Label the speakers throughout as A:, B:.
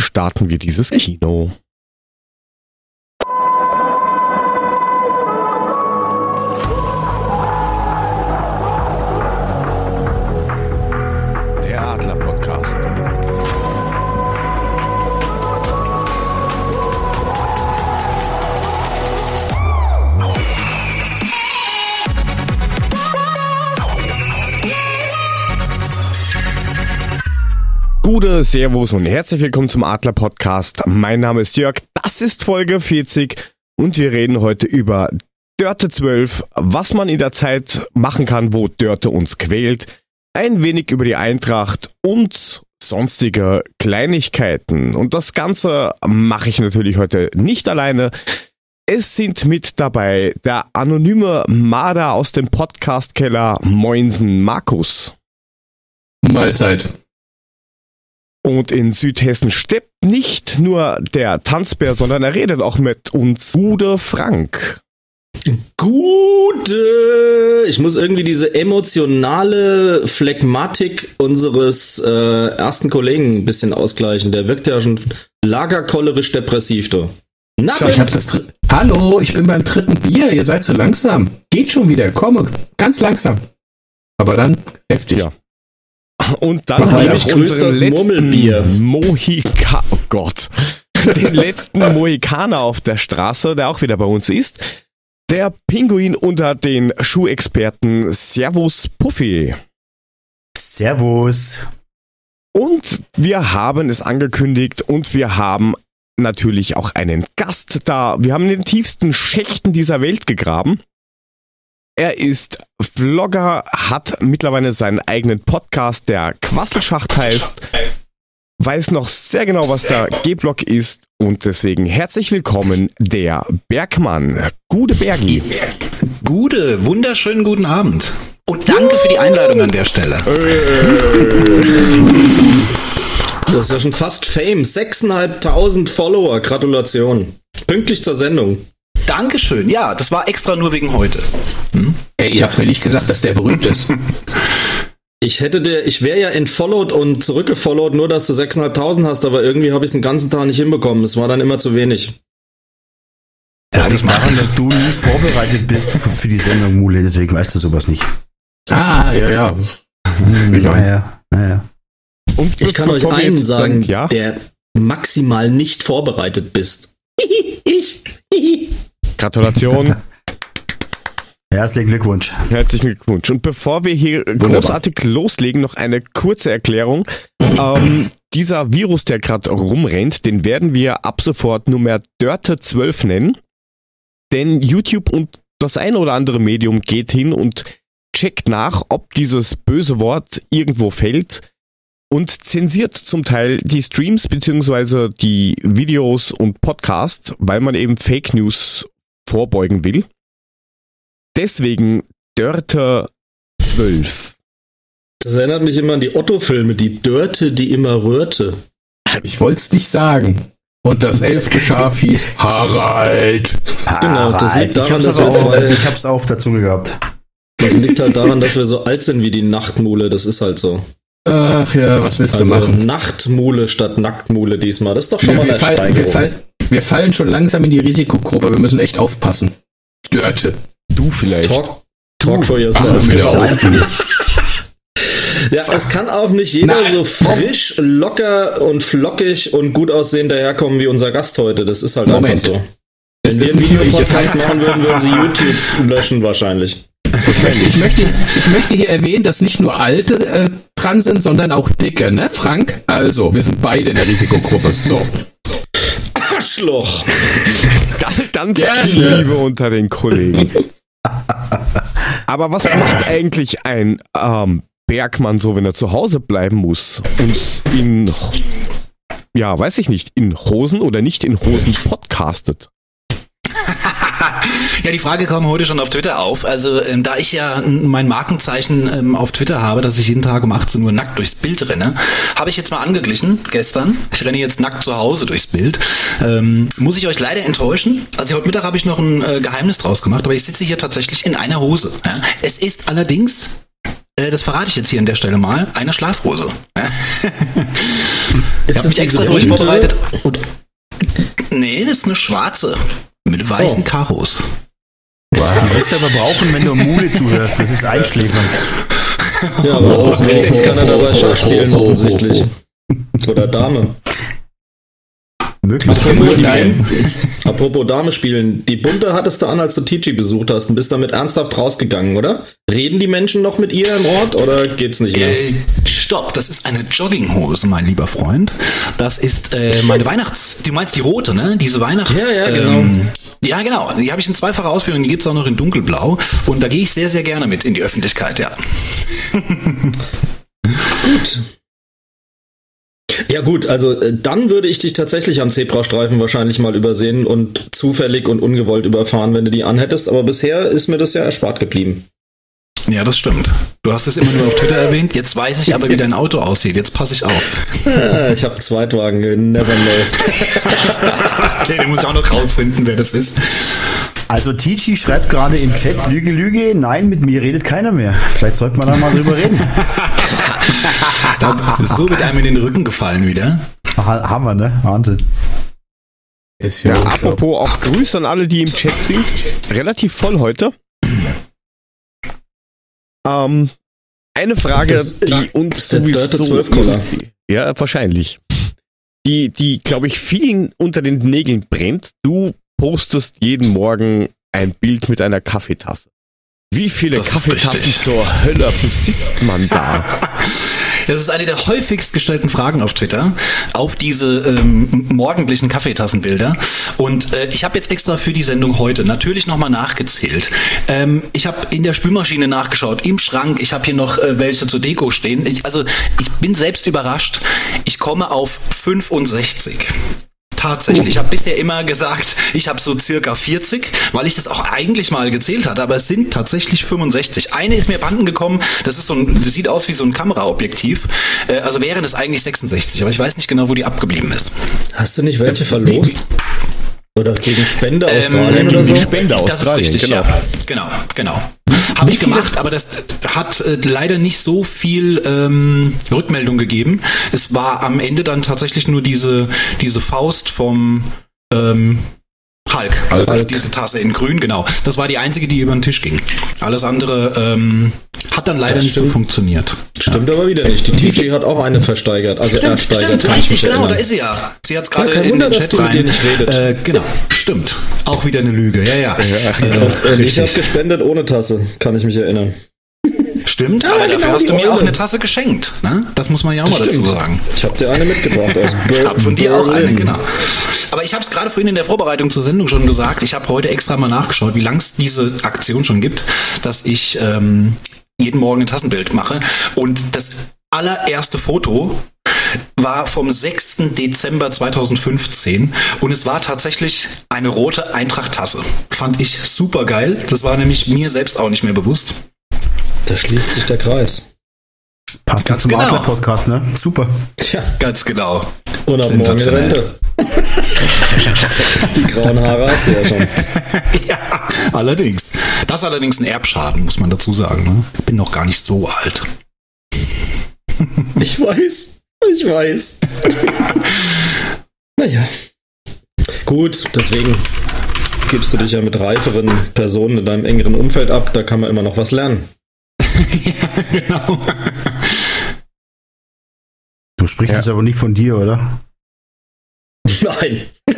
A: starten wir dieses Kino. Gute, Servus und herzlich willkommen zum Adler Podcast. Mein Name ist Jörg, das ist Folge 40 und wir reden heute über Dörte 12, was man in der Zeit machen kann, wo Dörte uns quält, ein wenig über die Eintracht und sonstige Kleinigkeiten. Und das Ganze mache ich natürlich heute nicht alleine. Es sind mit dabei der anonyme Marder aus dem Podcastkeller Moinsen Markus.
B: Mahlzeit.
A: Und in Südhessen steppt nicht nur der Tanzbär, sondern er redet auch mit uns. Gude Frank.
C: Gute! Ich muss irgendwie diese emotionale Phlegmatik unseres äh, ersten Kollegen ein bisschen ausgleichen. Der wirkt ja schon lagerkollerisch depressiv, du.
B: Na, ich hab das Hallo, ich bin beim dritten Bier. Ihr seid so langsam. Geht schon wieder. Komme. Ganz langsam. Aber dann heftig.
A: Ja. Und dann
C: Ich grüß das
A: unseren
C: Murmelbier.
A: Mohika oh Gott. Den letzten Mohikaner auf der Straße, der auch wieder bei uns ist. Der Pinguin unter den Schuhexperten Servus Puffy.
D: Servus.
A: Und wir haben es angekündigt und wir haben natürlich auch einen Gast da. Wir haben in den tiefsten Schächten dieser Welt gegraben. Er ist Vlogger, hat mittlerweile seinen eigenen Podcast, der Quasselschacht heißt, weiß noch sehr genau, was der G-Block ist und deswegen herzlich willkommen, der Bergmann. Gute Bergi.
D: Gute, wunderschönen guten Abend. Und danke für die Einladung an der Stelle.
C: Das ist ja schon fast Fame. 6.500 Follower. Gratulation. Pünktlich zur Sendung.
D: Dankeschön. Ja, das war extra nur wegen heute.
B: Ey, ihr habt mir nicht gesagt, dass der berühmt ist.
C: Ich hätte dir, ich wäre ja entfollowed und zurückgefollowed, nur dass du 6.500 hast, aber irgendwie habe ich es den ganzen Tag nicht hinbekommen. Es war dann immer zu wenig.
E: Das liegt daran, dass du nie vorbereitet bist für, für die Sendung, Mule, deswegen weißt du sowas nicht.
B: Ah, ja, ja.
E: Naja, naja.
A: Und
C: Ich kann euch einen sagen,
A: dann- ja,
C: der maximal nicht vorbereitet bist. ich.
A: Gratulation.
E: Herzlichen Glückwunsch.
A: Herzlichen Glückwunsch. Und bevor wir hier großartig loslegen, noch eine kurze Erklärung. Ähm, dieser Virus, der gerade rumrennt, den werden wir ab sofort Nummer Dörte 12 nennen. Denn YouTube und das eine oder andere Medium geht hin und checkt nach, ob dieses böse Wort irgendwo fällt und zensiert zum Teil die Streams beziehungsweise die Videos und Podcasts, weil man eben Fake News vorbeugen will. Deswegen Dörte 12.
C: Das erinnert mich immer an die Otto-Filme, die Dörte, die immer rührte.
B: Ich wollte es nicht sagen. Und das elfte Schaf hieß Harald.
C: Genau, das liegt
E: ich
C: daran,
E: hab's,
C: dass wir
E: auch,
C: zwei-
E: ich hab's auf der Zunge gehabt.
C: Das liegt halt daran, dass wir so alt sind wie die Nachtmule. Das ist halt so.
B: Ach ja, was willst du
C: Also
B: machen?
C: Nachtmule statt Nacktmule diesmal. Das ist doch schon
B: Wir,
C: mal eine
B: fallen, wir,
C: Steigerung.
B: fallen, wir fallen schon langsam in die Risikogruppe. Wir müssen echt aufpassen. Dörte.
A: Du vielleicht.
C: Talk, talk for
B: Ach,
C: yourself. Ja, es kann auch nicht jeder
B: Nein.
C: so frisch, locker und flockig und gut aussehen daherkommen wie unser Gast heute. Das ist halt
B: Moment.
C: einfach so.
B: Es
C: Wenn wir
B: ist
C: einen
B: nicht nur ich, es
C: Videopodcast
B: heißt,
C: machen würden, würden sie YouTube löschen wahrscheinlich.
B: ich möchte, ich möchte hier erwähnen, dass nicht nur Alte äh, dran sind, sondern auch Dicke, ne, Frank? Also, wir sind beide in der Risikogruppe. So.
C: Arschloch!
A: Ganz
B: Gerne.
A: viel Liebe unter den Kollegen. Aber was macht eigentlich ein ähm, Bergmann so, wenn er zu Hause bleiben muss und in, ja, weiß ich nicht, in Hosen oder nicht in Hosen podcastet?
D: Ja, die Frage kam heute schon auf Twitter auf. Also, ähm, da ich ja mein Markenzeichen ähm, auf Twitter habe, dass ich jeden Tag um 18 Uhr nackt durchs Bild renne, habe ich jetzt mal angeglichen gestern. Ich renne jetzt nackt zu Hause durchs Bild. Ähm, muss ich euch leider enttäuschen. Also heute Mittag habe ich noch ein äh, Geheimnis draus gemacht, aber ich sitze hier tatsächlich in einer Hose. Ja. Es ist allerdings äh, das verrate ich jetzt hier an der Stelle mal, eine Schlafhose.
C: Ist
D: ich mich extra
C: bunte?
D: vorbereitet. Und, nee, das ist eine schwarze. Mit weißen
C: Oh.
D: Karos.
E: Die wirst du aber brauchen, wenn du Mule zuhörst. Das ist einschläfernd.
C: Ja, aber auch wenigstens kann er dabei Schach spielen, offensichtlich. Oder Dame.
E: Möglich.
B: Nur dein,
C: Apropos Dame spielen, die bunte hattest du an, als du Tici besucht hast und bist damit ernsthaft rausgegangen, oder? Reden die Menschen noch mit ihr im Ort oder geht's nicht mehr?
D: Äh, stopp, das ist eine Jogginghose, mein lieber Freund. Das ist äh, meine Weihnachts... Du meinst die rote, ne? Diese Weihnachts...
C: Ja, ja, genau.
D: Ähm, ja, genau. Die habe ich in zweifacher Ausführung. Die gibt's auch noch in dunkelblau. Und da gehe ich sehr, sehr gerne mit in die Öffentlichkeit, ja.
C: Gut. Ja gut, also äh, dann würde ich dich tatsächlich am Zebrastreifen wahrscheinlich mal übersehen und zufällig und ungewollt überfahren, wenn du die anhättest, aber bisher ist mir das ja erspart geblieben.
D: Ja, das stimmt. Du hast es immer nur auf Twitter erwähnt. Jetzt weiß ich aber, wie dein Auto aussieht. Jetzt passe ich auf.
C: Ah, ich habe Zweitwagen, you never know.
D: Okay, du musst auch noch rausfinden, wer das ist.
E: Also Tici schreibt gerade im Chat, Lüge, Lüge, nein, mit mir redet keiner mehr. Vielleicht sollte man da mal drüber reden.
D: So mit einem in den Rücken gefallen wieder.
E: Ha- Hammer, ne? Wahnsinn.
B: ist
A: Ja,
B: ja,
A: apropos auch Grüße an alle, die im Chat sind. Relativ voll heute. Ähm, eine Frage,
C: Das-
A: die uns sowieso...
C: Dörte 12 Cola.
A: Ja, wahrscheinlich. Die, die, glaube ich, vielen unter den Nägeln brennt. Du postest jeden Morgen ein Bild mit einer Kaffeetasse. Wie viele
D: Das ist
A: Kaffeetassen zur Hölle besitzt man da?
D: Das ist eine der häufigst gestellten Fragen auf Twitter, auf diese ähm, morgendlichen Kaffeetassenbilder. Und äh, ich habe jetzt extra für die Sendung heute natürlich nochmal nachgezählt. Ähm, ich habe in der Spülmaschine nachgeschaut, im Schrank. Ich habe hier noch äh, welche zur Deko stehen. Ich, also ich bin selbst überrascht. Ich komme auf 65. Tatsächlich. Ich habe bisher immer gesagt, ich habe so circa 40, weil ich das auch eigentlich mal gezählt hatte, aber es sind tatsächlich 65. Eine ist mir banden gekommen, das ist so ein, das sieht aus wie so ein Kameraobjektiv. Äh, also wären es eigentlich 66, aber ich weiß nicht genau, wo die abgeblieben ist.
C: Hast du nicht welche verlost? Oder gegen Spende
D: Ähm,
C: Australien
A: gegen
C: oder so?
A: die Spende
D: Das ist
A: Australien,
D: richtig,
A: genau.
D: ja. Genau, genau. Habe ich gemacht, aber das hat äh, leider nicht so viel ähm, Rückmeldung gegeben. Es war am Ende dann tatsächlich nur diese, diese Faust vom ähm, Hulk.
C: Hulk.
D: Diese Tasse in grün, genau. Das war die einzige, die über den Tisch ging. Alles andere ähm, hat dann leider
C: Das
D: nicht so
C: stimmt.
D: funktioniert.
C: Stimmt aber wieder nicht. Die TG hat auch eine versteigert. Also ersteigert, kann ich
D: richtig, genau,
C: erinnern.
D: da ist sie ja. Sie hat es gerade
C: kein
D: in
C: Wunder,
D: den
C: dass
D: Chat
C: die mit
D: rein.
C: dir nicht redet.
D: Äh, genau, stimmt. Auch wieder eine Lüge, ja, ja. Äh,
C: Und ich habe gespendet ohne Tasse, kann ich mich erinnern.
D: Stimmt,
C: Ja,
D: aber dafür
C: genau,
D: hast du mir auch
C: Eule.
D: eine Tasse geschenkt. Ne? Das muss man ja auch mal dazu sagen.
C: Ich habe dir eine mitgebracht aus
D: Ich habe von dir auch eine,
C: Berlin.
D: genau. Aber ich habe es gerade vorhin in der Vorbereitung zur Sendung schon gesagt. Ich habe heute extra mal nachgeschaut, wie lang es diese Aktion schon gibt, dass ich ähm, jeden Morgen ein Tassenbild mache. Und das allererste Foto war vom 6. Dezember 2015 und es war tatsächlich eine rote Eintracht-Tasse. Fand ich super geil. Das war nämlich mir selbst auch nicht mehr bewusst.
C: Da schließt sich der Kreis.
E: Passt
D: Ganz
E: zum
D: genau.
E: Adler-Podcast, ne? Super.
C: Tja,
D: Ganz genau.
C: und ab morgen. Rente. Die grauen Haare hast du ja schon.
D: Ja, allerdings. Das ist allerdings ein Erbschaden, muss man dazu sagen. Ne? Bin noch gar nicht so alt.
C: Ich weiß. Ich weiß. naja. Gut, deswegen gibst du dich ja mit reiferen Personen in deinem engeren Umfeld ab. Da kann man immer noch was lernen.
D: ja, genau.
E: Du sprichst jetzt aber nicht von dir, oder?
C: Nein.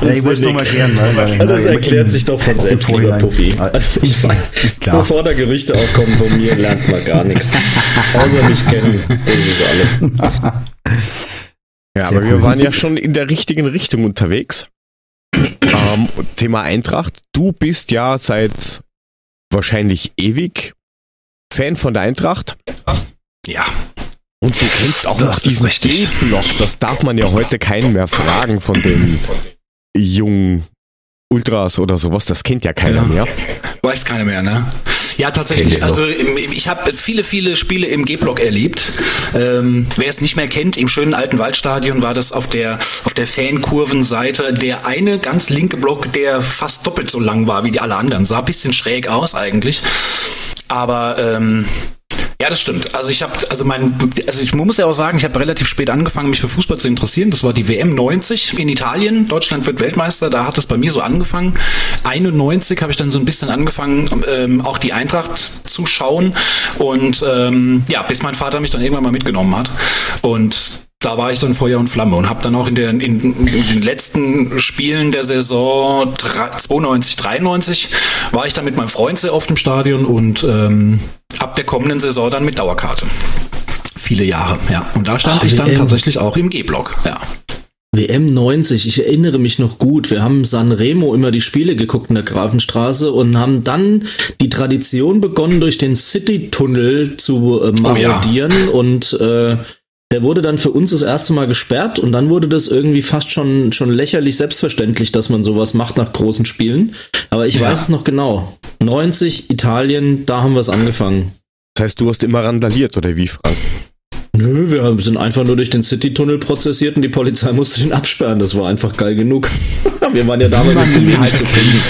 E: Ja, ich wollte es nochmal erklären. Weil, weil,
C: Das erklärt sich doch von
E: im
C: selbst, lieber. Puffy.
E: Ah,
C: Also ich weiß,
E: Ist klar.
C: bevor da Gerüchte aufkommen von mir, lernt man gar nichts. Außer mich kennen. Das ist alles.
A: Ja,
E: Sehr
A: aber wir
E: cool.
A: waren ja schon in der richtigen Richtung unterwegs. ähm, Thema Eintracht. Du bist ja seit wahrscheinlich ewig Fan von der Eintracht.
D: Ja,
A: Und du kennst auch
D: Das
A: noch diesen. D-Block. Das darf man ja heute keinen mehr fragen von den jungen Ultras oder sowas. Das kennt ja keiner
D: Ja.
A: mehr.
D: weiß keiner mehr, ne? Ja, tatsächlich. Also ich habe viele, viele Spiele im G-Block erlebt. Ähm, wer es nicht mehr kennt, im schönen alten Waldstadion war das auf der auf der Fankurvenseite der eine ganz linke Block, der fast doppelt so lang war wie die alle anderen. Sah ein bisschen schräg aus eigentlich. Aber ähm, ja, das stimmt. Also ich habe, also mein, also ich muss ja auch sagen, ich habe relativ spät angefangen, mich für Fußball zu interessieren. Das war die WM 90 in Italien. Deutschland wird Weltmeister. Da hat es bei mir so angefangen. 91 habe ich dann so ein bisschen angefangen, ähm, auch die Eintracht zu schauen. Und ähm, ja, bis mein Vater mich dann irgendwann mal mitgenommen hat. Und da war ich dann Feuer und Flamme und habe dann auch in, der, in, in, den letzten Spielen der Saison 92, 93 war ich dann mit meinem Freund sehr oft im Stadion und ähm, ab der kommenden Saison dann mit Dauerkarte. Viele Jahre, ja. Und da stand Ach, ich dann WM. tatsächlich auch im G-Block, ja.
C: WM 90, ich erinnere mich noch gut. Wir haben Sanremo immer die Spiele geguckt in der Grafenstraße und haben dann die Tradition begonnen, durch den City-Tunnel zu äh, marodieren oh ja. und äh, der wurde dann für uns das erste Mal gesperrt und dann wurde das irgendwie fast schon, schon lächerlich selbstverständlich, dass man sowas macht nach großen Spielen. Aber ich ja. weiß es noch genau. 90, Italien, da haben wir es angefangen.
A: Das heißt, du hast immer randaliert, oder wie, Frank?
C: Nö, wir sind einfach nur durch den City-Tunnel prozessiert und die Polizei musste den absperren. Das war einfach geil genug. wir waren ja damals mit wenig halt zufrieden.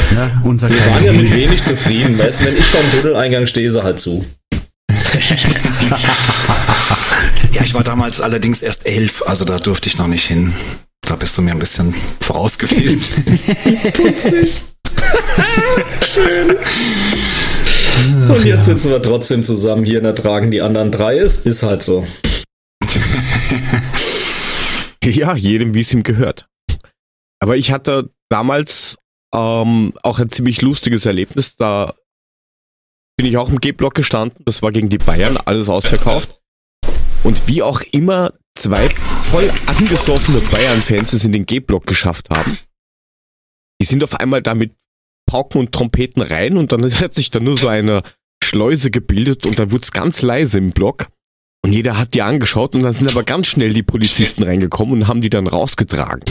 C: Unser wir waren ja mit wenig zufrieden. Weißt du, wenn ich vor dem Tunneleingang stehe, sie halt zu.
D: Ja, ich war damals allerdings erst elf, also da durfte ich noch nicht hin. Da bist du mir ein bisschen voraus gewesen. Putzig.
C: Schön. Und jetzt sitzen wir trotzdem zusammen hier und ertragen die anderen drei. Es ist halt so.
A: ja, jedem wie es ihm gehört. Aber ich hatte damals ähm, auch ein ziemlich lustiges Erlebnis. Da bin ich auch im G-Block gestanden. Das war gegen die Bayern, alles ausverkauft. Und wie auch immer zwei voll angesoffene Bayern-Fans es in den G-Block geschafft haben. Die sind auf einmal da mit Pauken und Trompeten rein und dann hat sich da nur so eine Schleuse gebildet und dann wurde es ganz leise im Block. Und jeder hat die angeschaut und dann sind aber ganz schnell die Polizisten reingekommen und haben die dann rausgetragen.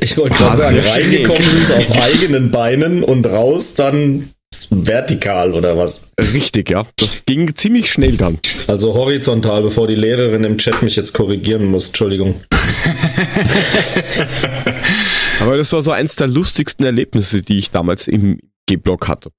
C: Ich wollte gerade sagen, reingekommen sind sie auf eigenen Beinen und raus dann vertikal oder was?
A: Richtig, ja. Das ging ziemlich schnell dann.
C: Also horizontal, bevor die Lehrerin im Chat mich jetzt korrigieren muss. Entschuldigung.
A: Aber das war so eins der lustigsten Erlebnisse, die ich damals im G-Block hatte.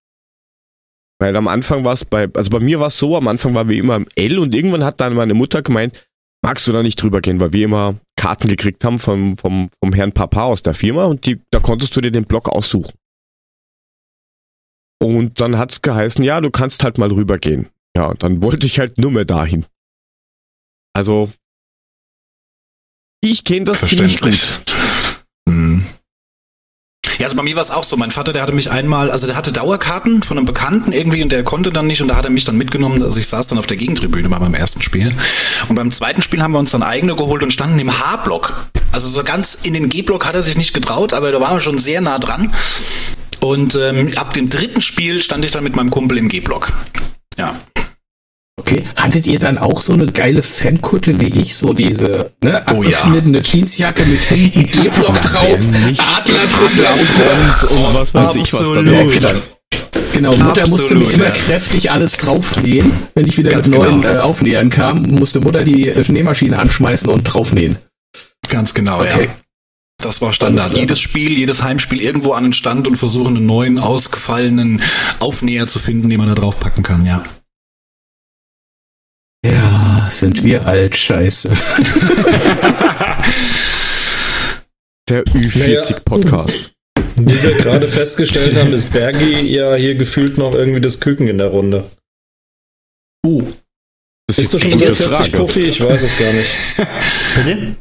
A: Weil am Anfang war es bei, also bei mir war es so, am Anfang war wir immer im L und irgendwann hat dann meine Mutter gemeint, magst du da nicht drüber gehen, weil wir immer Karten gekriegt haben vom, vom, vom Herrn Papa aus der Firma und die, da konntest du dir den Block aussuchen. Und dann hat's geheißen, ja, du kannst halt mal rübergehen. Ja, dann wollte ich halt nur mehr dahin. Also, ich kenne das ziemlich gut.
D: Hm. Ja, also bei mir war es auch so. Mein Vater, der hatte mich einmal, also der hatte Dauerkarten von einem Bekannten irgendwie und der konnte dann nicht und da hat er mich dann mitgenommen. Also ich saß dann auf der Gegentribüne bei meinem ersten Spiel. Und beim zweiten Spiel haben wir uns dann eigene geholt und standen im H-Block. Also so ganz in den G-Block hat er sich nicht getraut, aber da waren wir schon sehr nah dran. Und ähm, ab dem dritten Spiel stand ich dann mit meinem Kumpel im G-Block. Ja.
B: Okay. Hattet ihr dann auch so eine geile Fankutte wie ich? So diese ne, oh, abgeschnittene ja. Jeansjacke mit hinten G-Block drauf, Adler drunter und, und was weiß ich was da drauf. Genau, Mutter Absolut, musste mir immer ja. kräftig alles draufnähen. Wenn ich wieder Ganz mit neuen genau. äh, Aufnähern kam, musste Mutter die äh, Nähmaschine anschmeißen und draufnähen.
D: Ganz genau, okay. ja. Das war Standard. Jedes Spiel, jedes Heimspiel irgendwo an den Stand und versuchen, einen neuen, ausgefallenen Aufnäher zu finden, den man da drauf packen kann, ja.
B: Ja, sind wir alt, scheiße.
A: Der Ü40-Podcast.
C: Wie wir gerade festgestellt haben, ist Bergi ja hier gefühlt noch irgendwie das Küken in der Runde. Uh. Das ist, ist du schon über 40 Puffy? Ich weiß es gar nicht. Bitte?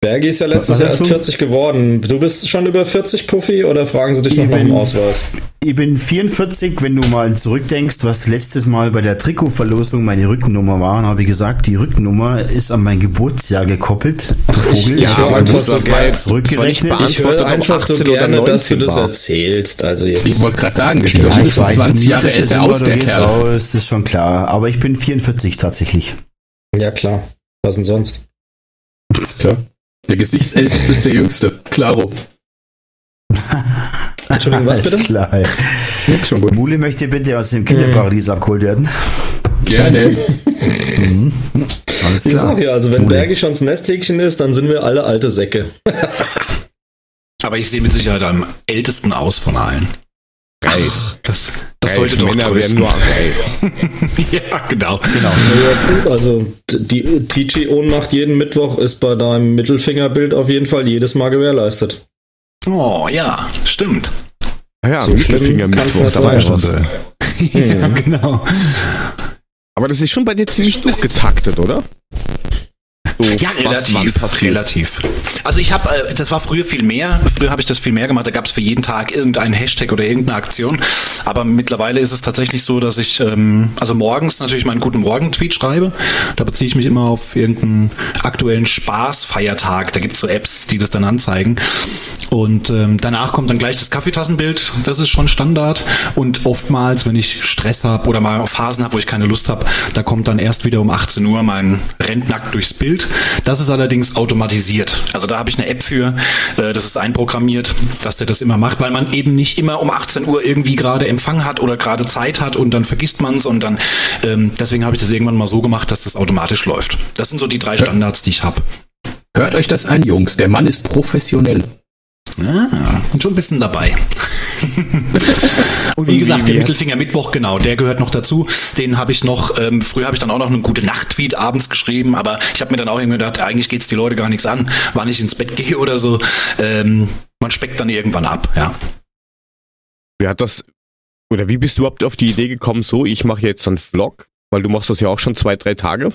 C: Bergi ist ja letztes Jahr erst 40 geworden. Du bist schon über 40, Puffy, oder fragen sie dich noch nach dem Ausweis?
E: Ich bin 44, wenn du mal zurückdenkst, was letztes Mal bei der Trikotverlosung meine Rückennummer war, habe ich gesagt, die Rückennummer ist an mein Geburtsjahr gekoppelt.
C: Vogel, ja, ich einfach so geil zurückgerechnet. Ich höre einfach so gerne, dass du das war. erzählst. Also jetzt.
B: Ich wollte gerade sagen, ich ja,
E: ich weiß, 20 Jahre älter aus, der Kerl. Aus, ist schon klar. Aber ich bin 44 tatsächlich.
C: Ja, klar. Was denn sonst?
B: Klar. Der Gesichtsälteste ist der Jüngste. Klaro.
C: Entschuldigung, was bitte? Klar.
E: Nix schon gut. Mule möchte bitte aus dem Kinderparadies mhm. abgeholt werden.
B: Gerne. mhm.
C: Alles klar. Ich sag ja, also wenn Mule. Bergi schon das Nesthäkchen ist, dann sind wir alle alte Säcke.
D: Aber ich sehe mit Sicherheit am ältesten aus von allen.
A: Drei.
D: das, das sollte doch
A: Männer werden nur drei.
D: ja, genau.
C: genau. Also die TG-Ohnmacht jeden Mittwoch ist bei deinem Mittelfingerbild auf jeden Fall jedes Mal gewährleistet.
D: Oh, ja, stimmt.
A: Ah ja,
C: So
A: Mittelfinger
C: nicht
A: da war ja
C: sein.
A: was.
D: ja, genau.
A: Aber das ist schon bei dir ziemlich durchgetaktet, oder? So,
D: Ja,
A: was
D: relativ,
A: passiert.
D: relativ. Also ich habe, äh, das war früher viel mehr. Früher habe ich das viel mehr gemacht. Da gab es für jeden Tag irgendeinen Hashtag oder irgendeine Aktion. Aber mittlerweile ist es tatsächlich so, dass ich, ähm, also morgens natürlich meinen guten Morgen-Tweet schreibe. Da beziehe ich mich immer auf irgendeinen aktuellen Spaßfeiertag. Da gibt es so Apps, die das dann anzeigen. Und ähm, danach kommt dann gleich das Kaffeetassenbild. Das ist schon Standard. Und oftmals, wenn ich Stress habe oder mal Phasen habe, wo ich keine Lust habe, da kommt dann erst wieder um 18 Uhr mein Rentnackt durchs Bild. Das ist allerdings automatisiert. Also da habe ich eine App für, äh, das ist einprogrammiert, dass der das immer macht, weil man eben nicht immer um 18 Uhr irgendwie gerade Empfang hat oder gerade Zeit hat und dann vergisst man es und dann ähm, deswegen habe ich das irgendwann mal so gemacht, dass das automatisch läuft. Das sind so die drei Standards, die ich habe.
B: Hört euch das an, Jungs. Der Mann ist professionell.
D: Ah, und schon ein bisschen dabei. und wie gesagt, der Mittelfinger Mittwoch, genau, der gehört noch dazu. Den habe ich noch, ähm, früher habe ich dann auch noch einen gute Nacht-Tweet abends geschrieben, aber ich habe mir dann auch irgendwie gedacht, eigentlich geht's die Leute gar nichts an, wann ich ins Bett gehe oder so. Ähm, man speckt dann irgendwann ab, ja.
A: Wie hat das, oder wie bist du überhaupt auf die Idee gekommen, so, ich mache jetzt einen Vlog, weil du machst das ja auch schon zwei, drei Tage.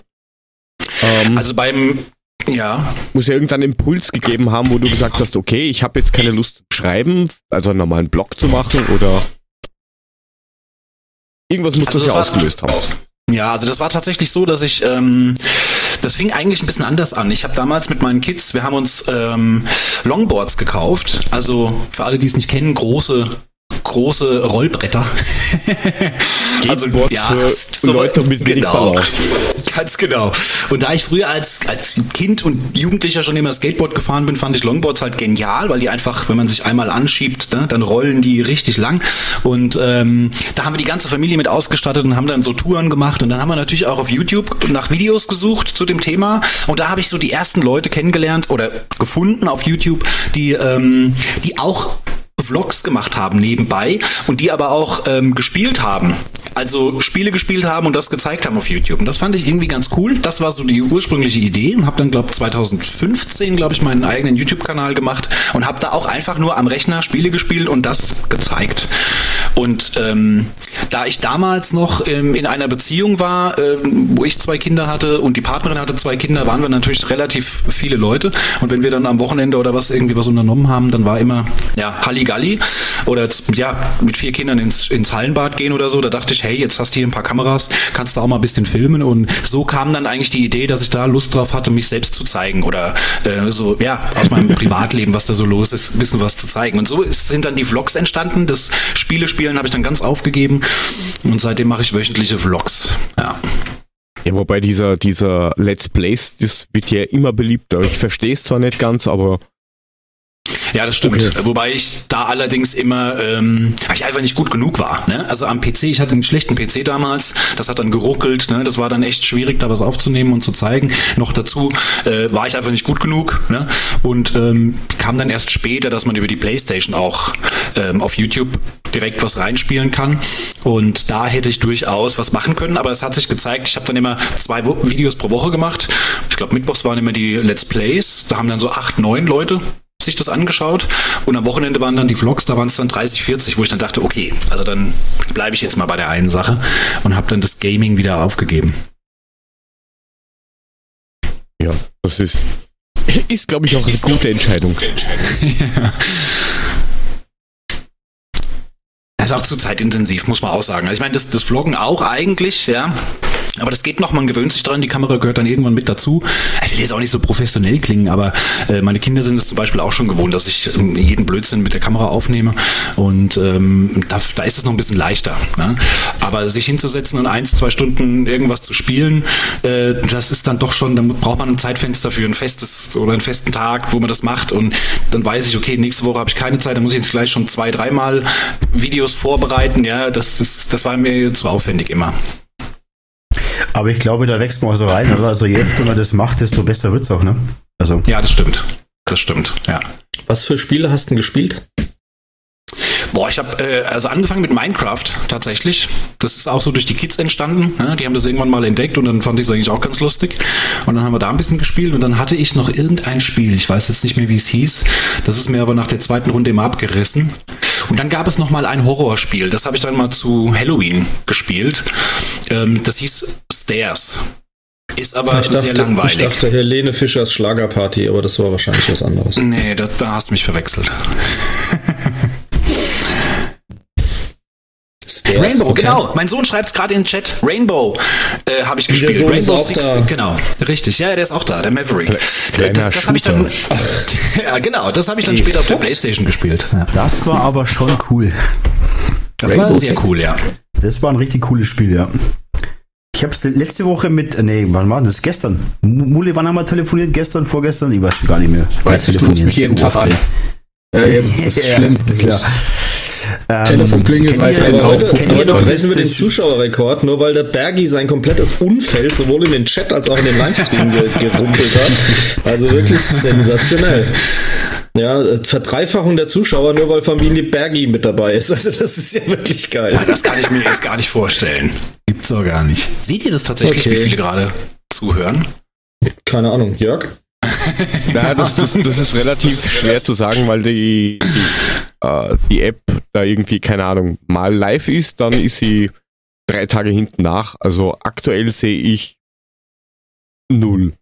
A: Ähm,
D: Also beim, ja,
A: muss ja irgendeinen Impuls gegeben haben, wo du gesagt hast, okay, ich habe jetzt keine Lust zu schreiben, also einen normalen Blog zu machen oder irgendwas muss
D: Also
A: das ja
D: das war-
A: ausgelöst haben.
D: Ja, also das war tatsächlich so, dass ich, ähm, das fing eigentlich ein bisschen anders an. Ich habe damals mit meinen Kids, wir haben uns ähm, Longboards gekauft. Also für alle, die es nicht kennen, große große Rollbretter.
A: Skateboards für Leute mit wenig
D: genau.
A: Balance.
D: Ganz genau. Und da ich früher als, als Kind und Jugendlicher schon immer Skateboard gefahren bin, fand ich Longboards halt genial, weil die einfach, wenn man sich einmal anschiebt, ne, dann rollen die richtig lang. Und ähm, da haben wir die ganze Familie mit ausgestattet und haben dann so Touren gemacht. Und dann haben wir natürlich auch auf YouTube nach Videos gesucht zu dem Thema. Und da habe ich so die ersten Leute kennengelernt oder gefunden auf YouTube, die, ähm, die auch Vlogs gemacht haben nebenbei und die aber auch ähm, gespielt haben. Also Spiele gespielt haben und das gezeigt haben auf YouTube. Und das fand ich irgendwie ganz cool. Das war so die ursprüngliche Idee und habe dann, glaube 2015, glaube ich, meinen eigenen YouTube-Kanal gemacht und habe da auch einfach nur am Rechner Spiele gespielt und das gezeigt. Und ähm, da ich damals noch ähm, in einer Beziehung war, ähm, wo ich zwei Kinder hatte und die Partnerin hatte zwei Kinder, waren wir natürlich relativ viele Leute. Und wenn wir dann am Wochenende oder was irgendwie was unternommen haben, dann war immer ja Halligalli oder ja mit vier Kindern ins, ins Hallenbad gehen oder so. Da dachte ich, hey, jetzt hast du hier ein paar Kameras, kannst du auch mal ein bisschen filmen. Und so kam dann eigentlich die Idee, dass ich da Lust drauf hatte, mich selbst zu zeigen oder äh, so ja aus meinem Privatleben, was da so los ist, ein bisschen was zu zeigen. Und so ist, sind dann die Vlogs entstanden. Das Spielespielen habe ich dann ganz aufgegeben und seitdem mache ich wöchentliche Vlogs. Ja.
A: Ja, wobei dieser, dieser Let's Plays, das wird ja immer beliebter. Ich verstehe es zwar nicht ganz, aber
D: Ja, das stimmt.
A: Okay.
D: Wobei ich da allerdings immer, ähm, ich einfach nicht gut genug war. Ne? Also am PC, ich hatte einen schlechten PC damals, das hat dann geruckelt, ne? das war dann echt schwierig, da was aufzunehmen und zu zeigen. Noch dazu äh, war ich einfach nicht gut genug ne? und ähm, kam dann erst später, dass man über die Playstation auch ähm, auf YouTube direkt was reinspielen kann. Und da hätte ich durchaus was machen können, aber es hat sich gezeigt, ich habe dann immer zwei Videos pro Woche gemacht. Ich glaube, mittwochs waren immer die Let's Plays, da haben dann so acht, neun Leute sich das angeschaut und am Wochenende waren dann die Vlogs, da waren es dann 30, 40, wo ich dann dachte, okay, also dann bleibe ich jetzt mal bei der einen Sache und habe dann das Gaming wieder aufgegeben.
A: ja, das ist, ist glaube ich, auch eine gute Entscheidung.
D: Das ist auch zu zeitintensiv, muss man auch sagen. Also ich meine, das, das Vloggen auch eigentlich, ja. Aber das geht noch, man gewöhnt sich dran, die Kamera gehört dann irgendwann mit dazu. Ich will jetzt auch nicht so professionell klingen, aber äh, meine Kinder sind es zum Beispiel auch schon gewohnt, dass ich ähm, jeden Blödsinn mit der Kamera aufnehme. Und ähm, da, da ist es noch ein bisschen leichter. Ne? Aber sich hinzusetzen und eins, zwei Stunden irgendwas zu spielen, äh, das ist dann doch schon, dann braucht man ein Zeitfenster für ein festes oder einen festen Tag, wo man das macht. Und dann weiß ich, okay, nächste Woche habe ich keine Zeit, dann muss ich jetzt gleich schon zwei, dreimal Videos vorbereiten. Ja, das, ist, das war mir zu aufwendig immer.
E: Aber ich glaube, da wächst man auch so rein, oder? Also je öfter man das macht, desto besser wird's auch, ne? Also.
D: Ja, das stimmt. Das stimmt, ja.
C: Was für Spiele hast du denn gespielt?
D: Boah, ich habe äh, also angefangen mit Minecraft tatsächlich. Das ist auch so durch die Kids entstanden. Ne? Die haben das irgendwann mal entdeckt und dann fand ich es eigentlich auch ganz lustig. Und dann haben wir da ein bisschen gespielt und dann hatte ich noch irgendein Spiel. Ich weiß jetzt nicht mehr, wie es hieß. Das ist mir aber nach der zweiten Runde immer abgerissen. Und dann gab es noch mal ein Horrorspiel. Das habe ich dann mal zu Halloween gespielt. Ähm, das hieß Stairs. Ist aber
C: ich dachte,
D: sehr langweilig.
C: Ich dachte Helene Fischers Schlagerparty, aber das war wahrscheinlich was anderes.
D: Nee, da, da hast du mich verwechselt. Rainbow,
C: okay.
D: genau. Mein Sohn schreibt es gerade in den Chat. Rainbow äh, habe ich
C: Der
D: gespielt.
C: Sohn ist
D: Rainbow
C: auch
D: Six,
C: da.
D: genau. Richtig, ja, der ist auch da, der Maverick.
A: kleiner
D: das das habe ich dann, ja, genau, das habe ich dann später auf der Playstation gespielt. Ja,
E: Das war aber schon cool.
D: das
B: Rainbow
D: war sehr
B: Six?
D: cool, ja.
E: Das war ein richtig cooles Spiel, ja. Ich habe es letzte Woche mit, äh, nee, wann war das? Gestern. Mule, wann haben wir telefoniert? Gestern, vorgestern? Ich weiß schon gar nicht mehr.
B: Weißt du, du rufst mich jeden Tag an.
E: ey.
B: Ja, eben, das ist
E: Ja,
B: schlimm.
E: ist klar. Ähm,
B: Telefon klingelt, weiß
E: ihr-
B: er
C: Aber heute,
B: Kennt ihr
E: noch
C: brechen wir
E: das-
C: den Zuschauerrekord, nur weil der Bergi sein komplettes Umfeld sowohl in den Chat als auch in den Livestream ge gerumpelt hat. Also wirklich sensationell. Ja, äh, Verdreifachung der Zuschauer, nur weil Familie Bergi mit dabei ist. Also das ist ja wirklich geil.
D: Das kann ich mir jetzt gar nicht vorstellen. Gibt's doch gar nicht. Seht ihr das tatsächlich,
C: Okay.
D: wie viele gerade zuhören?
C: Keine Ahnung, Jörg?
A: Naja, das, das, das ist relativ schwer zu sagen, weil die, die, äh, die App da irgendwie, keine Ahnung, mal live ist, dann ist sie drei Tage hinten nach. Also aktuell sehe ich null.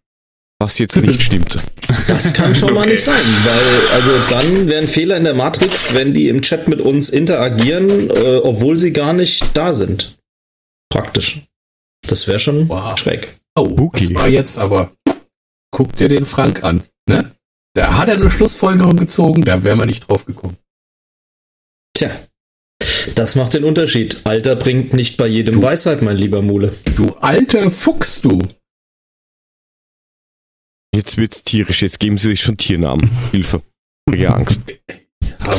A: Was jetzt nicht stimmt.
C: Das kann schon mal
D: Okay.
C: nicht sein, weil also dann wären Fehler in der Matrix, wenn die im Chat mit uns interagieren, äh, obwohl sie gar nicht da sind. Praktisch. Das wäre schon
B: Wow.
C: schräg.
B: Oh,
A: Okay.
B: das war jetzt aber. Guck dir den Frank an, ne? Da hat er eine Schlussfolgerung gezogen, da wäre man nicht drauf gekommen.
C: Tja. Das macht den Unterschied. Alter bringt nicht bei jedem Weisheit, mein lieber Mule.
B: Du alter Fuchs, du.
A: Jetzt wird's tierisch, jetzt geben sie sich schon Tiernamen. Hilfe. Kriege Angst.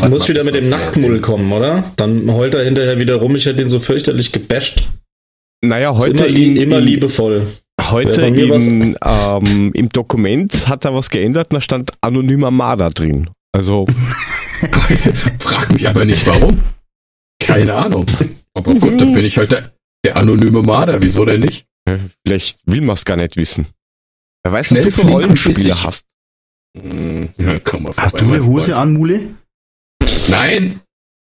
C: Du musst wieder mit dem Nacktmull kommen, oder? Dann heult er hinterher wieder rum, ich hätte ihn so fürchterlich gebasht.
A: Naja,
C: Ist
A: heute
C: immer,
A: in,
C: immer
A: in,
C: liebevoll.
A: Heute im, ähm, im Dokument hat er was geändert, da stand anonymer Marder drin. Also,
B: Frag mich aber nicht warum. Keine Ahnung. Aber gut, dann bin ich halt der, der anonyme Marder, wieso denn nicht?
A: äh, vielleicht will man es gar nicht wissen. Wer weiß, was
B: Schnell
A: du für Rollenspiele hast.
B: Hm, Ja, komm mal
E: Hast du eine Hose
B: Freund.
E: an, Mule?
B: Nein,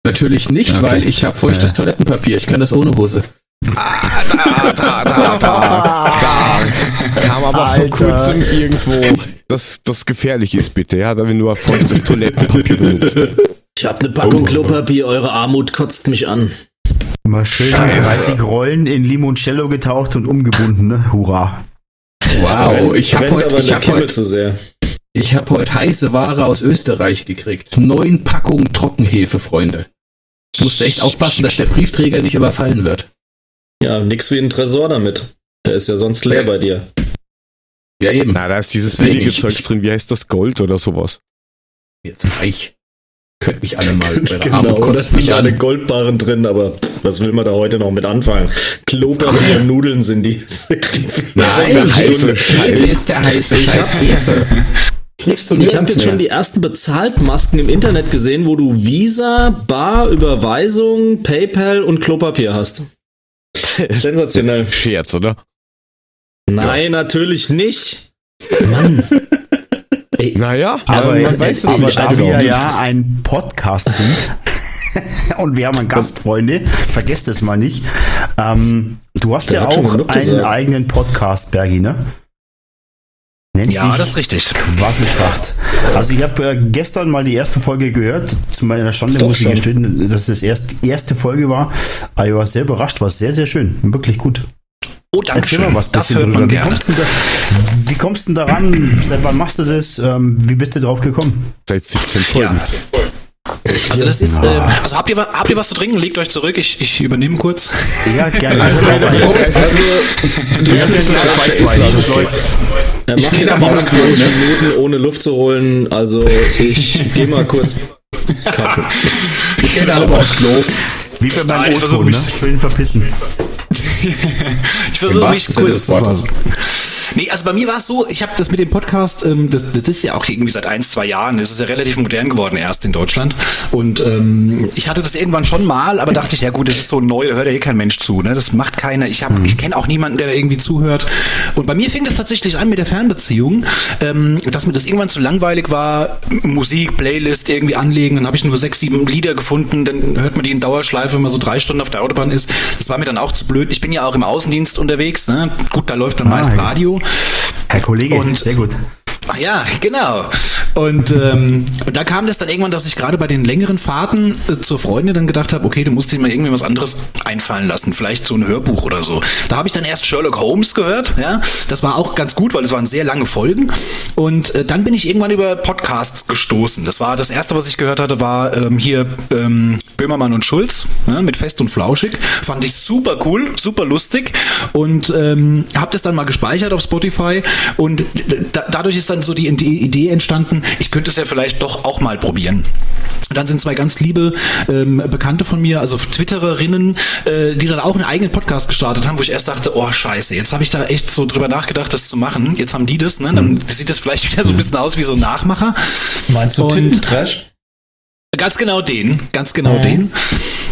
B: natürlich nicht,
E: Okay.
B: weil ich habe feuchtes
E: Ja.
B: Toilettenpapier. Ich kann das ohne Hose.
A: Da, da, da, da, da. Kam aber
E: Alter.
A: vor kurzem irgendwo, dass das gefährlich ist, bitte. Ja, da wenn du feuchtes Toilettenpapier benutzt.
C: Ich habe eine Packung Klopapier, eure Armut kotzt mich an.
E: Mal schön
B: Scheiße.
E: 30 Rollen in Limoncello getaucht und umgebunden, ne? Hurra.
B: Wow, ich habe
C: Brennt
B: heute ich hab
C: Kimmel
B: heut,
C: zu sehr.
B: ich hab heut heiße Ware aus Österreich gekriegt. Neun Packungen Trockenhefe, Freunde. Ich musste echt aufpassen, dass der Briefträger nicht überfallen wird.
C: Ja, nix wie ein Tresor damit. Der ist ja sonst leer
B: Ja.
C: bei dir.
B: Ja, eben.
A: Na, da ist dieses
B: Deswegen,
A: billige
B: ich-
A: Zeug drin, wie heißt das? Gold oder sowas.
B: Jetzt reich. Könnt mich alle mal.
C: Genau, da sind
B: mich
C: alle. Goldbarren drin, aber was will man da heute noch mit anfangen? Klopapier und Nudeln sind die.
B: Nein, Hefe.
A: Scheiße.
B: Hefe ist der heiße Scheiß Hefe. Kriegst du
C: Ich habe jetzt schon
B: mehr.
C: die ersten Bezahltmasken im Internet gesehen, wo du Visa, Bar, Überweisung, PayPal und Klopapier hast. Sensationell.
A: Scherz, oder?
C: Nein, natürlich nicht. Mann. Ey,
A: Naja,
E: Aber,
A: man weiß es
E: aber
A: nicht.
E: da wir ja ein Podcast sind und wir haben einen Gast, Freunde, vergesst es mal nicht. Ähm, du hast
C: Der
E: ja auch einen
C: gesagt.
E: eigenen Podcast, Bergi, ne? Nennt
D: Ja,
E: sich
D: das ist richtig.
E: Quasselschacht. Also ich habe äh, gestern mal die erste Folge gehört. Zu meiner Schande muss ich gestehen, dass es erst die erste Folge war. Aber ich war sehr überrascht, war sehr, sehr schön. Wirklich gut.
D: Oh, danke
E: Erzähl
D: schön.
E: mal was
D: das
E: bisschen
D: hört
E: drüber.
D: man
E: Wie
D: gerne.
E: kommst, du da, wie kommst du denn daran? Seit wann machst du das? Ähm, wie bist du drauf gekommen?
A: Seit 17 Folgen.
D: Ja. Also das ist, äh, also habt ihr, habt ihr was zu trinken? Legt euch zurück, ich, ich übernehme kurz.
E: Ja, gerne.
B: Also,
E: Also,
B: du kommst-
C: du
E: Ja,
C: spielst
E: das das
C: das.
E: läuft.
C: Er
B: Ich mal
C: 27
B: Klo, ne?
C: Minuten ohne Luft zu holen. Also ich gehe mal kurz kacken.
B: Ich gehe da aber aufs Klo.
E: Wie bei
D: Nein,
E: meinem
D: ich versuch
E: O-Ton, ne? Schön verpissen.
D: Ich
B: Im
D: versuche mich kurz
B: des
D: zu
B: Wortes.
D: fassen. Nee, also bei mir war es so, ich habe das mit dem Podcast, ähm, das, das ist ja auch irgendwie seit ein, zwei Jahren, das ist ja relativ modern geworden erst in Deutschland. Und ähm, ich hatte das irgendwann schon mal, aber dachte ich, ja gut, das ist so neu, da hört ja eh kein Mensch zu. Ne? Das macht keiner. Ich, hab, mhm. ich kenne auch niemanden, der da irgendwie zuhört. Und bei mir fing das tatsächlich an mit der Fernbeziehung, ähm, dass mir das irgendwann zu langweilig war, Musik, Playlist irgendwie anlegen. Dann habe ich nur sechs, sieben Lieder gefunden, dann hört man die in Dauerschleife, wenn man so drei Stunden auf der Autobahn ist. Das war mir dann auch zu blöd. Ich bin ja auch im Außendienst unterwegs. Ne? Gut, da läuft dann ah, meist Radio.
E: Herr Kollege, und, sehr gut.
D: Ah ja, genau. Und, ähm, da kam das dann irgendwann, dass ich gerade bei den längeren Fahrten äh, zur Freundin dann gedacht habe, okay, du musst dir mal irgendwie was anderes einfallen lassen, vielleicht so ein Hörbuch oder so. Da habe ich dann erst Sherlock Holmes gehört, ja. Das war auch ganz gut, weil es waren sehr lange Folgen. Und äh, dann bin ich irgendwann über Podcasts gestoßen. Das war das erste, was ich gehört hatte, war ähm, hier ähm, Böhmermann und Schulz ne, mit Fest und Flauschig. Fand ich super cool, super lustig und ähm, habe das dann mal gespeichert auf Spotify und da, dadurch ist dann so die Idee entstanden, ich könnte es ja vielleicht doch auch mal probieren. Und dann sind zwei ganz liebe ähm, Bekannte von mir, also Twittererinnen, äh, die dann auch einen eigenen Podcast gestartet haben, wo ich erst dachte, oh scheiße, jetzt habe ich da echt so drüber nachgedacht, das zu machen. Jetzt haben die das, ne? Dann mhm. sieht das vielleicht wieder so ein bisschen aus wie so ein Nachmacher.
C: Meinst du Tintentrash?
D: Ganz genau den, ganz genau mhm. den.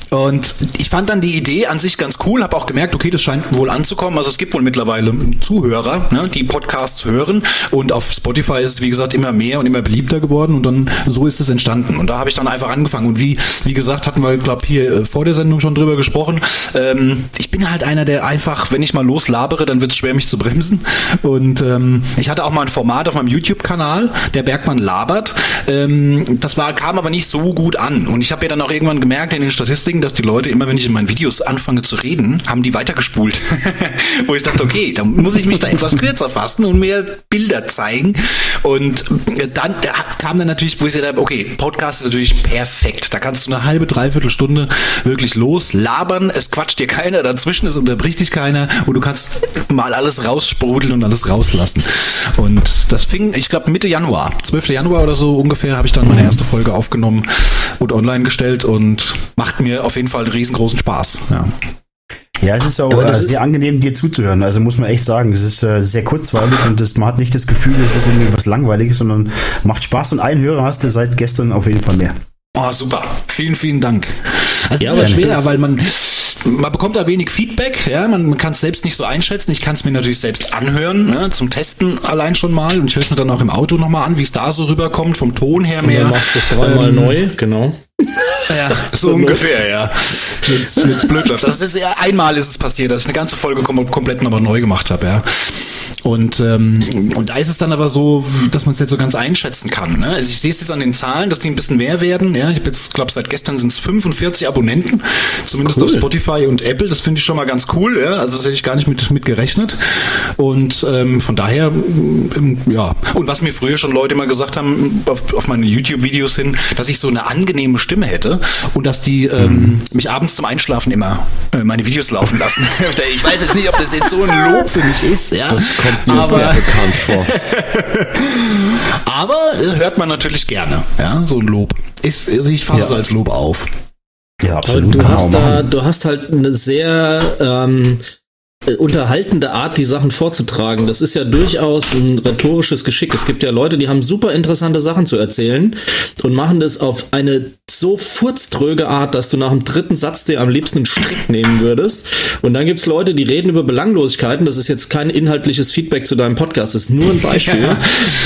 D: Und ich fand dann die Idee an sich ganz cool, habe auch gemerkt, okay, das scheint wohl anzukommen. Also es gibt wohl mittlerweile Zuhörer, ne, die Podcasts hören und auf Spotify ist es, wie gesagt, immer mehr und immer beliebter geworden und dann so ist es entstanden. Und da habe ich dann einfach angefangen. Und wie, wie gesagt, hatten wir, glaube hier äh, vor der Sendung schon drüber gesprochen. Ähm, ich bin halt einer, der einfach, wenn ich mal loslabere, dann wird es schwer, mich zu bremsen. Und ähm, ich hatte auch mal ein Format auf meinem YouTube-Kanal, der Bergmann labert. Ähm, das war, kam aber nicht so gut an. Und ich habe ja dann auch irgendwann gemerkt in den Statistiken, Ding, dass die Leute immer, wenn ich in meinen Videos anfange zu reden, haben die weitergespult. Wo ich dachte, okay, da muss ich mich da etwas kürzer fassen und mehr Bilder zeigen. Und dann kam dann natürlich, wo ich gesagt habe, okay, Podcast ist natürlich perfekt. Da kannst du eine halbe, dreiviertel Stunde wirklich loslabern. Es quatscht dir keiner dazwischen, es unterbricht dich keiner und du kannst mal alles raussprudeln und alles rauslassen. Und das fing, ich glaube, Mitte Januar, 12. Januar oder so ungefähr, habe ich dann meine erste Folge aufgenommen und online gestellt und macht mir auf jeden Fall einen riesengroßen Spaß. Ja.
E: Ja, es ist auch äh, sehr angenehm, dir zuzuhören. Also muss man echt sagen, es ist äh, sehr kurzweilig und das, man hat nicht das Gefühl, es ist irgendwie was Langweiliges, sondern macht Spaß und einen Hörer hast du seit gestern auf jeden Fall mehr.
D: Oh, super. Vielen, vielen Dank. Es ja, ist aber schwer, weil man, man bekommt da wenig Feedback, ja, man, man kann es selbst nicht so einschätzen. Ich kann es mir natürlich selbst anhören, ne, zum Testen allein schon mal. Und ich höre es mir dann auch im Auto nochmal an, wie es da so rüberkommt, vom Ton her mehr.
C: Und du machst es dreimal ähm, neu, genau.
D: Ja, so ungefähr, ja. Wenn es blöd läuft. Das ist, einmal ist es passiert, dass ich eine ganze Folge kom komplett nochmal neu gemacht habe, ja. Und, ähm, und da ist es dann aber so, dass man es nicht so ganz einschätzen kann. Ne? Also ich sehe es jetzt an den Zahlen, dass die ein bisschen mehr werden. Ja? Ich habe jetzt, glaube seit gestern sind es 45 Abonnenten, zumindest cool. auf Spotify und Apple. Das finde ich schon mal ganz cool. Ja? Also das hätte ich gar nicht mit, mit gerechnet. Und ähm, von daher, ähm, ja. Und was mir früher schon Leute immer gesagt haben, auf, auf meine YouTube-Videos hin, dass ich so eine angenehme Stimme hätte und dass die ähm, mhm. mich abends zum Einschlafen immer äh, meine Videos laufen lassen. ich weiß jetzt nicht, ob das jetzt so ein Lob für mich ist. Ja?
C: Das kommt mir aber, sehr bekannt vor.
D: aber äh, hört man natürlich gerne, ja, so ein Lob. Ist, also ich fasse ja. es als Lob auf.
C: Ja, absolut. Du hast, da, du hast halt eine sehr ähm, äh, unterhaltende Art, die Sachen vorzutragen. Das ist ja durchaus ein rhetorisches Geschick. Es gibt ja Leute, die haben super interessante Sachen zu erzählen und machen das auf eine so furztröge Art, dass du nach dem dritten Satz dir am liebsten einen Strick nehmen würdest. Und dann gibt's Leute, die reden über Belanglosigkeiten. Das ist jetzt kein inhaltliches Feedback zu deinem Podcast, das ist nur ein Beispiel. Ja.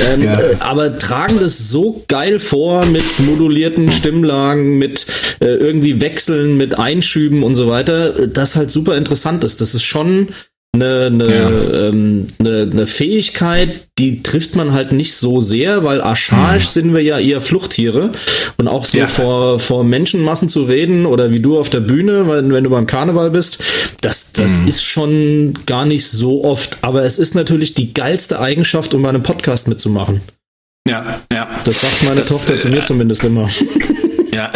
C: Ähm, ja. Äh, aber tragen das so geil vor mit modulierten Stimmlagen, mit äh, irgendwie Wechseln, mit Einschüben und so weiter, äh, das halt super interessant ist. Das ist schon eine, eine, ja. ähm, eine, eine Fähigkeit, die trifft man halt nicht so sehr, weil archaisch hm. sind wir ja eher Fluchttiere und auch so ja. vor, vor Menschenmassen zu reden oder wie du auf der Bühne, wenn, wenn du beim Karneval bist, das, das hm. ist schon gar nicht so oft, aber es ist natürlich die geilste Eigenschaft, um bei einem Podcast mitzumachen.
D: Ja, ja.
C: Das sagt meine das, Tochter äh, zu mir zumindest immer.
D: Ja.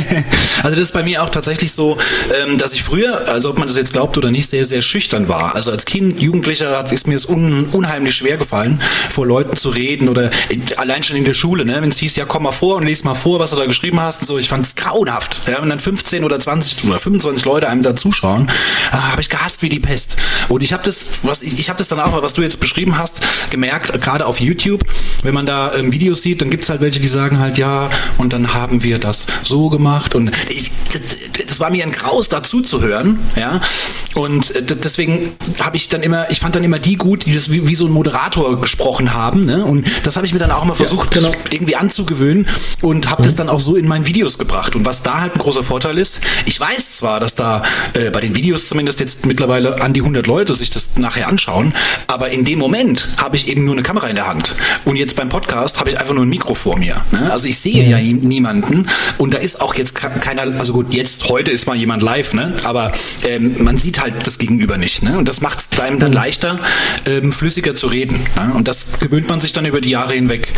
D: also das ist bei mir auch tatsächlich so, ähm, dass ich früher, also ob man das jetzt glaubt oder nicht, sehr, sehr schüchtern war. Also als Kind, Jugendlicher ist mir es un, unheimlich schwer gefallen, vor Leuten zu reden oder allein schon in der Schule, ne? wenn es hieß, ja komm mal vor und lies mal vor, was du da geschrieben hast. Und so, ich fand es grauenhaft. Ja? Und dann 15 oder 20 oder 25 Leute einem da zuschauen, ah, habe ich gehasst wie die Pest. Und ich habe das, was ich, habe das dann auch, was du jetzt beschrieben hast, gemerkt, gerade auf YouTube, wenn man da ähm, Videos sieht, dann gibt es halt welche, die sagen halt, ja, und dann haben wir das so gemacht und ich, das, das war mir ein Graus dazu zu hören, ja. Und äh, deswegen habe ich dann immer, ich fand dann immer die gut, die das wie, wie so ein Moderator gesprochen haben, ne? Und das habe ich mir dann auch mal versucht, ja, genau. irgendwie anzugewöhnen und habe mhm. das dann auch so in meinen Videos gebracht. Und was da halt ein großer Vorteil ist, ich weiß zwar, dass da äh, bei den Videos zumindest jetzt mittlerweile an die 100 Leute sich das nachher anschauen, aber in dem Moment habe ich eben nur eine Kamera in der Hand. Und jetzt beim Podcast habe ich einfach nur ein Mikro vor mir. Ne? Also ich sehe mhm. ja niemanden und da ist auch jetzt keiner, also gut, jetzt heute ist mal jemand live, ne? Aber ähm, man sieht halt das Gegenüber nicht, ne? Und das macht es einem dann leichter, ähm, flüssiger zu reden. Ne? Und das gewöhnt man sich dann über die Jahre hinweg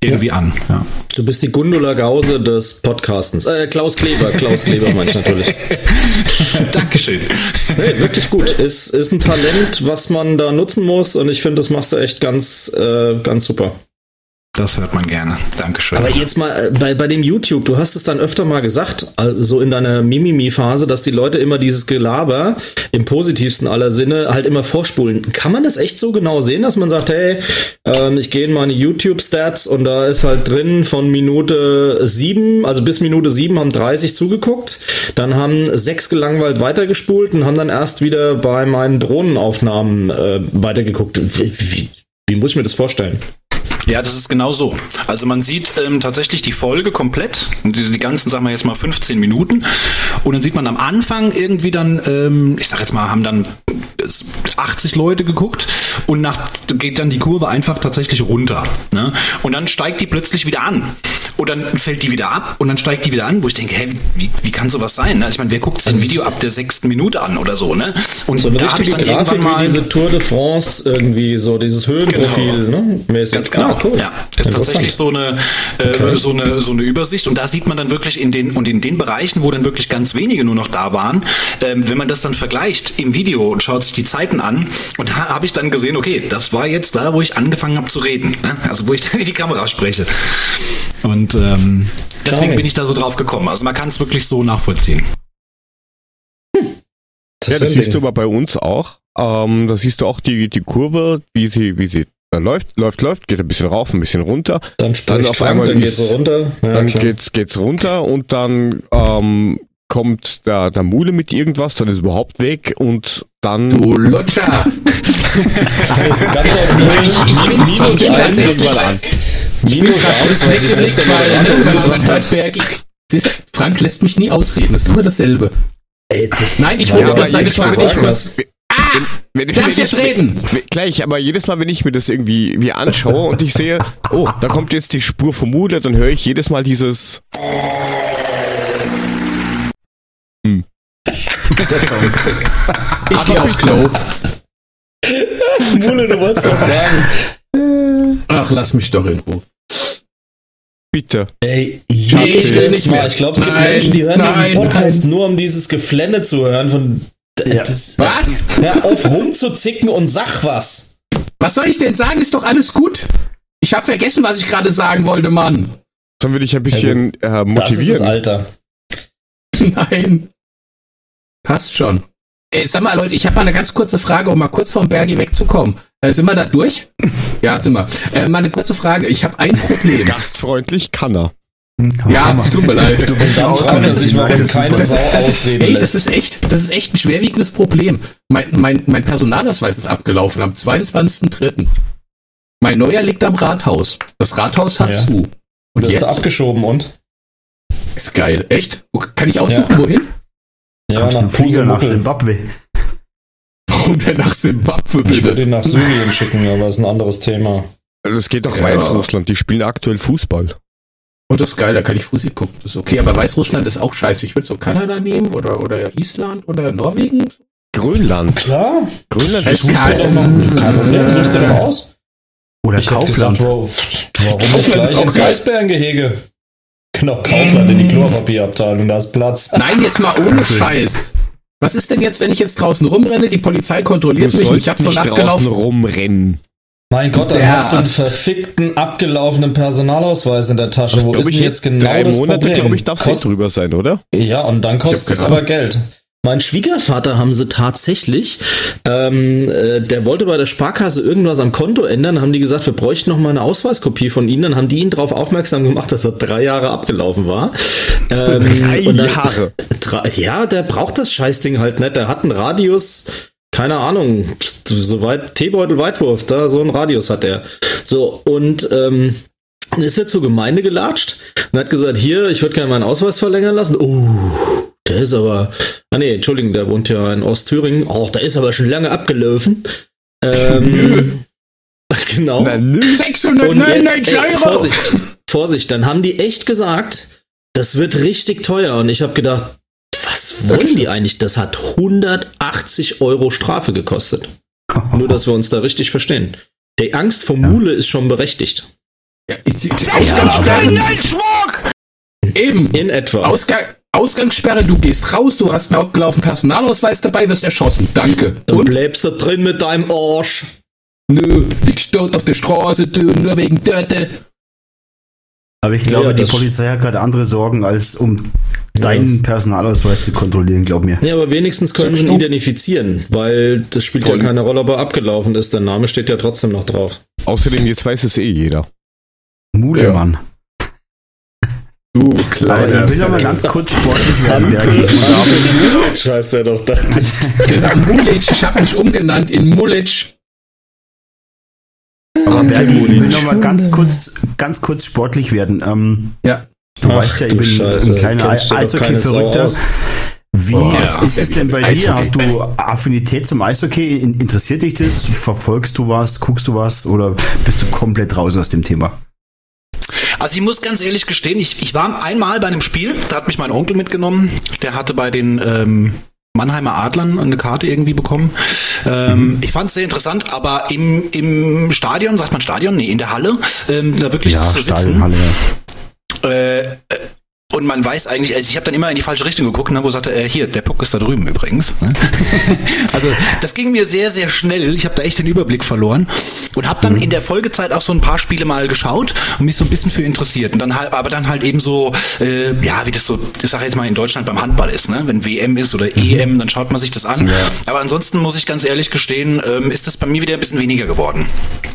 D: irgendwie ja. an. Ja.
C: Du bist die Gundula Gause des Podcastens. Äh, Klaus Kleber, Klaus Kleber meinst natürlich.
D: Dankeschön.
C: Hey, wirklich gut. Ist, ist ein Talent, was man da nutzen muss und ich finde, das machst du echt ganz, äh, ganz super.
D: Das hört man gerne. Dankeschön.
C: Aber jetzt mal äh, bei, bei dem YouTube, du hast es dann öfter mal gesagt, also in deiner Mimimi-Phase, dass die Leute immer dieses Gelaber im positivsten aller Sinne halt immer vorspulen. Kann man das echt so genau sehen, dass man sagt, hey, ähm, ich gehe in meine YouTube-Stats und da ist halt drin von Minute 7, also bis Minute 7 haben 30 zugeguckt, dann haben sechs gelangweilt weitergespult und haben dann erst wieder bei meinen Drohnenaufnahmen äh, weitergeguckt. Wie, wie, wie muss ich mir das vorstellen?
D: Ja, das ist genau so. Also man sieht ähm, tatsächlich die Folge komplett, die, die ganzen, sagen wir jetzt mal 15 Minuten. Und dann sieht man am Anfang irgendwie dann, ähm, ich sag jetzt mal, haben dann 80 Leute geguckt und nach geht dann die Kurve einfach tatsächlich runter. Ne? Und dann steigt die plötzlich wieder an. Und dann fällt die wieder ab und dann steigt die wieder an, wo ich denke, hä, wie, wie kann sowas sein? Also ich meine, wer guckt sich ein Video ab der sechsten Minute an oder so, ne?
C: Und so eine da richtige ich dann Grafik mal wie diese Tour de France irgendwie, so dieses Höhenprofil,
D: genau. ne? Mäßig. Ganz genau. Ah, cool. Ja, ist tatsächlich so eine, äh, okay. so eine so eine Übersicht und da sieht man dann wirklich in den und in den Bereichen, wo dann wirklich ganz wenige nur noch da waren, ähm, wenn man das dann vergleicht im Video und schaut sich die Zeiten an und da habe ich dann gesehen, okay, das war jetzt da, wo ich angefangen habe zu reden, ne? also wo ich dann in die Kamera spreche. Und ähm, deswegen bin ich da so drauf gekommen. Also man kann es wirklich so nachvollziehen.
A: Hm. Das ja, das siehst du aber bei uns auch. Ähm, da siehst du auch die, die Kurve, wie sie, wie sie dann läuft, läuft, läuft, geht ein bisschen rauf, ein bisschen runter.
C: Dann, dann auf einmal dann geht's runter.
A: Ja, dann klar. geht's, geht's runter und dann ähm, kommt der, der Mule mit irgendwas, dann ist überhaupt weg und dann.
B: Du Lutscher!
C: also ganz auf ich, ich bin minus eins irgendwann an.
B: Ich bin gerade kurz weggelegt, weil Siehst, Frank lässt mich nie ausreden, das ist immer dasselbe. Ey, das, Nein, ich wollte gerade seine Frage nicht kurz. Ah!
A: Wenn, wenn, Darf wenn jetzt ich, reden? Gleich, aber jedes Mal, wenn ich mir das irgendwie wie anschaue und ich sehe, oh, da kommt jetzt die Spur vom Mule, dann höre ich jedes Mal dieses.
B: Hm. ich gehe aufs Klo.
C: Mule, du wolltest was sagen.
B: Ach, lass mich doch in Ruhe.
A: Bitte.
C: Ey, jedes Mal. Ich glaube, es gibt nein, Menschen, die hören nein, diesen Podcast nein. nur, um dieses Geflänne zu hören. Von,
B: ja. das, was?
C: Hör auf rumzuzicken und sag was.
B: Was soll ich denn sagen? Ist doch alles gut. Ich habe vergessen, was ich gerade sagen wollte, Mann.
A: Sollen wir dich ein bisschen äh, motivieren? Das ist das
C: Alter.
B: Nein. Passt schon. Ey, sag mal, Leute, ich habe mal eine ganz kurze Frage, um mal kurz vom Bergi wegzukommen. Äh, sind wir da durch? ja, sind wir. Äh, mal eine kurze Frage. Ich habe ein Problem.
A: Gastfreundlich kann er.
B: Ja, tut mir leid. Du bist
C: aber das, ist, das, ist, keine
B: das, das, ist, ey, das ist echt, das ist echt ein schwerwiegendes Problem. Mein, mein, mein Personalausweis ist abgelaufen am 22.03. Mein neuer liegt am Rathaus. Das Rathaus hat ja. zu.
C: Und das jetzt? ist abgeschoben und?
B: Ist geil. Echt? Kann ich aussuchen, ja. wohin?
E: Ja, Kommst nach Flieger nach Zimbabwe.
B: Warum denn nach Zimbabwe,
C: bitte? Ich würde ihn nach Syrien schicken, aber das ist ein anderes Thema.
A: Das geht doch ja. Weißrussland, die spielen aktuell Fußball.
B: Oh, das ist geil, da kann ich Fußball gucken. Das ist okay, aber Weißrussland ist auch scheiße. Ich würde so Kanada nehmen oder, oder Island oder Norwegen.
A: Grönland.
C: Klar.
A: Grönland
C: ist Fußball. Kein Problem, suchst du doch aus.
E: Oder ich Kaufland. Gesagt,
C: warum Kaufland ist auch Eisbärengehege? Genau, Kaufland in die Chlorpapierabteilung, da ist Platz.
B: Nein, jetzt mal ohne Scheiß. Was ist denn jetzt, wenn ich jetzt draußen rumrenne, die Polizei kontrolliert
A: Du
B: mich,
A: sollst
B: ich hab so
A: nicht
B: einen
A: draußen
B: abgelaufen.
A: rumrennen.
C: Mein Gott, dann
B: Der
C: hast du einen verfickten, abgelaufenen Personalausweis in der Tasche. Wo
A: Glaub
C: ist
A: ich
C: denn jetzt genau
A: drei
C: das
A: Monate,
C: Problem?
A: glaube ich, darf
C: Kost-
A: es drüber sein, oder?
C: Ja, und dann kostet es aber Geld. Mein Schwiegervater haben sie tatsächlich, ähm, äh, der wollte bei der Sparkasse irgendwas am Konto ändern, haben die gesagt, wir bräuchten noch mal eine Ausweiskopie von Ihnen, dann haben die ihn darauf aufmerksam gemacht, dass er drei Jahre abgelaufen war. Ähm,
A: Drei
C: dann-
A: Jahre.
C: Drei, ja, der braucht das Scheißding halt nicht, der hat einen Radius, keine Ahnung, so weit, Teebeutel Weitwurf, da so ein Radius hat er. So, und ähm, dann ist er zur Gemeinde gelatscht und hat gesagt, hier, ich würde gerne meinen Ausweis verlängern lassen. Oh, der ist aber, ah nee, Entschuldigung, der wohnt ja in Ostthüringen. Oh, der ist aber schon lange abgelaufen. Ähm, genau.
A: Na, nö.
C: Und
B: 699
C: jetzt, ey,
B: Euro!
C: Vorsicht, Vorsicht, dann haben die echt gesagt, das wird richtig teuer. Und ich habe gedacht, was wollen die eigentlich? Das hat 180 Euro Strafe gekostet. Nur, dass wir uns da richtig verstehen. Die Angst vor Mule ist schon berechtigt.
B: Ja, ich- Ausgangssperre. Eben.
C: In etwa.
B: Ausgang, Ausgangssperre, du gehst raus, du hast einen abgelaufenen Personalausweis dabei, wirst erschossen. Danke.
C: Dann
B: Und?
C: bleibst du drin mit deinem Arsch.
B: Nö, liegst dort auf der Straße, du, nur wegen Dörte.
E: Aber ich glaube,
C: Ja,
E: die Polizei hat gerade andere Sorgen, als um deinen Personalausweis zu kontrollieren, glaub mir.
C: Ja, aber wenigstens können sie ihn identifizieren, weil das spielt
A: Voll.
C: ja keine Rolle, ob er abgelaufen ist. Der Name steht ja trotzdem noch drauf.
A: Außerdem, jetzt weiß es eh jeder.
E: Mulemann.
B: Du
E: Aber ich
B: kleiner.
E: will noch mal ganz kurz sportlich werden. Bergi.
C: Scheiß der doch, dachte ich.
B: gesagt, Mulic, ich hab mich umgenannt in Mulic.
E: Aber Bergi, ich will noch mal ganz kurz, ganz kurz sportlich werden. Ähm,
B: Ja.
E: du
C: Ach,
E: weißt ja, ich bin
C: Scheiße,
E: ein kleiner Eishockey-Verrückter. Wie
B: Oh,
E: ist es denn bei
B: Eishockey.
E: dir? Hast du Affinität zum Eishockey? In- Interessiert dich das? Verfolgst du was? Guckst du was? Oder bist du komplett raus aus dem Thema?
D: Also ich muss ganz ehrlich gestehen, ich, ich war einmal bei einem Spiel, da hat mich mein Onkel mitgenommen, der hatte bei den ähm, Mannheimer Adlern eine Karte irgendwie bekommen. Ähm, Ich fand es sehr interessant, aber im, im Stadion, sagt man Stadion? Nee, in der Halle, ähm, da wirklich
E: Ja,
D: zu sitzen.
E: Stadionhalle. ja.
D: Äh, äh, und man weiß eigentlich, also ich habe dann immer in die falsche Richtung geguckt, ne, wo sagte, äh, hier, der Puck ist da drüben übrigens. Ne? also das ging mir sehr, sehr schnell. Ich habe da echt den Überblick verloren und habe dann in der Folgezeit auch so ein paar Spiele mal geschaut und mich so ein bisschen für interessiert. Und dann halt, aber dann halt eben so, äh, ja, wie das so, ich sage jetzt mal in Deutschland beim Handball ist, ne? Wenn WM ist oder EM, dann schaut man sich das an. Aber ansonsten muss ich ganz ehrlich gestehen, ähm, ist das bei mir wieder ein bisschen weniger geworden.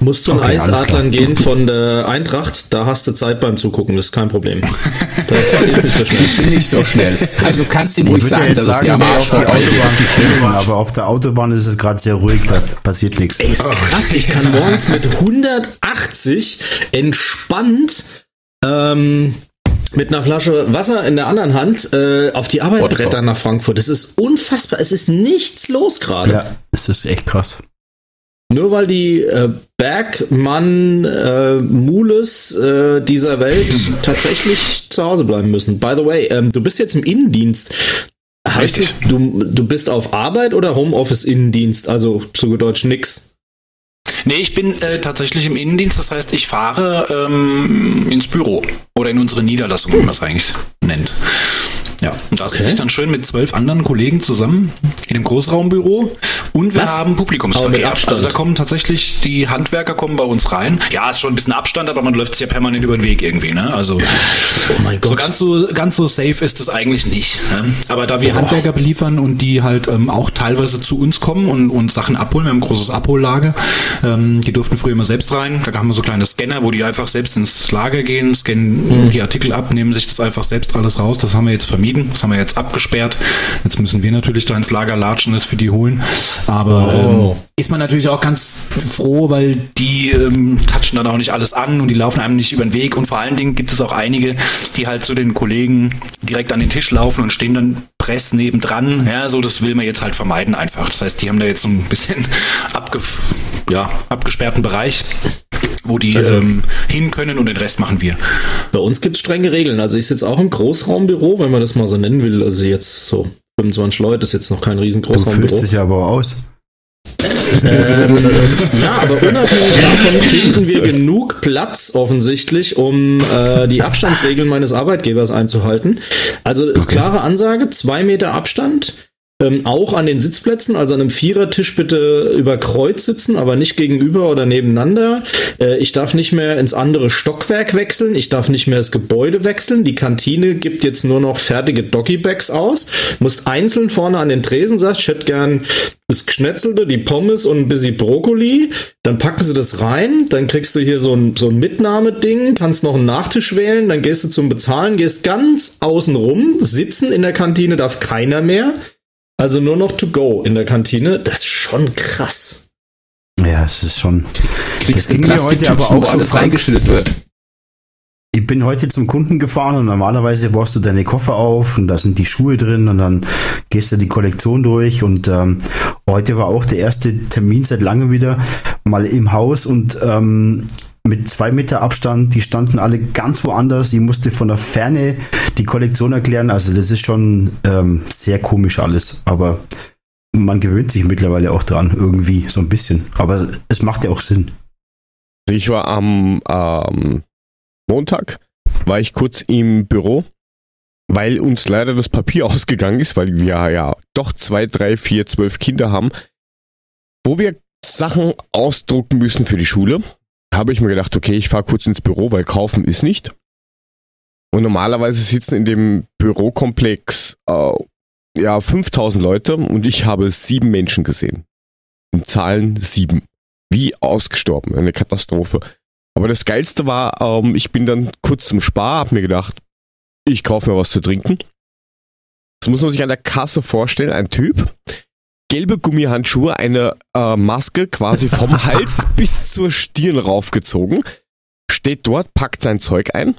C: Musst du
E: Okay,
C: Eisadlern gehen von der Eintracht, da hast du Zeit beim Zugucken, das ist kein Problem. Ist nicht so
B: Die
C: schnell.
B: sind nicht so schnell. Also du kannst ihm
E: Ich
B: ruhig sagen, dass es
E: sagen,
B: dir am Arsch
E: auf die
B: vorbei
E: Autobahn
B: geht.
E: zu schnell aber auf der Autobahn ist es gerade sehr ruhig, da passiert nichts.
C: Ey, ist krass, ich kann morgens mit 180 entspannt ähm, mit einer Flasche Wasser in der anderen Hand äh, auf die Arbeit brettern nach Frankfurt. Das ist unfassbar. Es ist nichts los gerade.
E: Ja, es ist echt krass.
C: Nur weil die äh, Bergmann äh, Mules äh, dieser Welt tatsächlich zu Hause bleiben müssen. By the way, ähm, du bist jetzt im Innendienst. Heißt es,
D: Richtig.
C: du, du bist auf Arbeit oder Homeoffice Innendienst? Also zu Deutsch nix.
D: Nee, ich bin äh, tatsächlich im Innendienst, das heißt, ich fahre ähm, ins Büro oder in unsere Niederlassung, wie man das eigentlich nennt. Ja, und da sitze
C: Okay.
D: ich dann schön mit zwölf anderen Kollegen zusammen in einem Großraumbüro und wir
C: Was?
D: haben Publikumsverkehr. Also da kommen tatsächlich die Handwerker kommen bei uns rein. Ja, ist schon ein bisschen Abstand, aber man läuft sich ja permanent über den Weg irgendwie, ne? Also
C: Oh mein
D: so
C: Gott.
D: ganz so ganz so safe ist es eigentlich nicht. Ne? Aber da wir Handwerker beliefern und die halt ähm, auch teilweise zu uns kommen und, und Sachen abholen, wir haben ein großes Abhollager. Ähm, die durften früher immer selbst rein. Da haben wir so kleine Scanner, wo die einfach selbst ins Lager gehen, scannen die Artikel ab, nehmen sich das einfach selbst alles raus. Das haben wir jetzt vermieden. Das haben wir jetzt abgesperrt. Jetzt müssen wir natürlich da ins Lager latschen, das für die holen. Aber
C: Oh.
D: ähm, ist man natürlich auch ganz froh, weil die ähm, touchen dann auch nicht alles an und die laufen einem nicht über den Weg. Und vor allen Dingen gibt es auch einige, die halt zu den Kollegen direkt an den Tisch laufen und stehen dann Press nebendran. Ja, so das will man jetzt halt vermeiden einfach. Das heißt, die haben da jetzt so ein bisschen abge ja, abgesperrten Bereich, wo die ähm, hin können und den Rest machen wir.
C: Bei uns gibt es strenge Regeln. Also ich sitze auch im Großraumbüro, wenn man das mal so nennen will. Also jetzt so 25 Leute ist jetzt noch kein riesen
E: Du füllst
C: Großraumbüro.
E: es ja aber aus.
C: ähm, ja, aber unabhängig davon finden wir genug Platz offensichtlich, um äh, die Abstandsregeln meines Arbeitgebers einzuhalten. Also ist okay. klare Ansage, zwei Meter Abstand. Ähm, auch an den Sitzplätzen, also an einem Vierertisch bitte über Kreuz sitzen, aber nicht gegenüber oder nebeneinander. Äh, ich darf nicht mehr ins andere Stockwerk wechseln. Ich darf nicht mehr das Gebäude wechseln. Die Kantine gibt jetzt nur noch fertige Doggy-Bags aus. Musst einzeln vorne an den Tresen sagen, ich hätte gern das Geschnetzelte, die Pommes und ein bisschen Brokkoli. Dann packen sie das rein. Dann kriegst du hier so ein, so ein Mitnahmeding, kannst noch einen Nachtisch wählen. Dann gehst du zum Bezahlen, gehst ganz außen rum. Sitzen in der Kantine darf keiner mehr. Also nur noch to go in der Kantine. Das ist schon krass.
E: Ja, es ist schon.
B: Kriegst das ging mir heute aber auch so alles reingeschüttet wird.
E: Ich bin heute zum Kunden gefahren und normalerweise baust du deine Koffer auf und da sind die Schuhe drin und dann gehst du die Kollektion durch und ähm, heute war auch der erste Termin seit langem wieder mal im Haus und ähm, mit zwei Meter Abstand, die standen alle ganz woanders. Ich musste von der Ferne die Kollektion erklären. Also das ist schon ähm, sehr komisch alles. Aber man gewöhnt sich mittlerweile auch dran, irgendwie so ein bisschen. Aber es macht ja auch Sinn.
A: Ich war am ähm, Montag, war ich kurz im Büro, weil uns leider das Papier ausgegangen ist, weil wir ja doch zwei, drei, vier, zwölf Kinder haben, wo wir Sachen ausdrucken müssen für die Schule habe ich mir gedacht, okay, ich fahre kurz ins Büro, weil kaufen ist nicht. Und normalerweise sitzen in dem Bürokomplex äh, ja 5000 Leute und ich habe sieben Menschen gesehen. In Zahlen sieben. Wie ausgestorben. Eine Katastrophe. Aber das Geilste war, ähm, ich bin dann kurz zum Spar, habe mir gedacht, ich kaufe mir was zu trinken. Das muss man sich an der Kasse vorstellen. Ein Typ, gelbe Gummihandschuhe, eine äh, Maske quasi vom Hals bis zur Stirn raufgezogen, steht dort, packt sein Zeug ein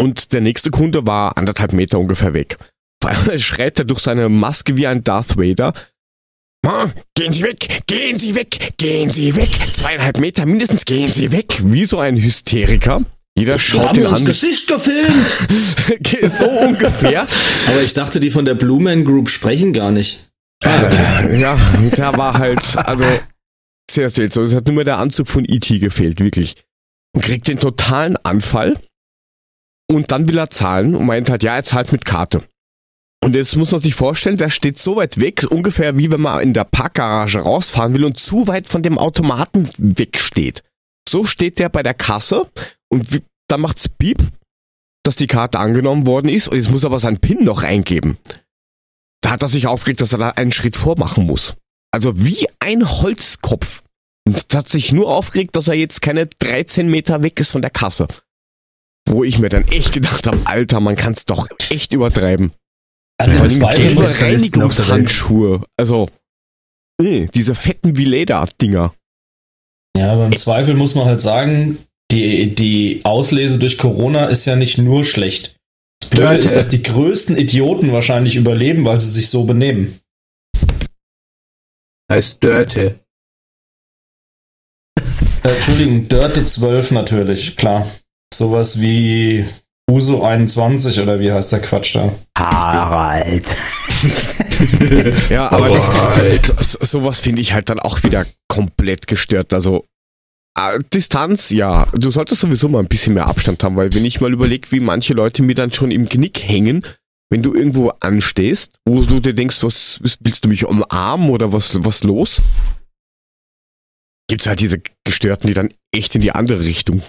A: und der nächste Kunde war anderthalb Meter ungefähr weg. Vor allem schreit er durch seine Maske wie ein Darth Vader. Gehen Sie weg, gehen Sie weg, gehen Sie weg. Zweieinhalb Meter mindestens, gehen Sie weg. Wie so ein Hysteriker. Jeder schaut
C: ihn an. Gesicht gefilmt.
A: so ungefähr.
C: Aber ich dachte, die von der Blue Man Group sprechen gar nicht.
A: Ja, da war halt, also sehr seltsam. Es hat nur mehr der Anzug von E.T. gefehlt, wirklich. Und kriegt den totalen Anfall. Und dann will er zahlen und meint halt, ja, er zahlt mit Karte. Und jetzt muss man sich vorstellen, der steht so weit weg, ungefähr wie wenn man in der Parkgarage rausfahren will und zu weit von dem Automaten wegsteht. So steht der bei der Kasse und dann macht's Piep, dass die Karte angenommen worden ist und jetzt muss er aber sein PIN noch eingeben. Da hat er sich aufgeregt, dass er da einen Schritt vormachen muss. Also wie ein Holzkopf. Und hat sich nur aufgeregt, dass er jetzt keine 13 Meter weg ist von der Kasse. Wo ich mir dann echt gedacht habe, Alter, man kann es doch echt übertreiben. Also allem gelbe Reinigungshandschuhe. Also, nee, diese fetten Vileda-Dinger.
C: Ja, aber im Zweifel muss man halt sagen, die, die Auslese durch Corona ist ja nicht nur schlecht. Blöde ist, dass die größten Idioten wahrscheinlich überleben, weil sie sich so benehmen.
B: Heißt Dörte.
C: Äh, Entschuldigung, Dörte 12 natürlich, klar. Sowas wie Uso 21 oder wie heißt der Quatsch da?
E: Harald.
A: ja, aber Harald. Das, sowas finde ich halt dann auch wieder komplett gestört. Also Distanz, ja. Du solltest sowieso mal ein bisschen mehr Abstand haben, weil wenn ich mal überlege, wie manche Leute mir dann schon im Knick hängen, wenn du irgendwo anstehst, wo du dir denkst, was willst du mich umarmen oder was was los? Gibt's halt diese Gestörten, die dann echt in die andere Richtung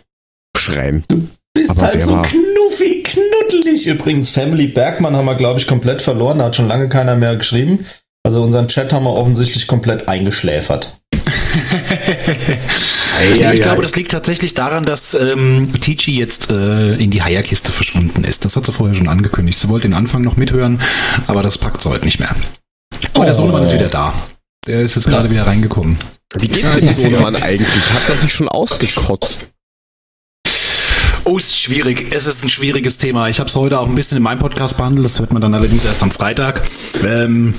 A: schreien.
C: Du bist Aber halt so knuffi, knuddelig. Übrigens, Family Bergmann haben wir, glaube ich, komplett verloren. Da hat schon lange keiner mehr geschrieben. Also unseren Chat haben wir offensichtlich komplett eingeschläfert.
D: ja, ich glaube, das liegt tatsächlich daran, dass ähm, Tichi jetzt äh, in die Heierkiste verschwunden ist. Das hat sie vorher schon angekündigt. Sie wollte den Anfang noch mithören, aber das packt sie heute nicht mehr. Aber oh. der Sohnemann ist wieder da. Der ist jetzt gerade wieder reingekommen.
A: Wie geht's dem Sohnemann eigentlich? Hat er sich schon ausgekotzt?
D: Oh, ist schwierig. Es ist ein schwieriges Thema. Ich habe es heute auch ein bisschen in meinem Podcast behandelt. Das hört man dann allerdings erst am Freitag. Ähm,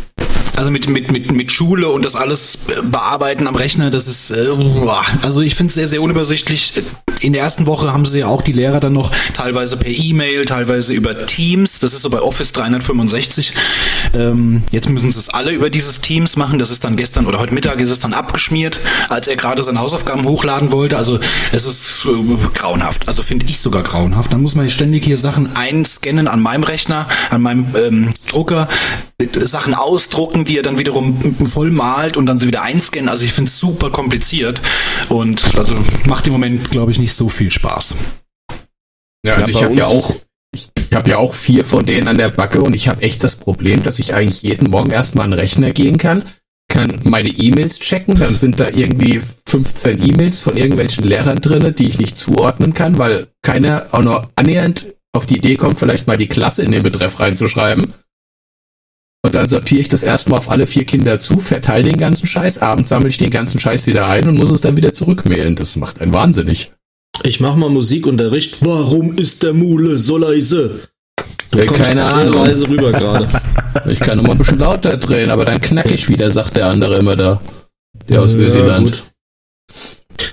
D: Also mit, mit, mit, mit Schule und das alles bearbeiten am Rechner, das ist, äh, also ich finde es sehr, sehr unübersichtlich. In der ersten Woche haben sie ja auch die Lehrer dann noch teilweise per E-Mail, teilweise über Teams. Das ist so bei Office 365. Ähm, jetzt müssen sie es alle über dieses Teams machen. Das ist dann gestern oder heute Mittag ist es dann abgeschmiert, als er gerade seine Hausaufgaben hochladen wollte. Also es ist äh, grauenhaft. Also finde ich sogar grauenhaft. Dann muss man ständig hier Sachen einscannen an meinem Rechner, an meinem ähm, Drucker, Sachen ausdrucken, die er dann wiederum voll malt und dann sie wieder einscannen. Also ich finde es super kompliziert und also macht im Moment, glaube ich, nicht so viel Spaß.
B: Ja, also ja, ich habe ja auch ich, habe ja auch vier von denen an der Backe und ich habe echt das Problem, dass ich eigentlich jeden Morgen erstmal an den Rechner gehen kann, kann meine E-Mails checken, dann sind da irgendwie 15 E-Mails von irgendwelchen Lehrern drinne, die ich nicht zuordnen kann, weil keiner auch nur annähernd auf die Idee kommt, vielleicht mal die Klasse in den Betreff reinzuschreiben. Und dann sortiere ich das erstmal auf alle vier Kinder zu, verteile den ganzen Scheiß, abends sammle ich den ganzen Scheiß wieder ein und muss es dann wieder zurückmailen. Das macht einen wahnsinnig.
C: Ich mach mal Musikunterricht. Warum ist der Mule so leise?
B: Du ja, keine Ahnung. leise rüber gerade. Ich kann nur mal ein bisschen lauter drehen, aber dann knack ich wieder, sagt der andere immer da. Der aus ja, Gut.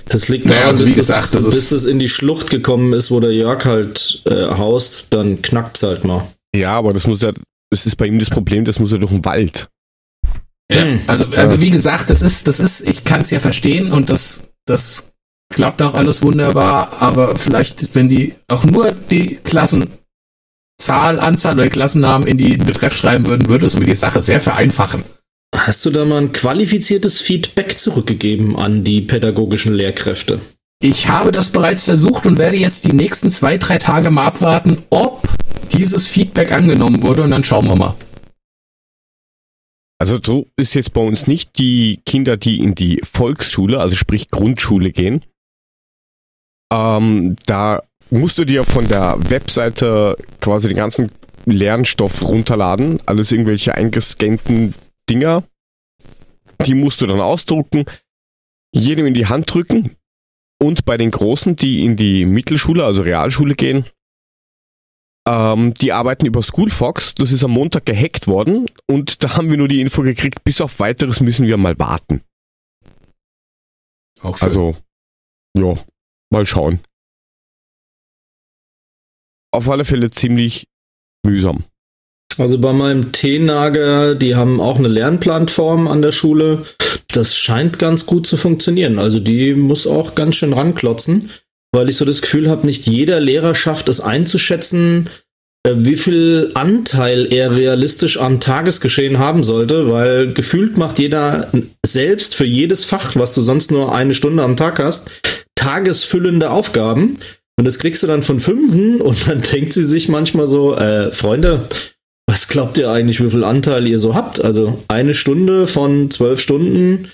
C: Das liegt naja, daran, also bis, gesagt, das, bis es in die Schlucht gekommen ist, wo der Jörg halt äh, haust, dann knackt es halt mal.
A: Ja, aber das muss ja, das ist bei ihm das Problem, das muss ja durch den Wald.
B: Ja, also, also wie gesagt, das ist, das ist, ich kann es ja verstehen und das, das klappt auch alles wunderbar, aber vielleicht, wenn die auch nur die Klassenzahl, Anzahl oder Klassennamen in die Betreff schreiben würden, würde es die Sache sehr vereinfachen.
C: Hast du da mal ein qualifiziertes Feedback zurückgegeben an die pädagogischen Lehrkräfte?
B: Ich habe das bereits versucht und werde jetzt die nächsten zwei, drei Tage mal abwarten, ob dieses Feedback angenommen wurde und dann schauen wir mal.
A: Also so ist jetzt bei uns nicht die Kinder, die in die Volksschule, also sprich Grundschule gehen. Ähm, da musst du dir von der Webseite quasi den ganzen Lernstoff runterladen, alles irgendwelche eingescannten Dinger. Die musst du dann ausdrucken, jedem in die Hand drücken und bei den Großen, die in die Mittelschule, also Realschule gehen, ähm, die arbeiten über Schoolfox. Das ist am Montag gehackt worden und da haben wir nur die Info gekriegt, bis auf weiteres müssen wir mal warten. Auch schön. Also, ja, mal schauen. Auf alle Fälle ziemlich mühsam.
C: Also bei meinem Teenager, die haben auch eine Lernplattform an der Schule. Das scheint ganz gut zu funktionieren. Also die muss auch ganz schön ranklotzen weil ich so das Gefühl habe, nicht jeder Lehrer schafft es einzuschätzen, äh, wie viel Anteil er realistisch am Tagesgeschehen haben sollte, weil gefühlt macht jeder selbst für jedes Fach, was du sonst nur eine Stunde am Tag hast, tagesfüllende Aufgaben. Und das kriegst du dann von Fünfen und dann denkt sie sich manchmal so, äh, Freunde, was glaubt ihr eigentlich, wie viel Anteil ihr so habt? Also eine Stunde von zwölf Stunden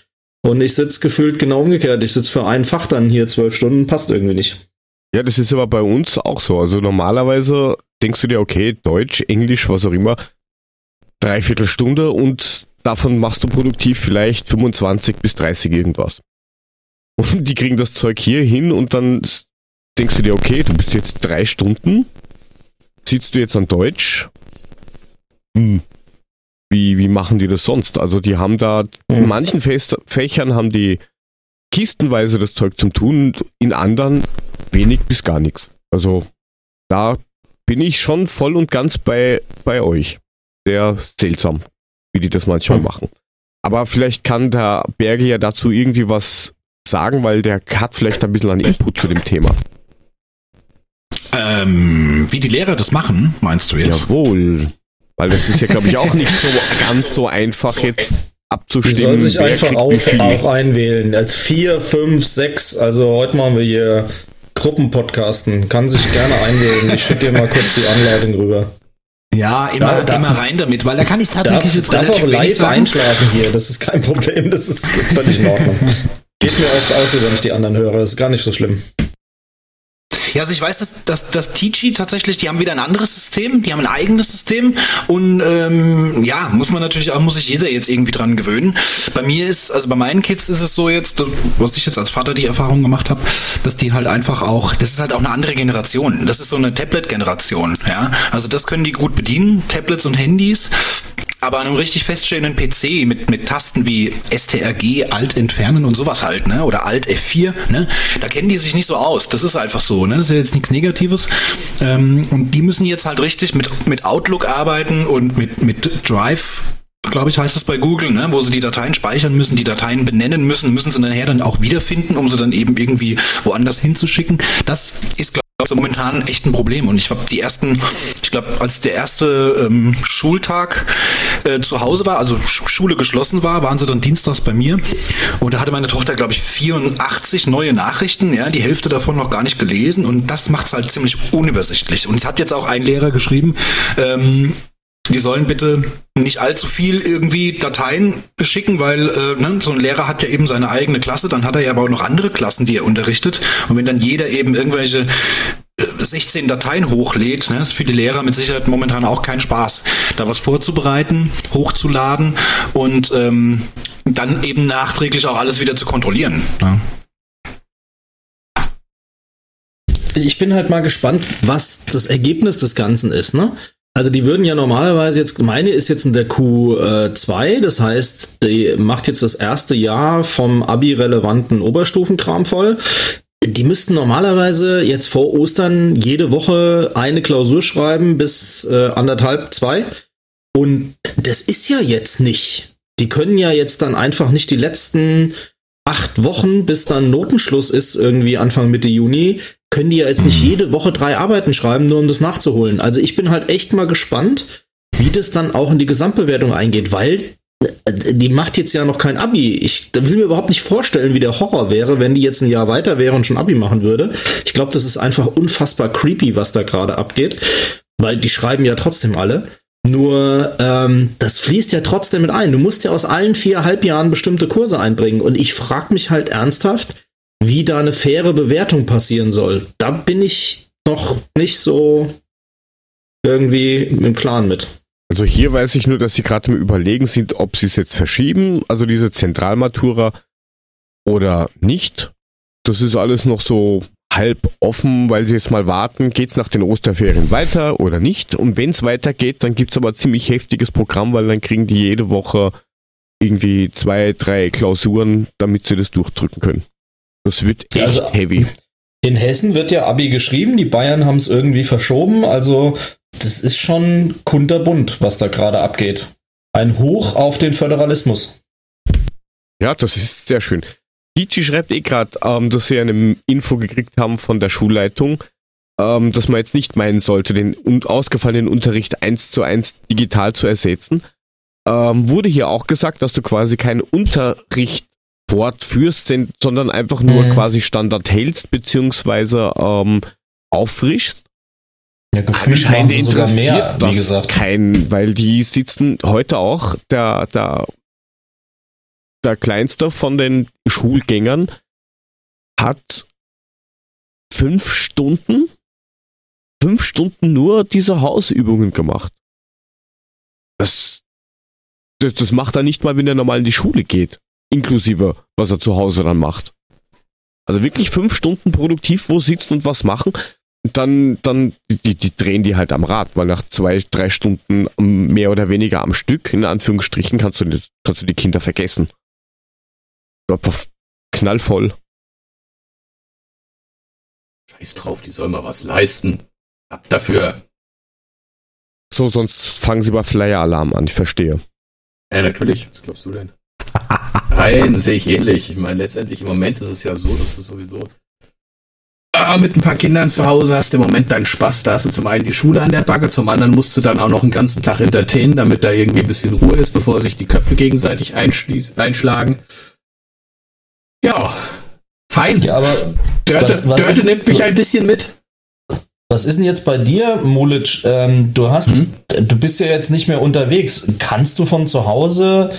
C: und ich sitze gefühlt genau umgekehrt. Ich sitze für ein Fach dann hier zwölf Stunden, passt irgendwie nicht.
A: Ja, das ist aber bei uns auch so. Also normalerweise denkst du dir, okay, Deutsch, Englisch, was auch immer, dreiviertel Stunde und davon machst du produktiv vielleicht 25 bis 30 irgendwas. Und die kriegen das Zeug hier hin und dann denkst du dir, okay, du bist jetzt drei Stunden, sitzt du jetzt an Deutsch, hm, wie, wie machen die das sonst? Also die haben da, in mhm. manchen Fächern haben die kistenweise das Zeug zum Tun, in anderen wenig bis gar nichts. Also da bin ich schon voll und ganz bei, bei euch. Sehr seltsam, wie die das manchmal mhm. machen. Aber vielleicht kann der Berge ja dazu irgendwie was sagen, weil der hat vielleicht ein bisschen an Input zu dem Thema.
D: Ähm, wie die Lehrer das machen, meinst du jetzt?
A: Jawohl. Weil das ist ja, glaube ich, auch nicht so ganz so einfach jetzt abzustimmen. Die
C: sollen sich einfach auch, auch einwählen. Als vier, fünf, sechs. Also heute machen wir hier Gruppenpodcasten. Kann sich gerne einwählen. Ich schicke dir mal kurz die Anleitung rüber.
D: Ja, immer, da, immer rein damit, weil da kann ich tatsächlich darf,
C: jetzt darf relativ auch live einschlafen hier. Das ist kein Problem. Das ist völlig in Ordnung. Geht mir oft aus, wenn ich die anderen höre. Das ist gar nicht so schlimm.
D: Ja, also ich weiß, dass, dass, dass Teachy tatsächlich, die haben wieder ein anderes System, die haben ein eigenes System und ähm, ja, muss man natürlich auch, muss sich jeder jetzt irgendwie dran gewöhnen. Bei mir ist, also bei meinen Kids ist es so jetzt, was ich jetzt als Vater die Erfahrung gemacht habe, dass die halt einfach auch, das ist halt auch eine andere Generation. Das ist so eine Tablet-Generation, ja. Also das können die gut bedienen, Tablets und Handys. Aber an einem richtig feststehenden PC mit, mit Tasten wie STRG, Alt entfernen und sowas halt, ne? Oder Alt F4, ne? Da kennen die sich nicht so aus. Das ist einfach so, ne? Das ist ja jetzt nichts Negatives. Ähm, und die müssen jetzt halt richtig mit, mit Outlook arbeiten und mit, mit Drive glaube ich, heißt es bei Google, ne, wo sie die Dateien speichern müssen, die Dateien benennen müssen, müssen sie nachher dann auch wiederfinden, um sie dann eben irgendwie woanders hinzuschicken. Das ist, glaube ich, momentan echt ein Problem. Und ich habe die ersten, ich glaube, als der erste ähm, Schultag äh, zu Hause war, also Sch Schule geschlossen war, waren sie dann dienstags bei mir. Und da hatte meine Tochter, glaube ich, 84 neue Nachrichten, ja, die Hälfte davon noch gar nicht gelesen. Und das macht es halt ziemlich unübersichtlich. Und es hat jetzt auch ein Lehrer geschrieben, ähm, die sollen bitte nicht allzu viel irgendwie Dateien schicken, weil äh, ne, so ein Lehrer hat ja eben seine eigene Klasse, dann hat er ja aber auch noch andere Klassen, die er unterrichtet. Und wenn dann jeder eben irgendwelche 16 äh, Dateien hochlädt, ne, ist für die Lehrer mit Sicherheit momentan auch kein Spaß, da was vorzubereiten, hochzuladen und ähm, dann eben nachträglich auch alles wieder zu kontrollieren. Ja.
C: Ich bin halt mal gespannt, was das Ergebnis des Ganzen ist, ne? Also die würden ja normalerweise jetzt, meine ist jetzt in der Q2, das heißt, die macht jetzt das erste Jahr vom Abi-relevanten Oberstufenkram voll. Die müssten normalerweise jetzt vor Ostern jede Woche eine Klausur schreiben bis äh, anderthalb, zwei. Und das ist ja jetzt nicht. Die können ja jetzt dann einfach nicht die letzten acht Wochen, bis dann Notenschluss ist, irgendwie Anfang Mitte Juni, können die ja jetzt nicht jede Woche drei Arbeiten schreiben, nur um das nachzuholen. Also ich bin halt echt mal gespannt, wie das dann auch in die Gesamtbewertung eingeht, weil äh, die macht jetzt ja noch kein Abi. Ich will mir überhaupt nicht vorstellen, wie der Horror wäre, wenn die jetzt ein Jahr weiter wäre und schon Abi machen würde. Ich glaube, das ist einfach unfassbar creepy, was da gerade abgeht, weil die schreiben ja trotzdem alle. Nur ähm, das fließt ja trotzdem mit ein. Du musst ja aus allen vier Halbjahren bestimmte Kurse einbringen. Und ich frage mich halt ernsthaft, wie da eine faire Bewertung passieren soll. Da bin ich noch nicht so irgendwie im Klaren mit.
A: Also hier weiß ich nur, dass sie gerade im Überlegen sind, ob sie es jetzt verschieben, also diese Zentralmatura oder nicht. Das ist alles noch so halb offen, weil sie jetzt mal warten, geht es nach den Osterferien weiter oder nicht. Und wenn es weitergeht, dann gibt es aber ein ziemlich heftiges Programm, weil dann kriegen die jede Woche irgendwie zwei, drei Klausuren, damit sie das durchdrücken können. Das wird echt also, heavy.
C: In Hessen wird ja Abi geschrieben, die Bayern haben es irgendwie verschoben, also das ist schon kunterbunt, was da gerade abgeht. Ein Hoch auf den Föderalismus.
A: Ja, das ist sehr schön. Dici schreibt eh gerade, ähm, dass sie eine Info gekriegt haben von der Schulleitung, ähm, dass man jetzt nicht meinen sollte, den ausgefallenen Unterricht eins zu eins digital zu ersetzen. Ähm, wurde hier auch gesagt, dass du quasi keinen Unterricht fortführst, sondern einfach nur mhm. quasi Standard hältst, beziehungsweise ähm, auffrischst.
C: Ja, gefühlt
A: Anscheinend interessiert mehr, das gesagt. keinen, weil die sitzen heute auch, der, der, der kleinste von den Schulgängern hat fünf Stunden, fünf Stunden nur diese Hausübungen gemacht. Das, das, das macht er nicht mal, wenn er normal in die Schule geht inklusive was er zu Hause dann macht. Also wirklich fünf Stunden produktiv wo sitzen und was machen. Dann, dann, die, die drehen die halt am Rad, weil nach zwei, drei Stunden mehr oder weniger am Stück, in Anführungsstrichen, kannst du, kannst du die Kinder vergessen. Einfach knallvoll.
B: Scheiß drauf, die sollen mal was leisten. Ab dafür.
A: So, sonst fangen sie bei Flyer-Alarm an, ich verstehe.
B: Ja, natürlich. Was glaubst du denn? Nein, sehe ich ähnlich. Ich meine, letztendlich im Moment ist es ja so, dass du sowieso ah, mit ein paar Kindern zu Hause hast im Moment deinen Spaß. Da hast du zum einen die Schule an der Backe, zum anderen musst du dann auch noch einen ganzen Tag entertainen, damit da irgendwie ein bisschen Ruhe ist, bevor sich die Köpfe gegenseitig einschlagen. Ja, fein.
C: Ja, aber
B: Dörte, was, was Dörte nimmt mich ein bisschen mit.
C: Was ist denn jetzt bei dir, Molic? Ähm, du hast, hm? du bist ja jetzt nicht mehr unterwegs. Kannst du von zu Hause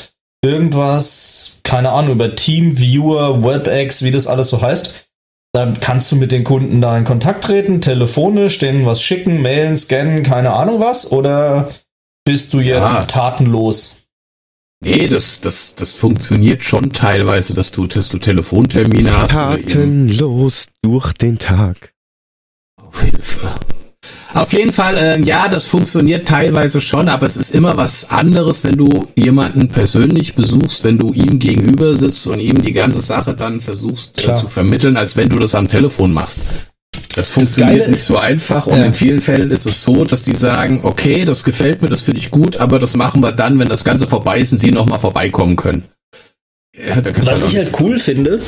C: irgendwas, keine Ahnung, über Teamviewer, WebEx, wie das alles so heißt. Dann kannst du mit den Kunden da in Kontakt treten, telefonisch, denen was schicken, mailen, scannen, keine Ahnung was, oder bist du jetzt ja. tatenlos?
B: Nee, das, das, das funktioniert schon teilweise, dass du, dass du Telefontermine hast.
A: Tatenlos durch den Tag.
B: Auf Hilfe. Auf jeden Fall, äh, ja, das funktioniert teilweise schon, aber es ist immer was anderes, wenn du jemanden persönlich besuchst, wenn du ihm gegenüber sitzt und ihm die ganze Sache dann versuchst äh, zu vermitteln, als wenn du das am Telefon machst. Das funktioniert das nicht so einfach und ja. in vielen Fällen ist es so, dass die sagen, okay, das gefällt mir, das finde ich gut, aber das machen wir dann, wenn das Ganze vorbei ist und sie nochmal vorbeikommen können.
C: Ja, Was ich halt cool finde,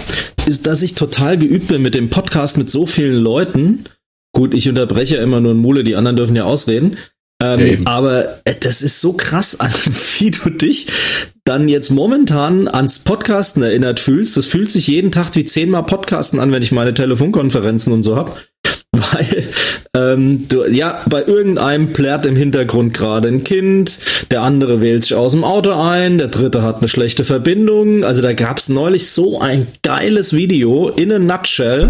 C: ist, dass ich total geübt bin mit dem Podcast mit so vielen Leuten. Gut, ich unterbreche ja immer nur Mule, die anderen dürfen ja ausreden. Ähm, ja, aber äh, das ist so krass, wie du dich dann jetzt momentan ans Podcasten erinnert fühlst. Das fühlt sich jeden Tag wie zehnmal Podcasten an, wenn ich meine Telefonkonferenzen und so hab. Weil ähm, du, ja, bei irgendeinem plärt im Hintergrund gerade ein Kind, der andere wählt sich aus dem Auto ein, der dritte hat eine schlechte Verbindung. Also da gab's neulich so ein geiles Video in a nutshell,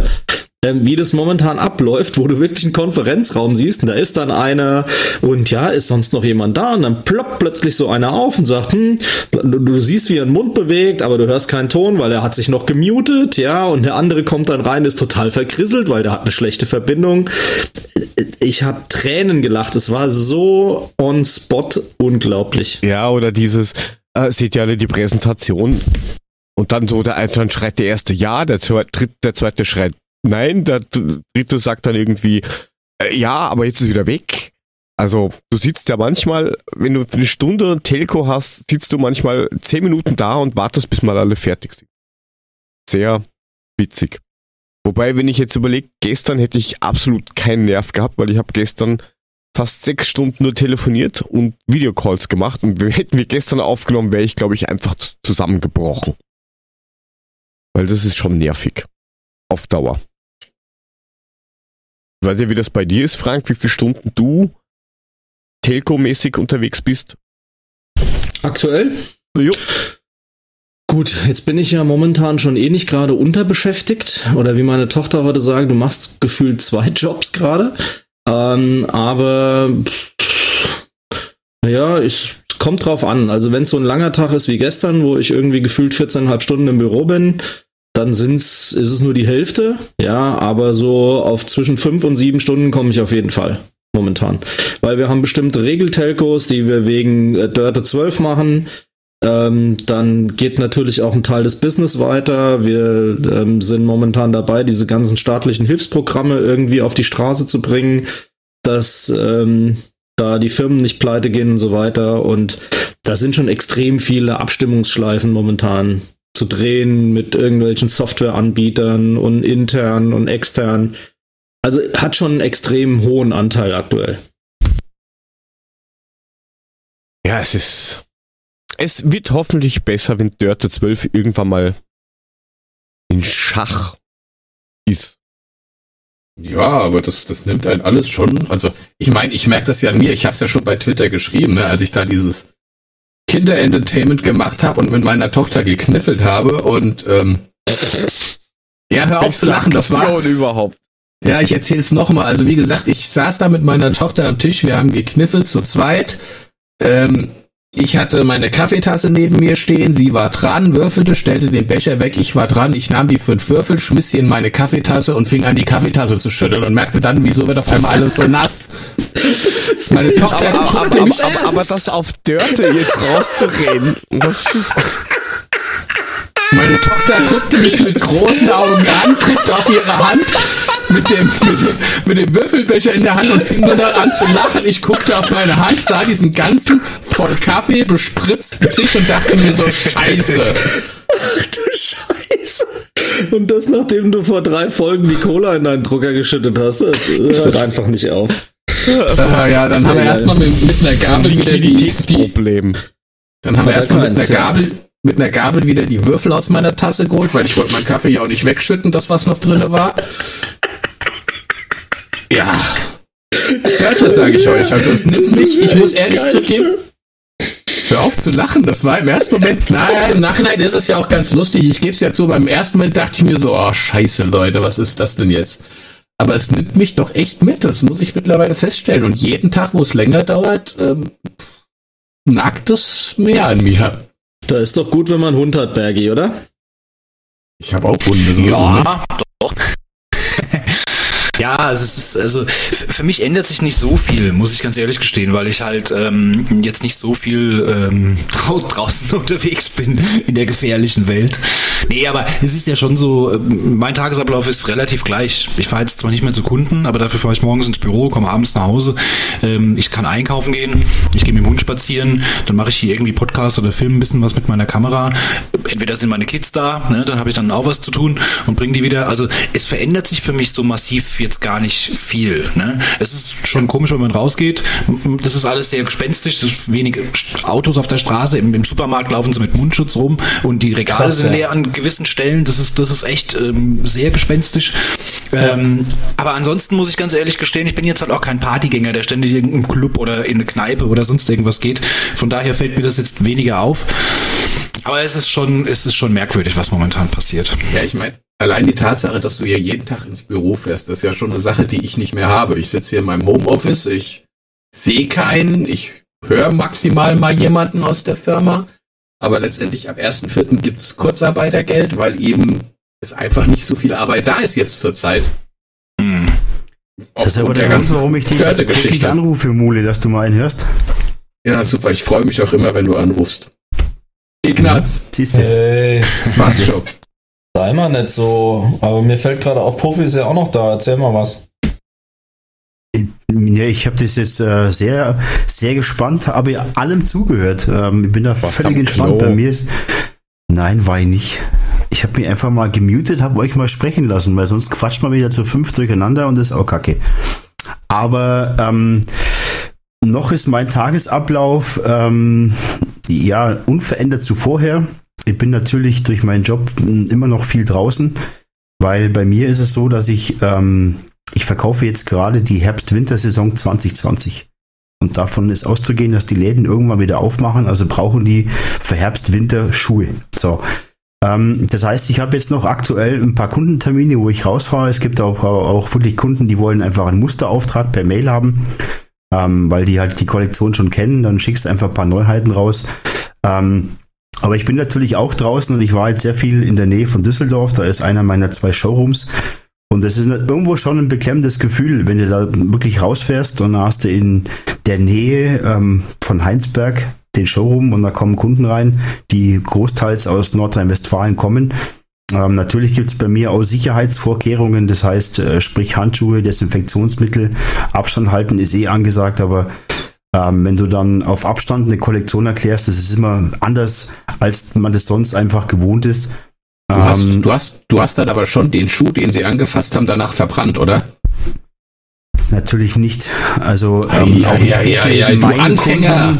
C: ähm, wie das momentan abläuft, wo du wirklich einen Konferenzraum siehst und da ist dann einer und ja, ist sonst noch jemand da und dann ploppt plötzlich so einer auf und sagt, hm, du, siehst, wie er den Mund bewegt, aber du hörst keinen Ton, weil er hat sich noch gemutet, ja, und der andere kommt dann rein, ist total verkrisselt, weil der hat eine schlechte Verbindung. Ich habe Tränen gelacht, es war so on spot unglaublich.
A: Ja, oder dieses, äh, seht ihr alle die Präsentation und dann so, der, dann schreit der erste ja, der, der zweite schreit Nein, der dritte sagt dann irgendwie, äh, ja, aber jetzt ist wieder weg. Also du sitzt ja manchmal, wenn du eine Stunde Telco hast, sitzt du manchmal zehn Minuten da und wartest, bis mal alle fertig sind. Sehr witzig. Wobei, wenn ich jetzt überlege, gestern hätte ich absolut keinen Nerv gehabt, weil ich habe gestern fast sechs Stunden nur telefoniert und Videocalls gemacht und hätten wir gestern aufgenommen, wäre ich, glaube ich, einfach zusammengebrochen. Weil das ist schon nervig. Auf Dauer. Weißt du, wie das bei dir ist, Frank? Wie viele Stunden du Telco-mäßig unterwegs bist?
C: Aktuell? Jo. Gut, jetzt bin ich ja momentan schon eh nicht gerade unterbeschäftigt. Oder wie meine Tochter heute sagt, du machst gefühlt zwei Jobs gerade. Ähm, aber ja, es kommt drauf an. Also wenn es so ein langer Tag ist wie gestern, wo ich irgendwie gefühlt 14,5 Stunden im Büro bin, dann sind's, ist es nur die Hälfte. Ja, aber so auf zwischen fünf und sieben Stunden komme ich auf jeden Fall momentan. Weil wir haben bestimmte Regeltelcos, die wir wegen äh, Dörte 12 machen. Ähm, dann geht natürlich auch ein Teil des Business weiter. Wir ähm, sind momentan dabei, diese ganzen staatlichen Hilfsprogramme irgendwie auf die Straße zu bringen, dass ähm, da die Firmen nicht pleite gehen und so weiter. Und da sind schon extrem viele Abstimmungsschleifen momentan zu drehen mit irgendwelchen Softwareanbietern und intern und extern. Also hat schon einen extrem hohen Anteil aktuell.
A: Ja, es ist. Es wird hoffentlich besser, wenn Dörte 12 irgendwann mal in Schach ist.
B: Ja, aber das, das nimmt einen alles schon. Also, ich meine, ich merke das ja an mir. Ich habe es ja schon bei Twitter geschrieben, ne, als ich da dieses Kinderentertainment gemacht habe und mit meiner Tochter gekniffelt habe und ähm, ja, hör auf zu lachen, das war
A: überhaupt.
B: Ja, ich erzähl's nochmal. Also wie gesagt, ich saß da mit meiner Tochter am Tisch, wir haben gekniffelt zu zweit. Ähm, ich hatte meine Kaffeetasse neben mir stehen, sie war dran, würfelte, stellte den Becher weg, ich war dran, ich nahm die fünf Würfel, schmiss sie in meine Kaffeetasse und fing an, die Kaffeetasse zu schütteln und merkte dann, wieso wird auf einmal alles so nass.
A: Meine Tochter aber, aber, aber, aber, das auf Dörte jetzt rauszureden.
B: Meine Tochter guckte mich mit großen Augen an, guckte auf ihre Hand mit dem, mit, mit dem Würfelbecher in der Hand und fing dann an zu lachen. Ich guckte auf meine Hand, sah diesen ganzen voll Kaffee bespritzten Tisch und dachte mir so, scheiße.
C: Ach du Scheiße. Und das, nachdem du vor drei Folgen die Cola in deinen Drucker geschüttet hast, das hört einfach nicht auf.
B: Äh, ja, dann haben wir erstmal mit, mit einer Gabel wieder die, die Dann haben wir erstmal mit einer Gabel mit einer Gabel wieder die Würfel aus meiner Tasse geholt, weil ich wollte meinen Kaffee ja auch nicht wegschütten, das was noch drin war. Ja. Hört sage ich euch. Also es nimmt sich, ich muss ehrlich zugeben, Hör auf zu lachen, das war im ersten Moment, klar, im Nachhinein ist es ja auch ganz lustig, ich gebe es ja zu, beim ersten Moment dachte ich mir so, oh scheiße Leute, was ist das denn jetzt? Aber es nimmt mich doch echt mit, das muss ich mittlerweile feststellen. Und jeden Tag, wo es länger dauert, ähm, nagt es mehr an mir.
C: Da ist doch gut, wenn man einen Hund hat, Bergi, oder?
B: Ich habe auch Hunde.
D: Ja, ne? doch. Ja, es ist, also für mich ändert sich nicht so viel, muss ich ganz ehrlich gestehen, weil ich halt ähm, jetzt nicht so viel ähm, draußen unterwegs bin in der gefährlichen Welt. Nee, aber es ist ja schon so, ähm, mein Tagesablauf ist relativ gleich. Ich fahre jetzt zwar nicht mehr zu Kunden, aber dafür fahre ich morgens ins Büro, komme abends nach Hause. Ähm, ich kann einkaufen gehen, ich gehe mit dem Hund spazieren, dann mache ich hier irgendwie Podcast oder Film ein bisschen was mit meiner Kamera. Entweder sind meine Kids da, ne, dann habe ich dann auch was zu tun und bringe die wieder. Also es verändert sich für mich so massiv jetzt gar nicht viel. Ne? Es ist schon komisch, wenn man rausgeht. Das ist alles sehr gespenstisch. Es ist wenige Autos auf der Straße. Im, Im, Supermarkt laufen sie mit Mundschutz rum und die Regale Krass, sind leer ja. an gewissen Stellen. Das ist, das ist echt ähm, sehr gespenstisch. Ja. Ähm, aber ansonsten muss ich ganz ehrlich gestehen, ich bin jetzt halt auch kein Partygänger, der ständig in irgendeinem Club oder in eine Kneipe oder sonst irgendwas geht. Von daher fällt mir das jetzt weniger auf. Aber es ist schon, es ist schon merkwürdig, was momentan passiert.
B: Ja, ich meine, allein die Tatsache, dass du ja jeden Tag ins Büro fährst, das ist ja schon eine Sache, die ich nicht mehr habe. Ich sitze hier in meinem Homeoffice, ich sehe keinen, ich höre maximal mal jemanden aus der Firma. Aber letztendlich ab 1.4. gibt es Kurzarbeitergeld, weil eben es einfach nicht so viel Arbeit da ist jetzt zur Zeit.
E: Hm. Das ist aber der Grund, warum ich dich täglich anrufe, Mule, dass du mal einen hörst.
B: Ja, super. Ich freue mich auch immer, wenn du anrufst.
C: Ignaz. Siehst du. Hey. Was schon. Sei mal nicht so. Aber mir fällt gerade auf, Puffy ist ja auch noch da. Erzähl mal was.
E: Ja, ich habe das jetzt äh, sehr, sehr gespannt, habe allem zugehört. Ähm, ich bin da was völlig entspannt. Bei mir ist. Nein, war ich nicht. Ich habe mich einfach mal gemutet, habe euch mal sprechen lassen, weil sonst quatscht man wieder zu fünf durcheinander und das ist auch kacke. Aber ähm, noch ist mein Tagesablauf ähm, ja unverändert zu vorher. Ich bin natürlich durch meinen Job immer noch viel draußen, weil bei mir ist es so, dass ich ähm, ich verkaufe jetzt gerade die Herbst-Wintersaison 2020. Und davon ist auszugehen, dass die Läden irgendwann wieder aufmachen, also brauchen die für Herbst-Winter Schuhe. So. Ähm, das heißt, ich habe jetzt noch aktuell ein paar Kundentermine, wo ich rausfahre. Es gibt auch, auch wirklich Kunden, die wollen einfach einen Musterauftrag per Mail haben ähm, weil die halt die Kollektion schon kennen. Dann schickst du einfach ein paar Neuheiten raus. Ähm, aber ich bin natürlich auch draußen und ich war jetzt sehr viel in der Nähe von Düsseldorf. Da ist einer meiner zwei Showrooms. Und das ist irgendwo schon ein beklemmendes Gefühl, wenn du da wirklich rausfährst und dann hast du in der Nähe ähm, von Heinsberg den Showroom und da kommen Kunden rein, die großteils aus Nordrhein-Westfalen kommen ähm, natürlich gibt es bei mir auch Sicherheitsvorkehrungen, das heißt, äh, sprich Handschuhe, Desinfektionsmittel, Abstand halten ist eh angesagt, aber ähm, wenn du dann auf Abstand eine Kollektion erklärst, das ist immer anders, als man das sonst einfach gewohnt ist.
B: Du, ähm, hast, du, hast, du hast dann aber schon den Schuh, den sie angefasst haben, danach verbrannt, oder?
E: Natürlich nicht. Also ähm, ja, ja, ja, ja, du Anfänger. Kunden,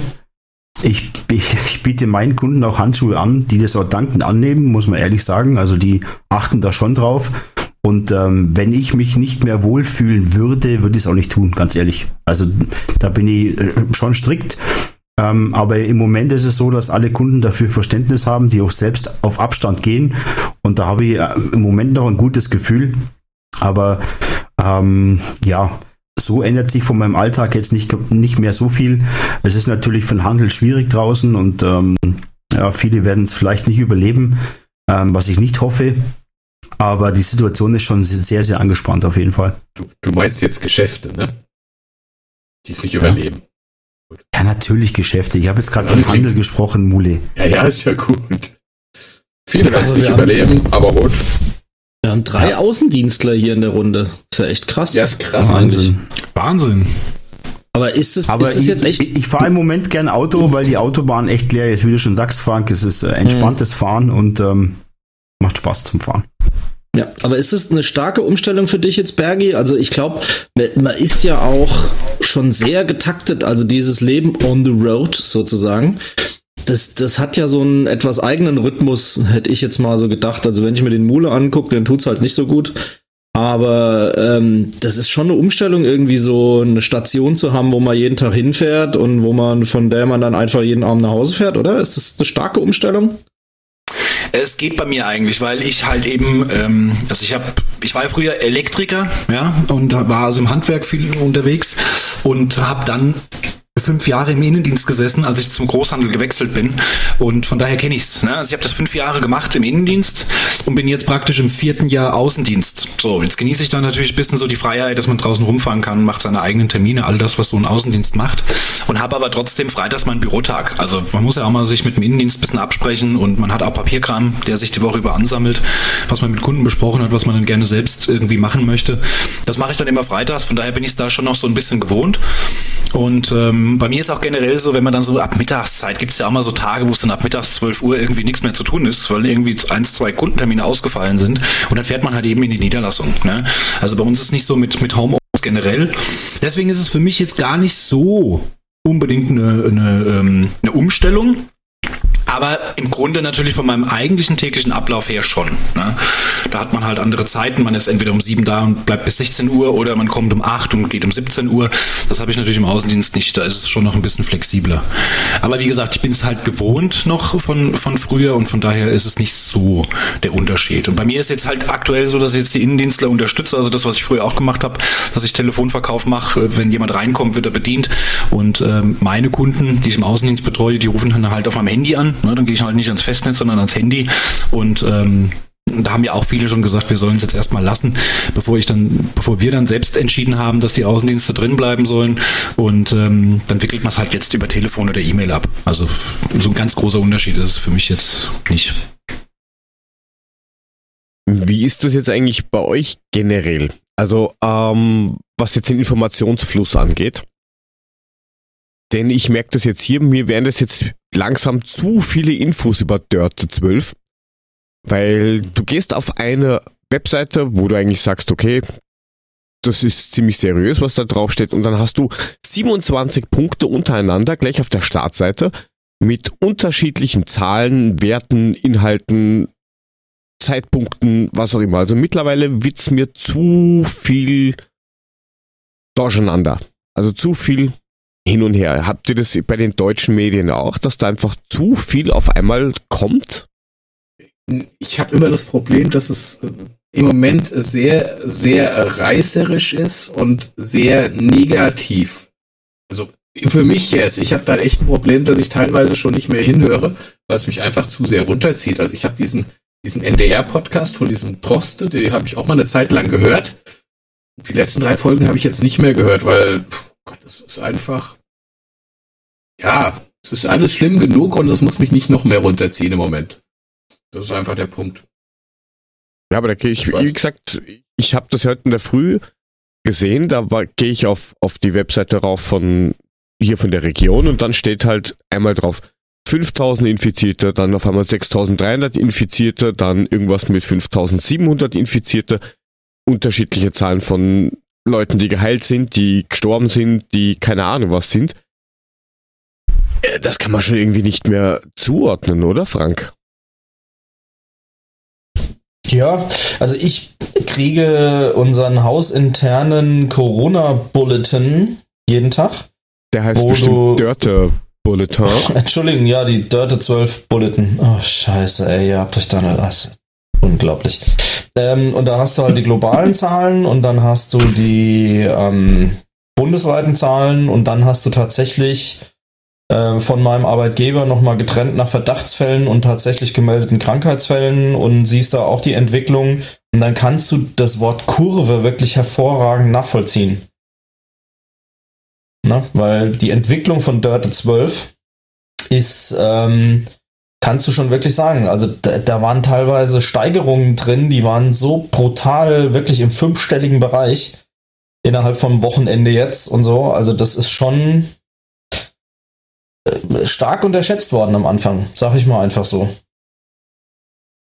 E: ich, ich, ich, biete meinen Kunden auch Handschuhe an, die das auch dankend annehmen, muss man ehrlich sagen. Also die achten da schon drauf. Und ähm, wenn ich mich nicht mehr wohlfühlen würde, würde ich es auch nicht tun, ganz ehrlich. Also da bin ich äh, schon strikt. Ähm, aber im Moment ist es so, dass alle Kunden dafür Verständnis haben, die auch selbst auf Abstand gehen. Und da habe ich äh, im Moment noch ein gutes Gefühl. Aber ähm, ja, so ändert sich von meinem Alltag jetzt nicht, nicht mehr so viel. Es ist natürlich für den Handel schwierig draußen und ähm, ja, viele werden es vielleicht nicht überleben, ähm, was ich nicht hoffe. Aber die Situation ist schon sehr, sehr angespannt auf jeden Fall.
B: Du, du meinst jetzt Geschäfte, ne? Die es nicht ja. überleben.
E: Ja, natürlich Geschäfte. Ich habe jetzt gerade von Handel gesprochen, Mule.
B: Ja, ja, ist ja gut. Viele werden es nicht überleben, aber gut.
C: Wir haben drei ja. Außendienstler hier in der Runde. Ist ja echt krass.
B: Ja, ist krass Wahnsinn.
D: Eigentlich. Wahnsinn.
C: Aber ist das,
E: Aber
C: ist das
E: jetzt echt? Ich, ich fahre im Moment gern Auto, weil die Autobahn echt leer ist. Wie du schon sagst, Frank, es ist äh, entspanntes mhm. Fahren und ähm, macht Spaß zum Fahren.
C: Ja, aber ist das eine starke Umstellung für dich jetzt, Bergi? Also ich glaube, man ist ja auch schon sehr getaktet, also dieses Leben on the road sozusagen das, das hat ja so einen etwas eigenen Rhythmus, hätte ich jetzt mal so gedacht. Also wenn ich mir den Mule angucke, dann tut's halt nicht so gut. Aber ähm, das ist schon eine Umstellung, irgendwie so eine Station zu haben, wo man jeden Tag hinfährt und wo man, von der man dann einfach jeden Abend nach Hause fährt, oder? Ist das eine starke Umstellung?
D: Es geht bei mir eigentlich, weil ich halt eben, ähm, also ich habe, ich war ja früher Elektriker, ja, und war also im Handwerk viel unterwegs und habe dann fünf Jahre im Innendienst gesessen, als ich zum Großhandel gewechselt bin. Und von daher kenne ich's. Ne? Also ich habe das fünf Jahre gemacht im Innendienst und bin jetzt praktisch im vierten Jahr Außendienst. So, jetzt genieße ich dann natürlich ein bisschen so die Freiheit, dass man draußen rumfahren kann, macht seine eigenen Termine, all das, was so ein Außendienst macht. Und habe aber trotzdem freitags meinen Bürotag. Also man muss ja auch mal sich mit dem Innendienst ein bisschen absprechen und man hat auch Papierkram, der sich die Woche über ansammelt, was man mit Kunden besprochen hat, was man dann gerne selbst irgendwie machen möchte. Das mache ich dann immer freitags, von daher bin ich da schon noch so ein bisschen gewohnt. Und ähm, bei mir ist auch generell so, wenn man dann so ab Mittagszeit, gibt es ja auch mal so Tage, wo es dann ab mittags 12 Uhr irgendwie nichts mehr zu tun ist, weil irgendwie eins, zwei Kundentermine ausgefallen sind. Und dann fährt man halt eben in die Niederlassung. Ne? Also bei uns ist nicht so mit, mit Homeoffice generell. Deswegen ist es für mich jetzt gar nicht so unbedingt eine, eine, ähm, eine Umstellung. Aber im Grunde natürlich von meinem eigentlichen täglichen Ablauf her schon. Ne? Da hat man halt andere Zeiten. Man ist entweder um sieben da und bleibt bis 16 Uhr oder man kommt um acht und geht um 17 Uhr. Das habe ich natürlich im Außendienst nicht. Da ist es schon noch ein bisschen flexibler. Aber wie gesagt, ich bin es halt gewohnt noch von, von früher und von daher ist es nicht so der Unterschied. Und bei mir ist jetzt halt aktuell so, dass ich jetzt die Innendienstler unterstütze. Also das, was ich früher auch gemacht habe, dass ich Telefonverkauf mache. Wenn jemand reinkommt, wird er bedient. Und ähm, meine Kunden, die ich im Außendienst betreue, die rufen dann halt auf meinem Handy an Ne, dann gehe ich halt nicht ans Festnetz, sondern ans Handy. Und ähm, da haben ja auch viele schon gesagt, wir sollen es jetzt erstmal lassen, bevor ich dann, bevor wir dann selbst entschieden haben, dass die Außendienste drin bleiben sollen. Und ähm, dann wickelt man es halt jetzt über Telefon oder E-Mail ab. Also so ein ganz großer Unterschied ist es für mich jetzt nicht.
A: Wie ist das jetzt eigentlich bei euch generell? Also, ähm, was jetzt den Informationsfluss angeht. Denn ich merke das jetzt hier, mir werden das jetzt langsam zu viele Infos über Dirt 12, weil du gehst auf eine Webseite, wo du eigentlich sagst, okay, das ist ziemlich seriös, was da drauf steht, und dann hast du 27 Punkte untereinander gleich auf der Startseite mit unterschiedlichen Zahlen, Werten, Inhalten, Zeitpunkten, was auch immer. Also mittlerweile wird's mir zu viel durcheinander. Also zu viel hin und her. Habt ihr das bei den deutschen Medien auch, dass da einfach zu viel auf einmal kommt?
B: Ich habe immer das Problem, dass es äh, im Moment sehr, sehr reißerisch ist und sehr negativ. Also für mich jetzt, ich habe da echt ein Problem, dass ich teilweise schon nicht mehr hinhöre, weil es mich einfach zu sehr runterzieht. Also ich habe diesen, diesen NDR-Podcast von diesem Troste, den habe ich auch mal eine Zeit lang gehört. Die letzten drei Folgen habe ich jetzt nicht mehr gehört, weil, pff, Gott, das ist einfach, ja, es ist alles schlimm genug und es muss mich nicht noch mehr runterziehen im Moment. Das ist einfach der Punkt.
A: Ja, aber da gehe ich, wie gesagt, ich habe das heute in der Früh gesehen, da gehe ich auf, auf die Webseite rauf von hier von der Region und dann steht halt einmal drauf 5000 Infizierte, dann auf einmal 6300 Infizierte, dann irgendwas mit 5700 Infizierte, unterschiedliche Zahlen von Leuten, die geheilt sind, die gestorben sind, die keine Ahnung was sind. Äh, das kann man schon irgendwie nicht mehr zuordnen, oder Frank?
C: Ja, also ich kriege unseren hausinternen Corona-Bulletin jeden Tag.
A: Der heißt bestimmt Dörte Bulletin.
C: Entschuldigung, ja, die Dörte 12 Bulletin. Oh, scheiße, ey, ihr habt euch da nicht... Unglaublich. Ähm, und da hast du halt die globalen Zahlen und dann hast du die ähm, bundesweiten Zahlen und dann hast du tatsächlich äh, von meinem Arbeitgeber nochmal getrennt nach Verdachtsfällen und tatsächlich gemeldeten Krankheitsfällen und siehst da auch die Entwicklung. Und dann kannst du das Wort Kurve wirklich hervorragend nachvollziehen. Na, weil die Entwicklung von Dörte 12 ist, ähm, kannst du schon wirklich sagen. Also da, da, waren teilweise Steigerungen drin, die waren so brutal, wirklich im fünfstelligen Bereich innerhalb vom Wochenende jetzt und so. Also das ist schon stark unterschätzt worden am Anfang, sag ich mal einfach so.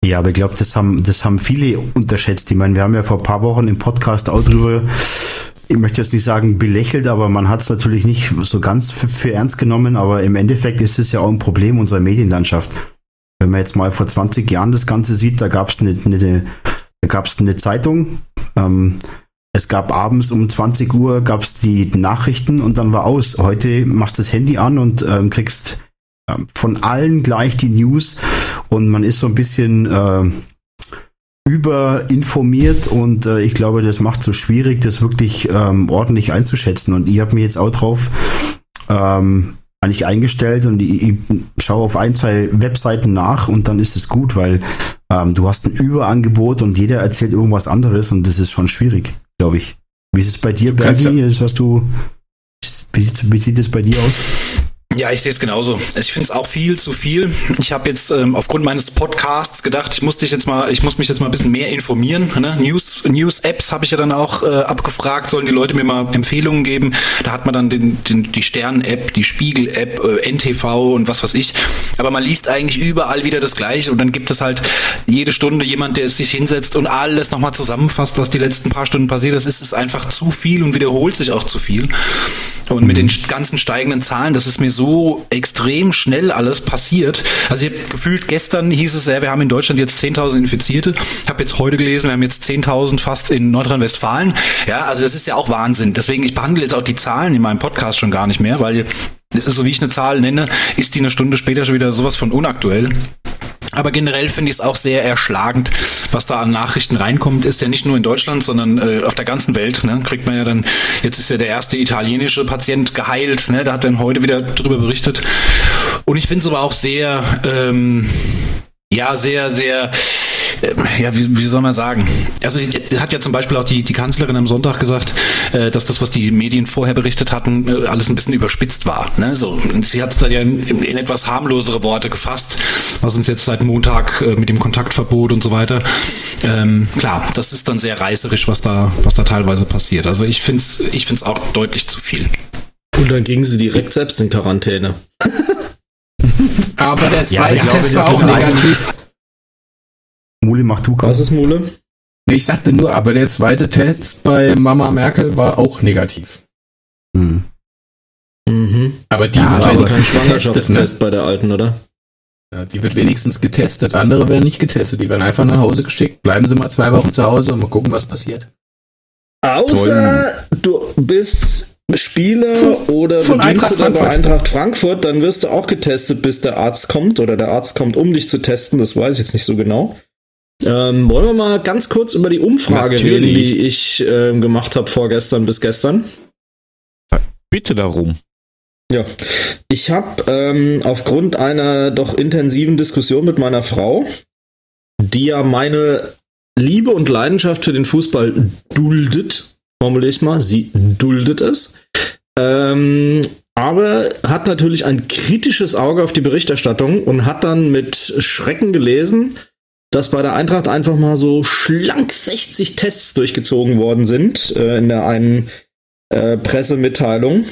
E: Ja, aber ich glaube, das haben, das haben viele unterschätzt. Ich meine, wir haben ja vor ein paar Wochen im Podcast auch drüber, ich möchte jetzt nicht sagen belächelt, aber man hat es natürlich nicht so ganz für, für, ernst genommen, aber im Endeffekt ist es ja auch ein Problem unserer Medienlandschaft. Wenn man jetzt mal vor 20 Jahren das Ganze sieht, da gab es eine, eine, eine Zeitung, ähm, es gab abends um 20 Uhr gab's die Nachrichten und dann war aus. Heute machst du das Handy an und ähm, kriegst ähm, von allen gleich die News und man ist so ein bisschen äh, überinformiert und äh, ich glaube, das macht es so schwierig, das wirklich ähm, ordentlich einzuschätzen. Und ich habe mir jetzt auch drauf ähm, eigentlich eingestellt und ich, ich schaue auf ein, zwei Webseiten nach und dann ist es gut, weil ähm, du hast ein Überangebot und jeder erzählt irgendwas anderes und das ist schon schwierig, glaube ich. Wie ist es bei dir, Bernie? Ja du, wie, wie sieht es bei dir aus?
D: Ja, ich sehe es genauso. Ich finde es auch viel zu viel. Ich habe jetzt ähm, aufgrund meines Podcasts gedacht, ich muss dich jetzt mal, ich muss mich jetzt mal ein bisschen mehr informieren. Ne? News, News Apps habe ich ja dann auch äh, abgefragt, sollen die Leute mir mal Empfehlungen geben. Da hat man dann den, den, die Stern-App, die Spiegel-App, äh, NTV und was weiß ich. Aber man liest eigentlich überall wieder das Gleiche und dann gibt es halt jede Stunde jemand, der sich hinsetzt und alles nochmal zusammenfasst, was die letzten paar Stunden passiert ist. Es ist einfach zu viel und wiederholt sich auch zu viel. Und mit den ganzen steigenden Zahlen, das ist mir so extrem schnell alles passiert. Also ich habe gefühlt, gestern hieß es ja, wir haben in Deutschland jetzt 10.000 Infizierte. Ich habe jetzt heute gelesen, wir haben jetzt 10.000 fast in Nordrhein-Westfalen. Ja, also das ist ja auch Wahnsinn. Deswegen, ich behandle jetzt auch die Zahlen in meinem Podcast schon gar nicht mehr, weil so wie ich eine Zahl nenne, ist die eine Stunde später schon wieder sowas von unaktuell. Aber generell finde ich es auch sehr erschlagend, was da an Nachrichten reinkommt. Ist ja nicht nur in Deutschland, sondern äh, auf der ganzen Welt. Ne? Kriegt man ja dann, jetzt ist ja der erste italienische Patient geheilt. Ne? Da hat dann heute wieder drüber berichtet. Und ich finde es aber auch sehr, ähm, ja, sehr, sehr ja, wie, wie soll man sagen? Also hat ja zum Beispiel auch die, die Kanzlerin am Sonntag gesagt, äh, dass das, was die Medien vorher berichtet hatten, äh, alles ein bisschen überspitzt war. Ne? So, sie hat es dann ja in, in, etwas harmlosere Worte gefasst, was uns jetzt seit Montag äh, mit dem Kontaktverbot und so weiter. Ähm, klar, das ist dann sehr reißerisch, was da, was da teilweise passiert. Also ich finde es ich find's auch deutlich zu viel.
C: Und dann gingen sie direkt selbst in Quarantäne.
B: Aber der zweite ja, Test war auch negativ.
E: Mule, mach du
C: Was ist Mule?
B: Ich sagte nur, aber der zweite Test bei Mama Merkel war auch negativ. Hm. Mhm. Aber die ja, wird wenigstens getestet, ne?
C: bei der alten, oder?
B: Ja, die wird wenigstens getestet. Andere werden nicht getestet. Die werden einfach nach Hause geschickt. Bleiben Sie mal zwei Wochen zu Hause und mal gucken, was passiert.
C: Außer Toll. du bist Spieler oder
B: Von Bediensteter
C: bei Eintracht Frankfurt, dann wirst du auch getestet, bis der Arzt kommt oder der Arzt kommt, um dich zu testen. Das weiß ich jetzt nicht so genau. Ähm, wollen wir mal ganz kurz über die Umfrage Natürlich. reden, die ich ähm, gemacht habe vorgestern bis gestern?
A: Bitte darum.
C: Ja, ich habe ähm, aufgrund einer doch intensiven Diskussion mit meiner Frau, die ja meine Liebe und Leidenschaft für den Fußball duldet, formuliere ich mal, sie duldet es, ähm, aber hat natürlich ein kritisches Auge auf die Berichterstattung und hat dann mit Schrecken gelesen, dass bei der Eintracht einfach mal so schlank 60 Tests durchgezogen worden sind äh, in der einen äh, Pressemitteilung.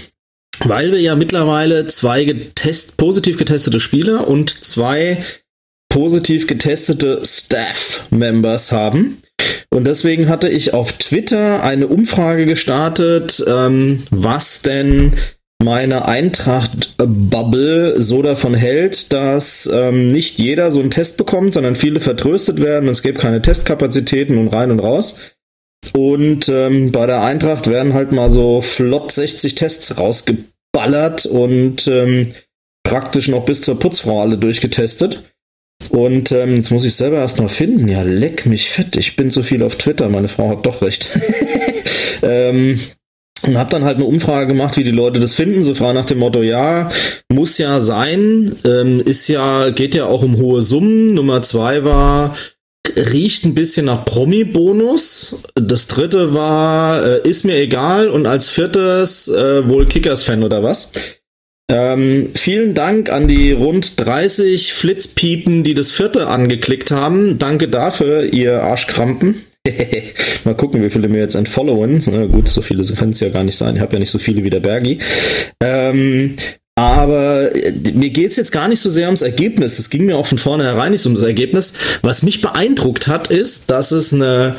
C: Weil wir ja mittlerweile zwei getest, positiv getestete Spieler und zwei positiv getestete Staff-Members haben. Und deswegen hatte ich auf Twitter eine Umfrage gestartet, ähm, was denn meine Eintracht-Bubble so davon hält, dass ähm, nicht jeder so einen Test bekommt, sondern viele vertröstet werden. Es gibt keine Testkapazitäten und rein und raus. Und ähm, bei der Eintracht werden halt mal so flott 60 Tests rausgeballert und ähm, praktisch noch bis zur Putzfrau alle durchgetestet. Und ähm, jetzt muss ich selber erst noch finden. Ja, leck mich fett. Ich bin zu viel auf Twitter. Meine Frau hat doch recht. ähm, und habe dann halt eine Umfrage gemacht, wie die Leute das finden, so frei nach dem Motto, ja, muss ja sein, ähm, ist ja, geht ja auch um hohe Summen. Nummer zwei war, riecht ein bisschen nach Promi-Bonus. Das dritte war, äh, ist mir egal. Und als viertes, äh, wohl Kickers-Fan oder was. Ähm, vielen Dank an die rund 30 Flitzpiepen, die das vierte angeklickt haben. Danke dafür, ihr Arschkrampen. Mal gucken, wie viele mir jetzt entfollowen. Na gut, so viele können es ja gar nicht sein. Ich habe ja nicht so viele wie der Bergi. Ähm, aber äh, mir geht es jetzt gar nicht so sehr ums Ergebnis. Das ging mir auch von vornherein nicht ums Ergebnis. Was mich beeindruckt hat, ist, dass es eine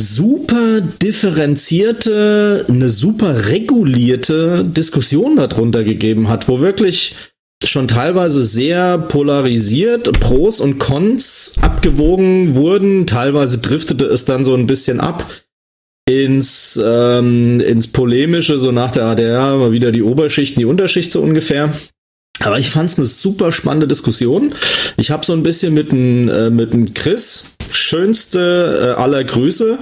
C: super differenzierte, eine super regulierte Diskussion darunter gegeben hat, wo wirklich schon teilweise sehr polarisiert, Pros und Cons abgewogen wurden. Teilweise driftete es dann so ein bisschen ab ins, ähm, ins Polemische, so nach der ADR, mal wieder die Oberschicht, die Unterschicht so ungefähr. Aber ich fand es eine super spannende Diskussion. Ich habe so ein bisschen mit dem äh, Chris, schönste äh, aller Grüße,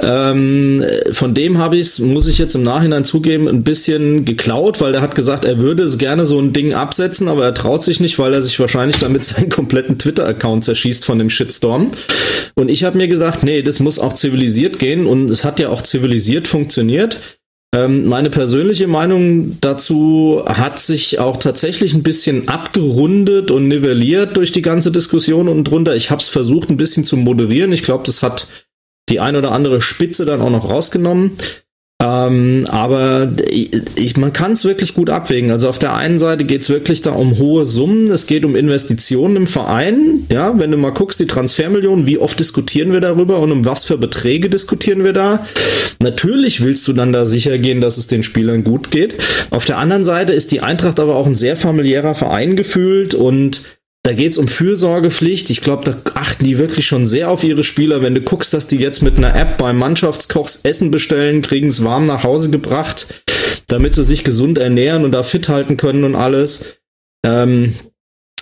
C: Ähm, von dem habe ich muss ich jetzt im Nachhinein zugeben, ein bisschen geklaut, weil der hat gesagt, er würde es gerne so ein Ding absetzen, aber er traut sich nicht, weil er sich wahrscheinlich damit seinen kompletten Twitter-Account zerschießt von dem Shitstorm. Und ich habe mir gesagt, nee, das muss auch zivilisiert gehen und es hat ja auch zivilisiert funktioniert. Ähm, meine persönliche Meinung dazu hat sich auch tatsächlich ein bisschen abgerundet und nivelliert durch die ganze Diskussion und drunter. Ich habe es versucht, ein bisschen zu moderieren. Ich glaube, das hat die ein oder andere Spitze dann auch noch rausgenommen. Ähm, aber ich, man kann es wirklich gut abwägen. Also auf der einen Seite geht es wirklich da um hohe Summen, es geht um Investitionen im Verein. Ja, wenn du mal guckst, die Transfermillionen, wie oft diskutieren wir darüber und um was für Beträge diskutieren wir da? Natürlich willst du dann da sicher gehen, dass es den Spielern gut geht. Auf der anderen Seite ist die Eintracht aber auch ein sehr familiärer Verein gefühlt und da geht es um Fürsorgepflicht. Ich glaube, da achten die wirklich schon sehr auf ihre Spieler. Wenn du guckst, dass die jetzt mit einer App beim Mannschaftskochs Essen bestellen, kriegen es warm nach Hause gebracht, damit sie sich gesund ernähren und da fit halten können und alles. Ähm,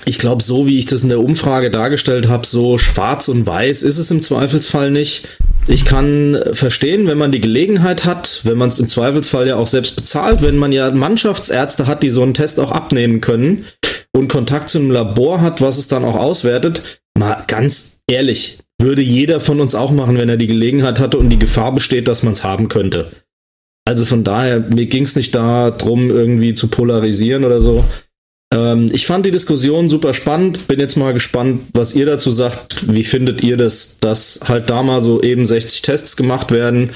C: ich glaube, so wie ich das in der Umfrage dargestellt habe, so schwarz und weiß ist es im Zweifelsfall nicht. Ich kann verstehen, wenn man die Gelegenheit hat, wenn man es im Zweifelsfall ja auch selbst bezahlt, wenn man ja Mannschaftsärzte hat, die so einen Test auch abnehmen können und Kontakt zu einem Labor hat, was es dann auch auswertet. Mal ganz ehrlich, würde jeder von uns auch machen, wenn er die Gelegenheit hatte und die Gefahr besteht, dass man es haben könnte. Also von daher, mir ging es nicht darum, irgendwie zu polarisieren oder so. Ähm, ich fand die Diskussion super spannend. Bin jetzt mal gespannt, was ihr dazu sagt. Wie findet ihr das, dass halt da mal so eben 60 Tests gemacht werden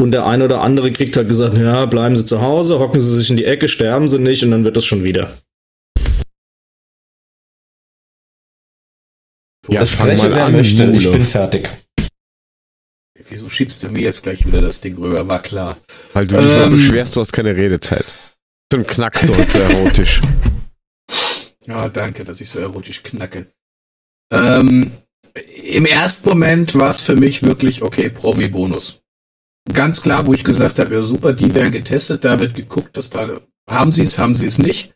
C: und der eine oder andere kriegt halt gesagt, ja, bleiben Sie zu Hause, hocken Sie sich in die Ecke, sterben Sie nicht und dann wird das schon wieder.
B: Ja, das spreche, wer an, möchte. Mule. Ich bin fertig.
E: Wieso schiebst du mir jetzt gleich wieder das Ding rüber? War klar.
A: Weil du dich ähm, mal beschwerst, du hast keine Redezeit. So ein knackst du so erotisch.
E: Ja, danke, dass ich so erotisch knacke. Ähm, Im ersten Moment war es für mich wirklich, okay, Promi-Bonus. Ganz klar, wo ich gesagt habe, ja super, die werden getestet, da wird geguckt, dass da, haben sie es, haben sie es nicht.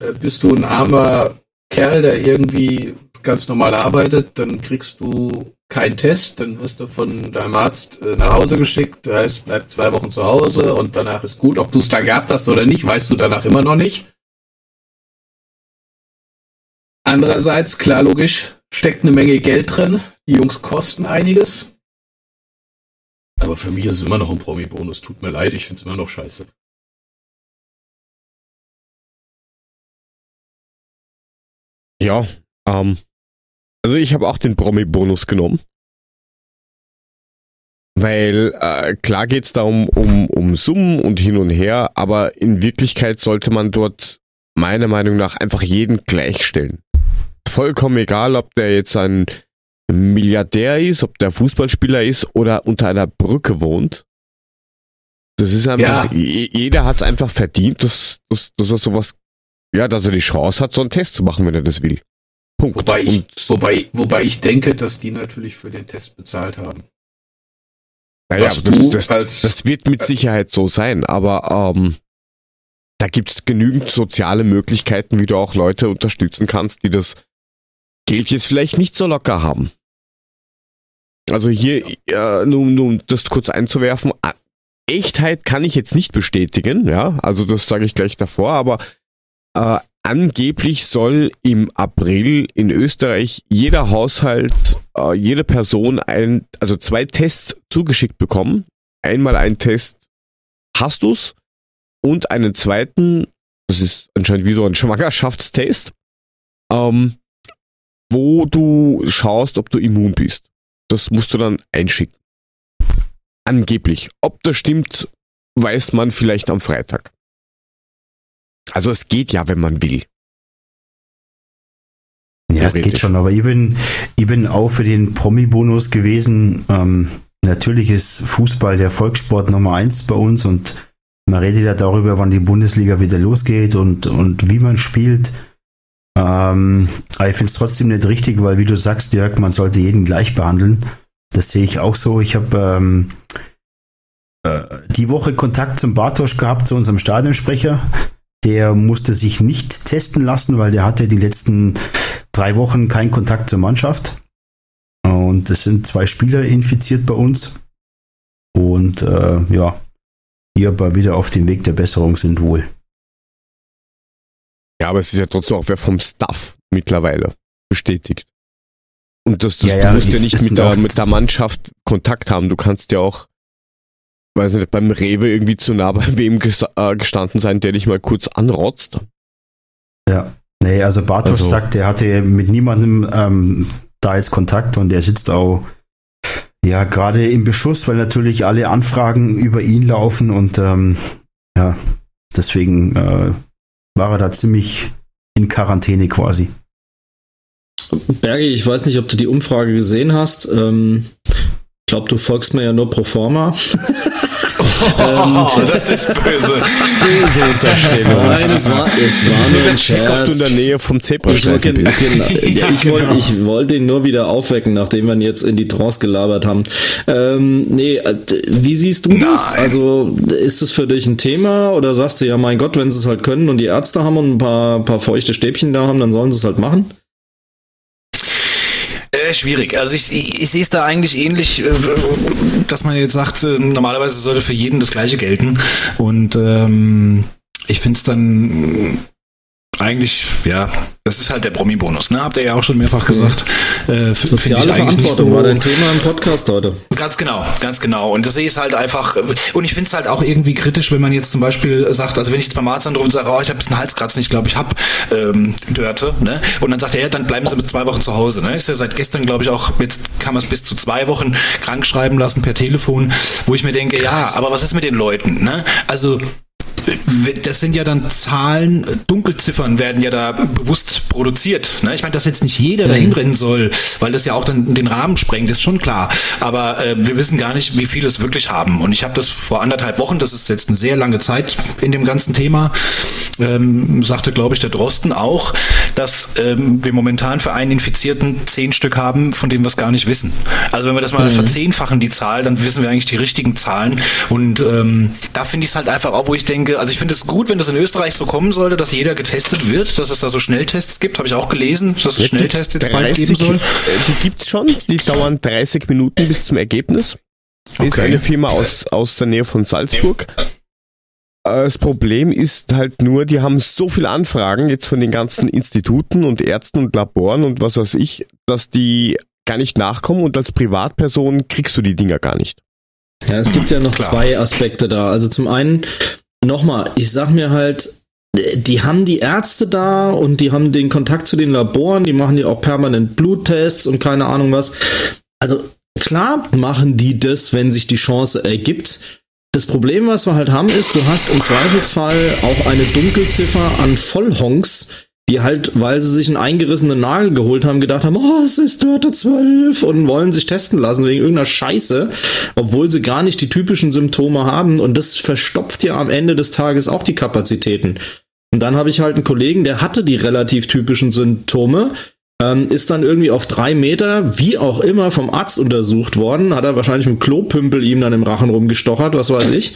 E: Äh, bist du ein armer Kerl, der irgendwie ganz normal arbeitet, dann kriegst du keinen Test, dann wirst du von deinem Arzt äh, nach Hause geschickt, das heißt, bleib zwei Wochen zu Hause und danach ist gut. Ob du es da gehabt hast oder nicht, weißt du danach immer noch nicht. Andererseits, klar, logisch, steckt eine Menge Geld drin. Die Jungs kosten einiges. Aber für mich ist es immer noch ein Promi-Bonus. Tut mir leid, ich finde es immer noch scheiße.
A: Ja, ähm, also ich habe auch den Promi-Bonus genommen. Weil äh, klar geht's da um, um, um Summen und hin und her, aber in Wirklichkeit sollte man dort meiner Meinung nach einfach jeden gleichstellen. Vollkommen egal, ob der jetzt ein Milliardär ist, ob der Fußballspieler ist oder unter einer Brücke wohnt. Das ist einfach, ja. jeder hat es einfach verdient, dass, dass, dass er sowas, ja, dass er die Chance hat, so einen Test zu machen, wenn er das will.
E: Punkt. Wobei ich, wobei, wobei ich denke, dass die natürlich für den Test bezahlt haben.
A: Naja, das, das, das, wird mit Sicherheit so sein, aber ähm, da gibt's genügend soziale Möglichkeiten, wie du auch Leute unterstützen kannst, die das Geld jetzt vielleicht nicht so locker haben. Also hier, äh, nur, nur um das kurz einzuwerfen, Echtheit kann ich jetzt nicht bestätigen, ja, also das sage ich gleich davor, aber äh, angeblich soll im April in Österreich jeder Haushalt, äh, jede Person ein, also zwei Tests zugeschickt bekommen. Einmal ein Test, hast du's? Und einen zweiten, das ist anscheinend wie so ein Schwangerschaftstest, ähm, wo du schaust, ob du immun bist. Das musst du dann einschicken. Angeblich. Ob das stimmt, weiß man vielleicht am Freitag. Also es geht ja, wenn man will.
E: Ja, es geht schon, aber ich bin, ich bin auch für den Promi-Bonus gewesen. Ähm, natürlich ist Fußball der Volkssport Nummer eins bei uns und man redet ja darüber, wann die Bundesliga wieder losgeht und, und wie man spielt. Ähm, aber ich finde es trotzdem nicht richtig, weil wie du sagst, Jörg, man sollte jeden gleich behandeln. Das sehe ich auch so. Ich habe ähm, äh, die Woche Kontakt zum Bartosch gehabt, zu unserem Stadionsprecher. Der musste sich nicht testen lassen, weil der hatte die letzten drei Wochen keinen Kontakt zur Mannschaft. Und es sind zwei Spieler infiziert bei uns. und äh, ja, wir aber wieder auf dem Weg der Besserung sind wohl.
A: Ja, aber es ist ja trotzdem auch wer vom Staff mittlerweile bestätigt. Und das, das
E: Ja, ja,
A: du musst ja
E: die-
A: nicht mit der, mit der Mannschaft Kontakt haben. Du kannst ja auch, weiß nicht, beim Rewe irgendwie zu nah bei wem ges äh, gestanden sein, der dich mal kurz anrotzt.
E: Ja. Nee, also Bartosz
A: Also-
E: sagt, er hatte mit niemandem ähm, da jetzt Kontakt und er sitzt auch ja gerade im Beschuss, weil natürlich alle Anfragen über ihn laufen und ähm, ja, deswegen äh, war er da ziemlich in Quarantäne quasi.
C: Bergi, ich weiß nicht, ob du die Umfrage gesehen hast. Ähm, ich glaube, du folgst mir ja nur pro forma.
D: Oh, das ist böse.
A: Böse Unterstellung.
C: Nein, es war, es war nur ein
A: Check, ob du in der
C: Scherz.
A: Nähe vom
C: Ich
A: Zebrastreifen
C: wollte,
A: bist.
C: genau, ja, ich, wollte, ich wollte ihn nur wieder aufwecken, nachdem wir ihn jetzt in die Trance gelabert haben. Ähm, nee, äh, wie siehst du das?
D: Nein.
C: Also ist das für dich ein Thema oder sagst du, ja mein Gott, wenn sie es halt können und die Ärzte haben und ein paar, paar feuchte Stäbchen da haben, dann sollen sie es halt machen?
D: Schwierig. Also ich, ich, ich sehe es da eigentlich ähnlich, äh, dass man jetzt sagt, äh, normalerweise sollte für jeden das gleiche gelten. Und ähm, ich finde es dann eigentlich, ja, das ist halt der Promi-Bonus, ne? Habt ihr ja auch schon mehrfach gesagt. Äh, find ich
C: Soziale Verantwortung
D: so-
C: war dein Thema im Podcast heute.
D: Ganz genau, ganz genau. Und das sehe ich halt einfach, und ich finde es halt auch irgendwie kritisch, wenn man jetzt zum Beispiel sagt, also wenn ich jetzt beim Arzt anrufe und sage, oh, ich habe ein bisschen Halskratzen, ich glaube, ich habe ähm, Dörte, ne? Und dann sagt er, ja, dann bleiben Sie mit zwei Wochen zu Hause, ne? Ist ja seit gestern, glaube ich, auch, jetzt kann man es bis zu zwei Wochen krank schreiben lassen per Telefon, wo ich mir denke, ja, aber was ist mit den Leuten, ne? Also das sind ja dann Zahlen, Dunkelziffern werden ja da bewusst produziert. Ne? Ich meine, dass jetzt nicht jeder dahin rennen soll, weil das ja auch dann den Rahmen sprengt, ist schon klar. Aber äh, wir wissen gar nicht, wie viele es wirklich haben. Und ich habe das vor anderthalb Wochen, das ist jetzt eine sehr lange Zeit in dem ganzen Thema, ähm, sagte, glaube ich, der Drosten auch, dass ähm, wir momentan für einen Infizierten zehn Stück haben, von denen wir es gar nicht wissen. Also wenn wir das mal verzehnfachen, die Zahl, dann wissen wir eigentlich die richtigen Zahlen. Und ähm, da finde ich es halt einfach auch, wo ich denke, also ich finde es gut, wenn das in Österreich so kommen sollte, dass jeder getestet wird, dass es da so Schnelltests gibt, habe ich auch gelesen, dass es
A: Ja,
D: Schnelltests jetzt bald
A: 30,
D: geben soll.
A: äh, Die gibt's schon, die dauern 30 Minuten bis zum Ergebnis. Ist
D: Okay.
A: eine Firma aus, aus der Nähe von Salzburg. Äh, Das Problem ist halt nur, die haben so viele Anfragen jetzt von den ganzen Instituten und Ärzten und Laboren und was weiß ich, dass die gar nicht nachkommen und als Privatperson kriegst du die Dinger gar nicht.
C: Ja, es gibt ja noch
D: Klar.
C: zwei Aspekte da. Also zum einen, nochmal, ich sag mir halt, die haben die Ärzte da und die haben den Kontakt zu den Laboren, die machen ja auch permanent Bluttests und keine Ahnung was. Also klar machen die das, wenn sich die Chance ergibt. Das Problem, was wir halt haben, ist, du hast im Zweifelsfall auch eine Dunkelziffer an Vollhonks, die halt, weil sie sich einen eingerissenen Nagel geholt haben, gedacht haben, oh, es ist Dörte 12 und wollen sich testen lassen wegen irgendeiner Scheiße, obwohl sie gar nicht die typischen Symptome haben und das verstopft ja am Ende des Tages auch die Kapazitäten. Und dann habe ich halt einen Kollegen, der hatte die relativ typischen Symptome, ähm, ist dann irgendwie auf drei Meter, wie auch immer, vom Arzt untersucht worden, hat er wahrscheinlich mit Klopümpel ihm dann im Rachen rumgestochert, was weiß ich.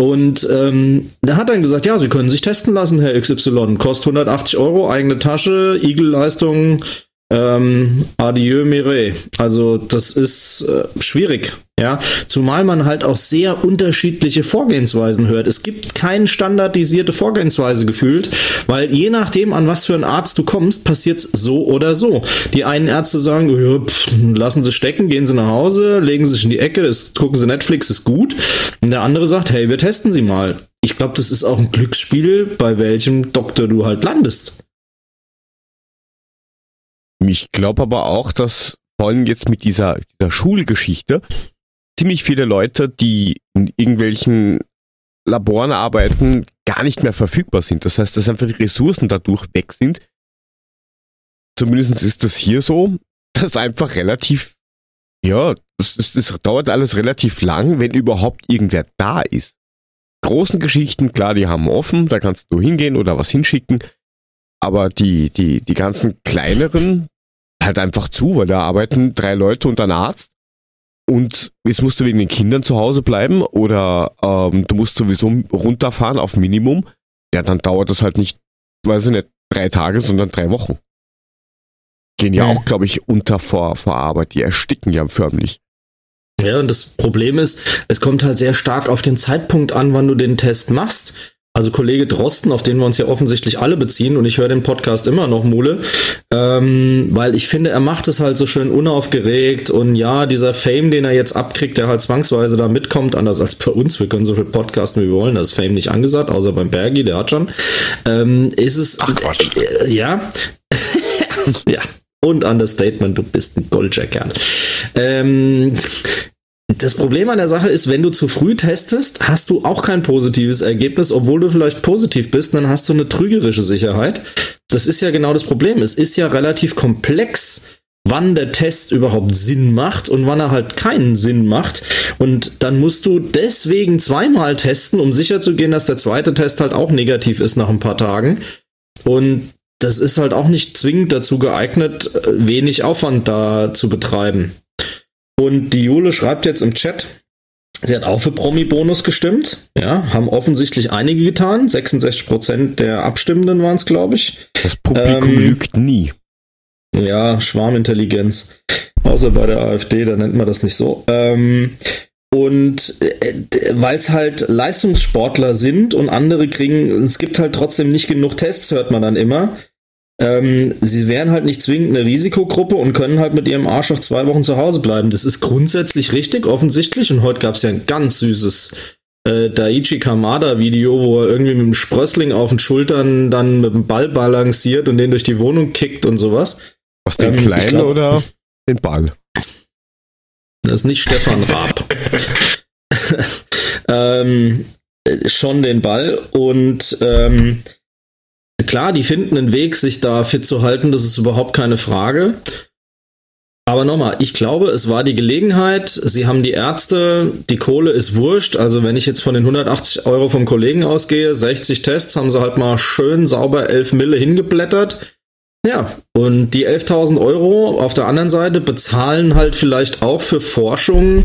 C: Und ähm, der hat dann gesagt, ja, Sie können sich testen lassen, Herr XY. Kostet 180 Euro, eigene Tasche, Igelleistung, ähm, adieu Mireille. Also das ist äh, schwierig, ja. Zumal man halt auch sehr unterschiedliche Vorgehensweisen hört. Es gibt keine standardisierte Vorgehensweise gefühlt, weil je nachdem, an was für einen Arzt du kommst, passiert's so oder so. Die einen Ärzte sagen, ja, pff, lassen Sie stecken, gehen Sie nach Hause, legen Sie sich in die Ecke, das, gucken Sie Netflix, ist gut. Und der andere sagt, hey, wir testen Sie mal. Ich glaube, das ist auch ein Glücksspiel, bei welchem Doktor du halt landest.
A: Ich glaube aber auch, dass vor allem jetzt mit dieser, dieser Schulgeschichte ziemlich viele Leute, die in irgendwelchen Laboren arbeiten, gar nicht mehr verfügbar sind. Das heißt, dass einfach die Ressourcen dadurch weg sind. Zumindest ist das hier so, dass einfach relativ, ja, das, das, das dauert alles relativ lang, wenn überhaupt irgendwer da ist. Großen Geschichten, klar, die haben offen, da kannst du hingehen oder was hinschicken. Aber die, die, die ganzen kleineren halt einfach zu, weil da arbeiten drei Leute und ein Arzt. Und jetzt musst du wegen den Kindern zu Hause bleiben oder ähm, du musst sowieso runterfahren auf Minimum. Ja, dann dauert das halt nicht, weiß ich nicht, drei Tage, sondern drei Wochen. Gehen ja
C: Mhm.
A: auch, glaube ich, unter vor, vor Arbeit. Die ersticken ja förmlich.
C: Ja, und das Problem ist, es kommt halt sehr stark auf den Zeitpunkt an, wann du den Test machst. Also Kollege Drosten, auf den wir uns ja offensichtlich alle beziehen, und ich höre den Podcast immer noch, Mule, ähm, weil ich finde, er macht es halt so schön unaufgeregt und ja, dieser Fame, den er jetzt abkriegt, der halt zwangsweise da mitkommt, anders als bei uns, wir können so viel podcasten, wie wir wollen, da ist Fame nicht angesagt, außer beim Bergi, der hat schon, ähm, ist es,
D: Ach Quatsch.
C: Äh, ja, ja, und Understatement, du bist ein Goldjackern. Ähm, das Problem an der Sache ist, wenn du zu früh testest, hast du auch kein positives Ergebnis, obwohl du vielleicht positiv bist, dann hast du eine trügerische Sicherheit. Das ist ja genau das Problem. Es ist ja relativ komplex, wann der Test überhaupt Sinn macht und wann er halt keinen Sinn macht. Und dann musst du deswegen zweimal testen, um sicherzugehen, dass der zweite Test halt auch negativ ist nach ein paar Tagen. Und das ist halt auch nicht zwingend dazu geeignet, wenig Aufwand da zu betreiben. Und die Jule schreibt jetzt im Chat, sie hat auch für Promi-Bonus gestimmt. Ja, haben offensichtlich einige getan. 66% der Abstimmenden waren es, glaube ich.
A: Das Publikum ähm, lügt nie.
C: Ja, Schwarmintelligenz. Außer bei der AfD, da nennt man das nicht so. Ähm, und äh, weil es halt Leistungssportler sind und andere kriegen, es gibt halt trotzdem nicht genug Tests, hört man dann immer. Ähm, sie wären halt nicht zwingend eine Risikogruppe und können halt mit ihrem Arsch auch zwei Wochen zu Hause bleiben. Das ist grundsätzlich richtig, offensichtlich. Und heute gab es ja ein ganz süßes äh, Daichi Kamada-Video, wo er irgendwie mit dem Sprössling auf den Schultern dann mit dem Ball balanciert und den durch die Wohnung kickt und sowas.
A: Was den ähm, Kleinen glaub, oder den Ball?
C: Das ist nicht Stefan Raab. ähm, äh, schon den Ball und ähm, Klar, die finden einen Weg, sich da fit zu halten, das ist überhaupt keine Frage. Aber nochmal, ich glaube, es war die Gelegenheit, sie haben die Ärzte, die Kohle ist wurscht. Also wenn ich jetzt von den 180 Euro vom Kollegen ausgehe, 60 Tests, haben sie halt mal schön sauber 11 Mille hingeblättert. Ja, und die 11.000 Euro auf der anderen Seite bezahlen halt vielleicht auch für Forschung,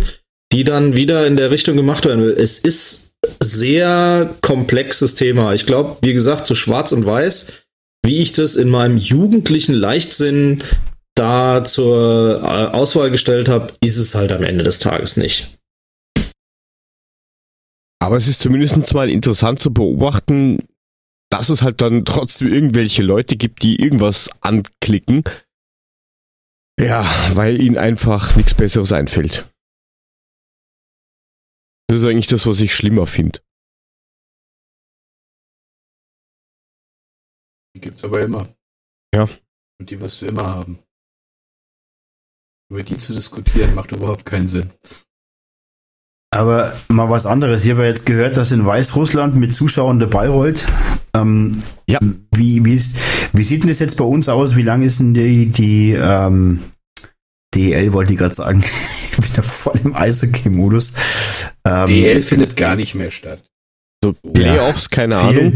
C: die dann wieder in der Richtung gemacht werden will. Es ist sehr komplexes Thema. Ich glaube, wie gesagt, so schwarz und weiß, wie ich das in meinem jugendlichen Leichtsinn da zur äh, Auswahl gestellt habe, ist es halt am Ende des Tages nicht.
A: Aber es ist zumindest mal interessant zu beobachten, dass es halt dann trotzdem irgendwelche Leute gibt, die irgendwas anklicken. Ja, weil ihnen einfach nichts Besseres einfällt. Das ist eigentlich das, was ich schlimmer finde.
B: Die gibt's aber immer.
A: Ja.
B: Und die wirst du immer haben. Über die zu diskutieren macht überhaupt keinen Sinn.
E: Aber mal was anderes. Ich habe jetzt gehört, dass in Weißrussland mit Zuschauern der Ball rollt. Ähm, ja. Wie, wie, ist, wie sieht denn das jetzt bei uns aus? Wie lang ist denn die, die ähm, DL wollte ich gerade sagen. ich bin da voll im Eishockey-Modus.
B: Ähm, DL findet gar nicht mehr statt.
A: So Playoffs, ja, keine
E: vielen,
A: Ahnung.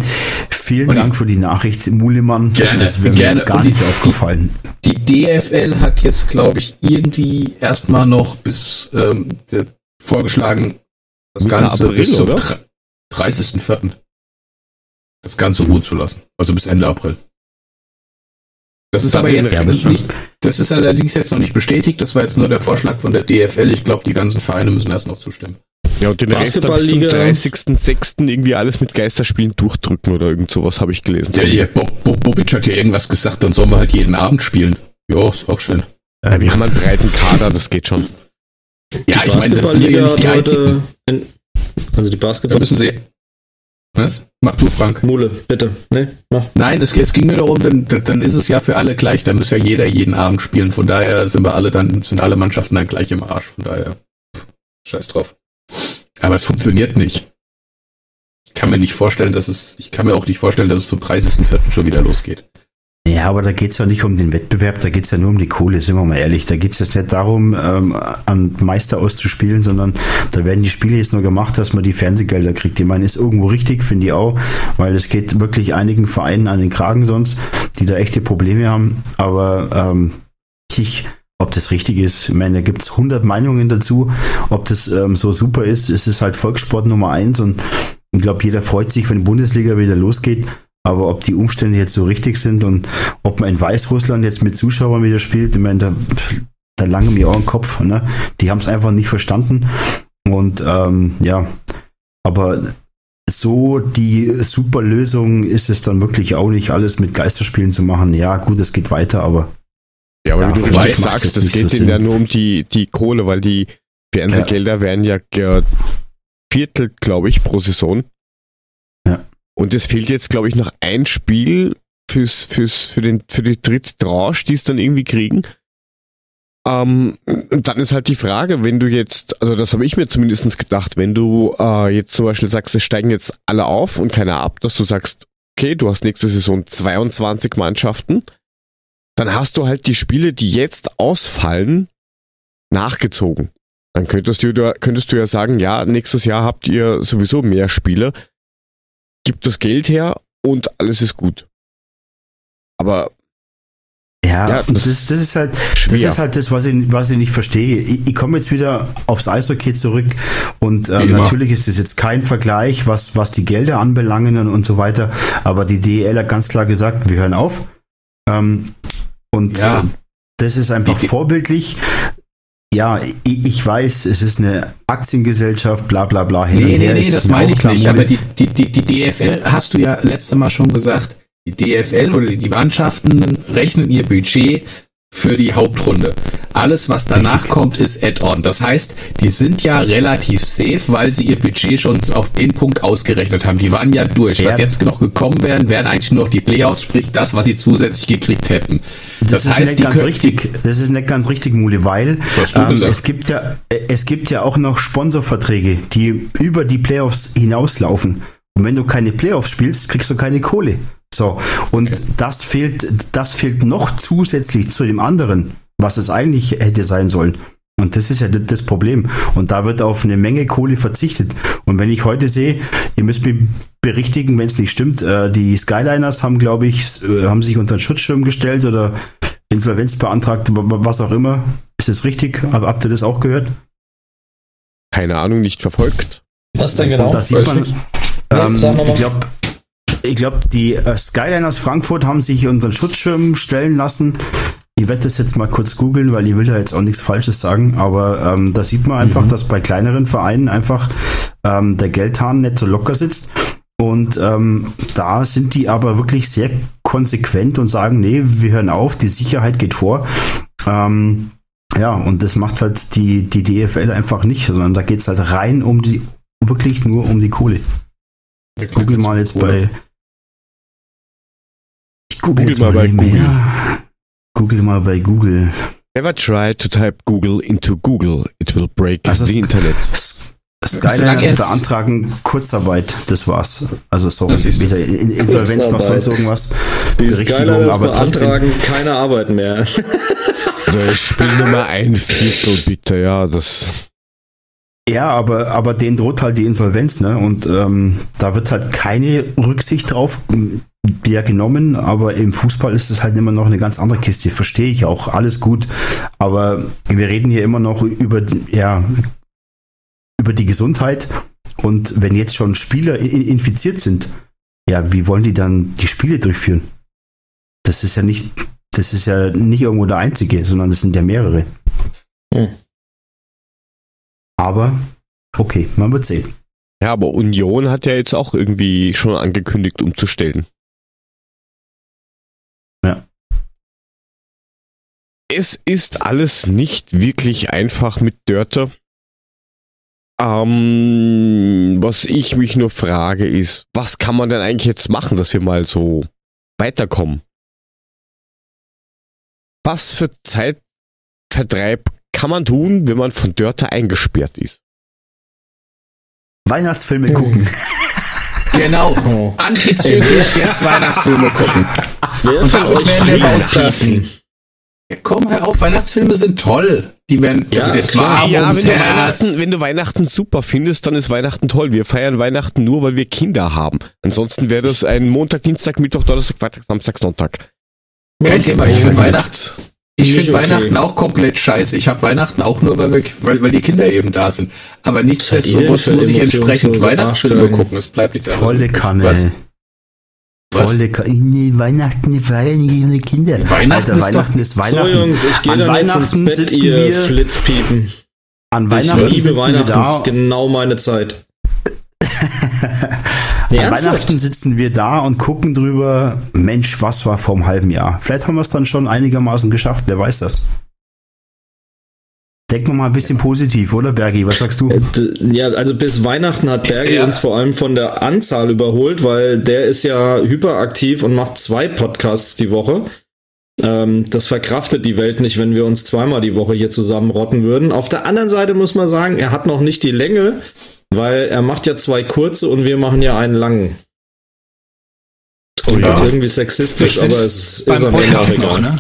E: Vielen Dank für die Nachricht, Mulemann.
B: Gerne,
E: das
B: wäre mir gerne. gar nicht die, aufgefallen. Die DFL hat jetzt, glaube ich, irgendwie erstmal noch bis ähm, vorgeschlagen, das Mitte Ganze April, bis zum 30.04. das Ganze ruhen zu lassen. Also bis Ende April. Das ist aber jetzt nicht, das ist allerdings jetzt noch nicht bestätigt. Das war jetzt nur der Vorschlag von der DFL. Ich glaube, die ganzen Vereine müssen erst noch zustimmen.
A: Ja, und den Rest bis zum 30.06. irgendwie alles mit Geisterspielen durchdrücken oder irgend sowas habe ich gelesen.
B: Ja, ja, Bob, Bob, Bobic hat ja irgendwas gesagt, dann sollen wir halt jeden Abend spielen. Ja, ist auch schön.
A: Ja, wir haben einen breiten Kader, das geht schon.
B: Ja, ich meine, das sind ja nicht die einzigen.
C: Also die Basketball. Da
B: müssen sie, was? Mach du, Frank.
C: Mule, bitte. Nee,
B: mach. Nein, es, es ging mir darum, dann, dann ist es ja für alle gleich. Da muss ja jeder jeden Abend spielen. Von daher sind wir alle dann, sind alle Mannschaften dann gleich im Arsch. Von daher, scheiß drauf. Aber es funktioniert nicht. Ich kann mir nicht vorstellen, dass es, ich kann mir auch nicht vorstellen, dass es zum 30.04. schon wieder losgeht.
E: Ja, aber da geht's ja nicht um den Wettbewerb, da geht's ja nur um die Kohle, sind wir mal ehrlich. Da geht's jetzt nicht darum, ähm, an Meister auszuspielen, sondern da werden die Spiele jetzt nur gemacht, dass man die Fernsehgelder kriegt. Ich meine, ist irgendwo richtig, finde ich auch, weil es geht wirklich einigen Vereinen an den Kragen sonst, die da echte Probleme haben. Aber ähm, ich, ob das richtig ist, ich meine, da gibt's 100 Meinungen dazu, ob das ähm, so super ist. Es ist halt Volkssport Nummer eins und ich glaube, jeder freut sich, wenn die Bundesliga wieder losgeht. Aber ob die Umstände jetzt so richtig sind und ob man in Weißrussland jetzt mit Zuschauern wieder spielt, ich meine, da, da lange mir auch im Kopf. Ne? Die haben es einfach nicht verstanden. Und ähm, ja, aber so die super Lösung ist es dann wirklich auch nicht, alles mit Geisterspielen zu machen. Ja, gut, es geht weiter, aber.
A: Ja, aber ja, wie du richtig sagst, es geht ihnen ja nur um die, die Kohle, weil die Fernsehgelder ja. werden ja geviertelt, glaube ich, pro Saison. Ja. Und es fehlt jetzt, glaube ich, noch ein Spiel fürs, fürs, für, den, für die dritte Tranche, die es dann irgendwie kriegen. Ähm, dann ist halt die Frage, wenn du jetzt, also das habe ich mir zumindest gedacht, wenn du äh, jetzt zum Beispiel sagst, es steigen jetzt alle auf und keiner ab, dass du sagst, okay, du hast nächste Saison 22 Mannschaften, dann hast du halt die Spiele, die jetzt ausfallen, nachgezogen. Dann könntest du, könntest du ja sagen, ja, nächstes Jahr habt ihr sowieso mehr Spiele, gibt das Geld her und alles ist gut. Aber
E: ja, ja das, ist, das ist halt, schwer. das ist halt das, was ich, was ich nicht verstehe. Ich, ich komme jetzt wieder aufs Eishockey zurück und ähm, natürlich ist das jetzt kein Vergleich, was, was die Gelder anbelangen und, und so weiter, aber die DEL hat ganz klar gesagt, wir hören auf. Ähm, und ja. das ist einfach vorbildlich. Ja, ich, ich, weiß, es ist eine Aktiengesellschaft, bla bla bla.
B: Hin nee, nee, nee, das meine ich nicht. Aber die, die, die, die DFL hast du ja letztes Mal schon gesagt, die DFL oder die Mannschaften rechnen ihr Budget für die Hauptrunde. Alles, was danach Richtig. kommt, ist Add-on. Das heißt, die sind ja relativ safe, weil sie ihr Budget schon auf den Punkt ausgerechnet haben. Die waren ja durch. Ja. Was jetzt noch gekommen wären, wären eigentlich nur noch die Playoffs, sprich das, was sie zusätzlich gekriegt hätten.
E: Das, das ist heißt, nicht ganz richtig. Das ist nicht ganz richtig, Mule, weil ähm, es gibt ja es gibt ja auch noch Sponsorverträge, die über die Playoffs hinauslaufen. Und wenn du keine Playoffs spielst, kriegst du keine Kohle. So, und okay. das fehlt, das fehlt noch zusätzlich zu dem anderen, was es eigentlich hätte sein sollen. Und das ist ja das Problem. Und da wird auf eine Menge Kohle verzichtet. Und wenn ich heute sehe, ihr müsst mich berichtigen, wenn es nicht stimmt, äh, die Skyliners haben, glaube ich, äh, haben sich unter den Schutzschirm gestellt oder Insolvenz beantragt, was auch immer. Ist das richtig? Habt ihr das auch gehört?
A: Keine Ahnung, nicht verfolgt.
C: Was denn genau? Und
E: da sieht man, ähm, ich glaube, ich glaube, die äh, Skyliners Frankfurt haben sich unseren Schutzschirm stellen lassen. Ich werde das jetzt mal kurz googeln, weil ich will da jetzt auch nichts Falsches sagen, aber ähm, da sieht man einfach, mhm. dass bei kleineren Vereinen einfach ähm, der Geldhahn nicht so locker sitzt. Und ähm, da sind die aber wirklich sehr konsequent und sagen, nee, wir hören auf, die Sicherheit geht vor. Ähm, ja, und das macht halt die, die DFL einfach nicht, sondern da geht es halt rein um die, wirklich nur um die Kohle. Ich google mal jetzt bei, Google, Google mal bei Google. Google mal bei Google.
A: Never try to type Google into Google. It will break also the Internet.
E: Skyliners beantragen Kurzarbeit, das war's. Also sorry, weder Insolvenz noch sonst irgendwas.
C: Die Skylines aber beantragen trotzdem. keine Arbeit mehr.
A: also Spiel Nummer ein Viertel bitte, ja, das.
E: Ja, aber, aber denen droht halt die Insolvenz, ne? Und ähm, da wird halt keine Rücksicht drauf ja genommen, aber im Fußball ist es halt immer noch eine ganz andere Kiste. Verstehe ich auch, alles gut. Aber wir reden hier immer noch über, ja, über die Gesundheit. Und wenn jetzt schon Spieler infiziert sind, ja, wie wollen die dann die Spiele durchführen? Das ist ja nicht, das ist ja nicht irgendwo der einzige, sondern das sind ja mehrere. Hm. Aber okay, man wird sehen.
A: Ja, aber Union hat ja jetzt auch irgendwie schon angekündigt, umzustellen. Es ist alles nicht wirklich einfach mit Dörte. Ähm, was ich mich nur frage ist, was kann man denn eigentlich jetzt machen, dass wir mal so weiterkommen? Was für Zeitvertreib kann man tun, wenn man von Dörte eingesperrt ist?
E: Weihnachtsfilme gucken.
B: Genau. Oh. Antizyklisch jetzt Weihnachtsfilme gucken. Und damit werden wir bei uns treffen. Komm, hör auf, Weihnachtsfilme sind toll. Die werden ja, das warm
A: ja, wenn du, Weihnachten, wenn du Weihnachten super findest, dann ist Weihnachten toll. Wir feiern Weihnachten nur, weil wir Kinder haben. Ansonsten wäre das ein Montag, Dienstag, Mittwoch, Donnerstag, Freitag, Samstag, Sonntag.
B: Kein Thema, ich finde Weihnachten. Ich finde okay. Weihnachten auch komplett scheiße. Ich habe Weihnachten auch nur, weil, wir, weil, weil die Kinder eben da sind. Aber nichtsdestotrotz muss ich entsprechend Weihnachtsfilme gucken. Es bleibt nichts
E: anderes. Volle Kanne. Was? volle Ka nee, Weihnachten feiern die Kinder.
B: Weihnachten
E: Alter,
B: ist
E: Weihnachten ist Weihnachten.
C: So Jungs, ich gehe
E: An
C: dann jetzt
E: Weihnachten
C: ins Bett, ihr
E: wir,
C: Flitzpiepen.
E: an
C: Ich
E: Weihnachten
C: liebe
E: sitzen wir
C: Weihnachten, ist genau meine Zeit. Nee,
E: An? Weihnachten sitzen wir da und gucken drüber, Mensch, was war vor einem halben Jahr? Vielleicht haben wir es dann schon einigermaßen geschafft, wer weiß das. Denken wir mal ein bisschen positiv, oder Bergi? Was sagst du?
C: D- Ja, also bis Weihnachten hat Bergi
D: Ja.
C: uns vor allem von der Anzahl überholt, weil der ist ja hyperaktiv und macht zwei Podcasts die Woche. Ähm, das verkraftet die Welt nicht, wenn wir uns zweimal die Woche hier zusammenrotten würden. Auf der anderen Seite muss man sagen, er hat noch nicht die Länge, weil er macht ja zwei kurze und wir machen ja einen langen. Und
B: Ja.
C: das ist irgendwie sexistisch,
D: Ich find-
C: aber es ist am Ende auch egal.
D: ne?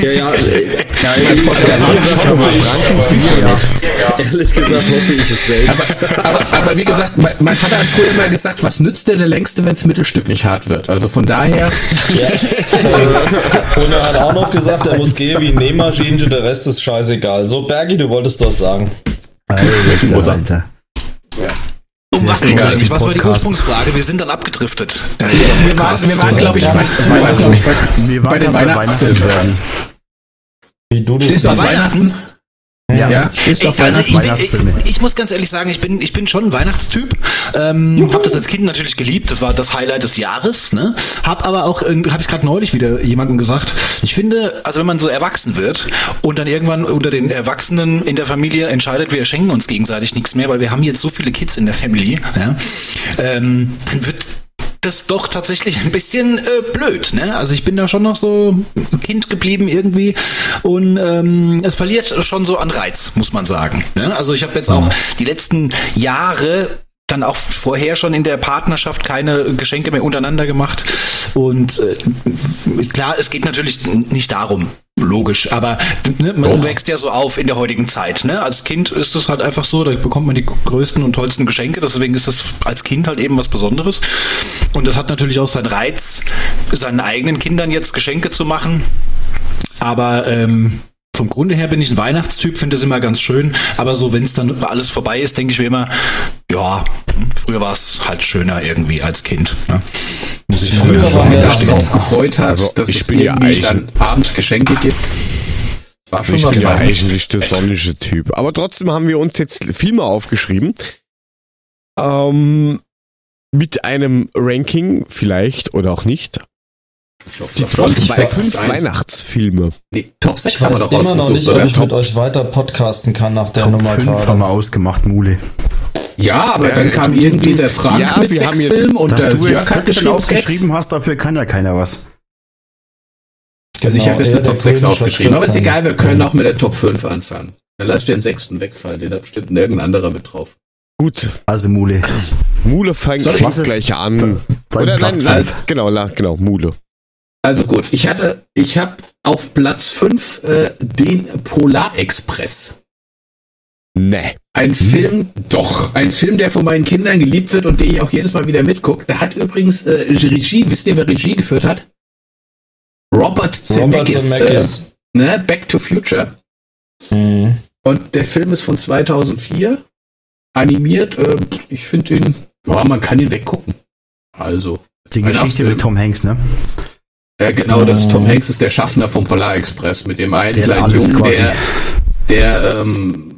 C: Ja, ja,
B: Podcast.
C: ehrlich gesagt hoffe ich es selbst.
B: Aber, aber, aber wie gesagt, mein, mein Vater hat früher immer gesagt, was nützt dir der längste, wenn das Mittelstück nicht hart wird? Also von daher,
C: Und er hat auch noch gesagt, er muss gehen wie ein Nähmaschinchen, der Rest ist scheißegal. So, Bergi, du wolltest das sagen.
E: Alter, Alter.
D: Um was geht's
B: egal,
D: eigentlich? Was war die. Ursprungsfrage? Wir sind dann abgedriftet.
B: wir waren, wir waren glaube ich, bei, wir waren, glaub ich, bei,
E: Wir
B: bei
E: waren
B: den
E: bei
B: Weihnachtsfilmen.
E: Weihnachten. Bergi.
C: Wie du
B: Stehst du auf Weihnachten? Ja, stehst du auf
D: Ich, also
B: Weihnachten?
D: ich,
E: Weihnachtsfilme.
D: ich, ich muss ganz ehrlich sagen, ich bin, ich bin schon ein Weihnachtstyp. Ähm, hab das als Kind natürlich geliebt. Das war das Highlight des Jahres. Ne? Hab aber auch, habe ich gerade neulich wieder jemandem gesagt. Ich finde, also wenn man so erwachsen wird und dann irgendwann unter den Erwachsenen in der Familie entscheidet, wir schenken uns gegenseitig nichts mehr, weil wir haben jetzt so viele Kids in der Family, ja, ähm, dann wird das doch tatsächlich ein bisschen äh, blöd. Ne? Also ich bin da schon noch so Kind geblieben irgendwie und ähm, es verliert schon so an Reiz, muss man sagen. Ne? Also ich habe jetzt auch die letzten Jahre dann auch vorher schon in der Partnerschaft keine Geschenke mehr untereinander gemacht. Und äh, klar, es geht natürlich nicht darum, logisch, aber ne, man
B: Doch.
D: wächst ja so auf in der heutigen Zeit. Ne? Als Kind ist es halt einfach so, da bekommt man die größten und tollsten Geschenke, deswegen ist das als Kind halt eben was Besonderes. Und das hat natürlich auch seinen Reiz, seinen eigenen Kindern jetzt Geschenke zu machen. Aber ähm, vom Grunde her bin ich ein Weihnachtstyp, finde das immer ganz schön. Aber so, wenn es dann alles vorbei ist, denke ich mir immer, ja, früher war es halt schöner irgendwie als Kind. Ne? Muss ich
B: Früher war
D: sagen.
B: mir das darauf gefreut hat,
A: Also,
B: dass
A: ich
B: es
A: bin ja
B: irgendwie
A: eigentlich-
B: dann abends Geschenke gibt. War schon
A: Ich
B: was
A: bin ja eigentlich der sonnische Typ. Aber trotzdem haben wir uns jetzt Filme aufgeschrieben. Ähm, mit einem Ranking vielleicht oder auch nicht.
B: Ich hoffe,
A: Die Top
B: nicht
A: bei
B: 6
A: fünf
B: zu 1.
A: Weihnachtsfilme.
B: Nee, Top 6
C: Ich
B: haben wir
C: weiß
B: doch
C: immer noch nicht, ob ich mit euch weiter podcasten kann nach der
E: Top
C: Nummer
E: 5 haben wir ausgemacht, Mule.
B: Ja, aber dann kam irgendwie der Frank
A: Ja,
B: mit
A: wir
B: sechs
A: haben jetzt-
B: Filmen und
E: Dass
B: der
E: du jetzt
B: Jörg hat
E: 14
B: geschrieben
E: aufgeschrieben hast, dafür kann ja keiner was.
B: Also ich
C: Genau,
B: habe jetzt eine
C: der
B: Top 6
C: Grüne,
B: aufgeschrieben, aber ist
C: 14.
B: egal, wir können auch mit der Top 5 anfangen. Dann lass den sechsten wegfallen, den hat bestimmt irgendein anderer mit drauf.
A: Gut,
E: Also Mule.
A: Mule fängt
B: Soll
A: gleich an. Oder nein, nein, genau, genau, Mule.
B: Also gut, ich hatte, ich habe auf Platz 5 äh, den Polarexpress.
A: Nee.
B: Ein Film, doch, ein Film, der von meinen Kindern geliebt wird und den ich auch jedes Mal wieder mitgucke. Da hat übrigens äh, Regie, wisst ihr, wer Regie geführt hat? Robert
C: Robert
B: Zemeckis.
C: Zemeckis.
B: Äh, ne? Back to Future.
C: Mhm.
B: Und der Film ist von 2004, animiert. Äh, ich finde ihn, ja, man kann ihn weggucken. Also,
E: Die Geschichte mit Tom Hanks, ne?
B: äh, genau, das Tom Hanks ist der Schaffner vom Polar Express mit dem einen
E: Der
B: kleinen Jungen,
E: quasi.
B: der, der ähm,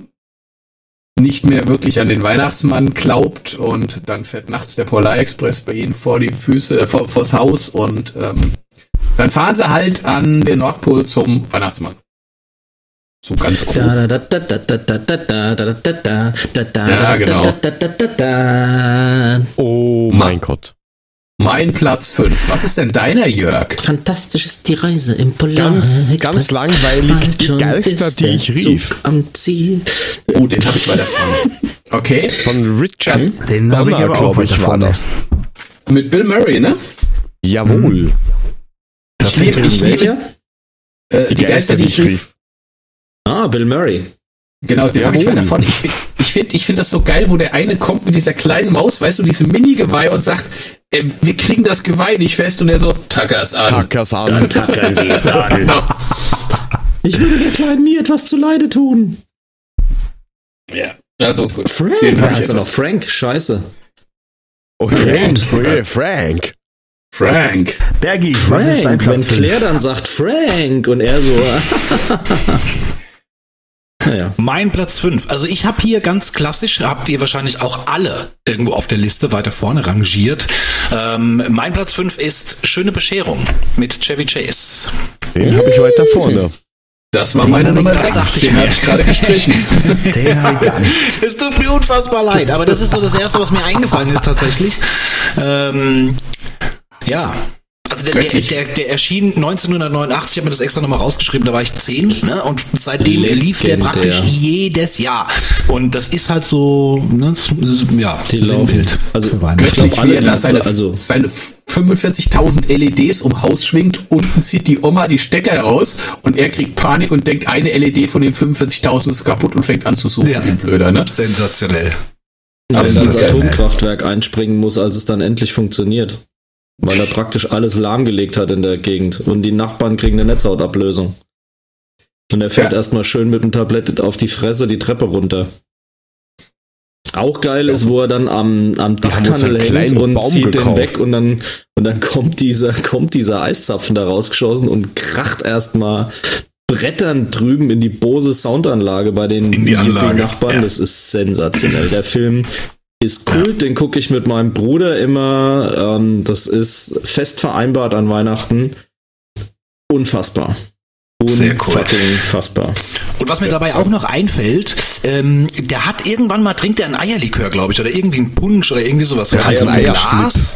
B: nicht mehr wirklich an den Weihnachtsmann glaubt und dann fährt nachts der Polarexpress bei ihnen vor die Füße, äh, vor, vors Haus und ähm, dann fahren sie halt an den Nordpol zum Weihnachtsmann. So ganz
C: cool.
B: Ja, genau.
A: Oh mein Gott.
B: Mein Platz 5. Was ist denn deiner, Jörg?
C: Fantastisch ist die Reise im Polar
A: Ganz, langweilig die Geister,
C: ist
A: die ich
C: Zug
A: rief.
C: Am Ziel.
B: Oh, den habe ich weiter vorne. Okay.
A: Von Richard.
E: Den habe ich aber auch weiter vorne.
A: das.
B: Mit Bill Murray, ne?
A: Jawohl.
B: Ich liebe, ich liebe äh, die, Geister, die ich rief.
C: Ah, Bill Murray.
B: Genau, den habe ich
A: Jawohl.
B: weiter vorne. Ich finde ich find, ich find das so geil, wo der eine kommt mit dieser kleinen Maus, weißt du, diesem Mini-Geweih und sagt, wir kriegen das Geweih nicht fest und er so, tackers an.
A: Tackers an.
C: Tackern Sie es an.
B: Genau.
C: Ich würde der Kleinen nie etwas zuleide tun.
B: Ja. Also gut.
C: Frank.
B: Den
C: heißt er noch? Frank? Scheiße.
A: Oh, Frank. Oh, Frank.
B: Frank.
E: Bergi, Frank, was ist dein Platz
C: Wenn Claire dann sagt Frank und er so.
D: Naja. Mein Platz 5. Also ich habe hier ganz klassisch, habt ihr wahrscheinlich auch alle irgendwo auf der Liste weiter vorne rangiert. Ähm, mein Platz 5 ist Schöne Bescherung mit Chevy Chase.
A: Den habe ich weiter vorne.
B: Das war meine Nummer 6. Den habe ich gerade gestrichen.
D: Den habe ich gar nicht. Es tut mir unfassbar leid, aber das ist so das Erste, was mir eingefallen ist tatsächlich. Ähm, ja, also der, der, der, der, erschien 1989, ich habe mir das extra nochmal rausgeschrieben, da war ich 10, ne? Und seitdem Legendär. lief der praktisch jedes Jahr. Und das ist halt so, ne, ja,
B: Sinnbild. Also ich glaube, alle, er da seine, also seine 45.000 LEDs um Haus schwingt, unten zieht die Oma die Stecker raus und er kriegt Panik und denkt, eine LED von den 45.000 ist kaputt und fängt an zu suchen, ja. den Blöder, ne?
D: Sensationell.
C: Wenn er ins Atomkraftwerk einspringen muss, als es dann endlich funktioniert. Weil er praktisch alles lahmgelegt hat in der Gegend und die Nachbarn kriegen eine Netzhautablösung. Und er fährt ja. erstmal schön mit dem Tablett auf die Fresse die Treppe runter. Auch geil ist, wo er dann am, am Dachtunnel hängt und Baum zieht gekauft. den weg und dann, und dann kommt dieser, kommt dieser Eiszapfen da rausgeschossen und kracht erstmal Brettern drüben in die Bose Soundanlage bei den,
D: in die Anlage.
C: Nachbarn. Ja. Das ist sensationell. Der Film ist Kult, ja. den gucke ich mit meinem Bruder immer. Ähm, das ist fest vereinbart an Weihnachten. Unfassbar.
D: Sehr cool.
C: Fassbar.
D: Und was mir dabei auch noch einfällt, ähm, der hat irgendwann mal, trinkt er ein Eierlikör, glaube ich, oder irgendwie ein Punsch oder irgendwie sowas.
A: Ja, ein Eierglas.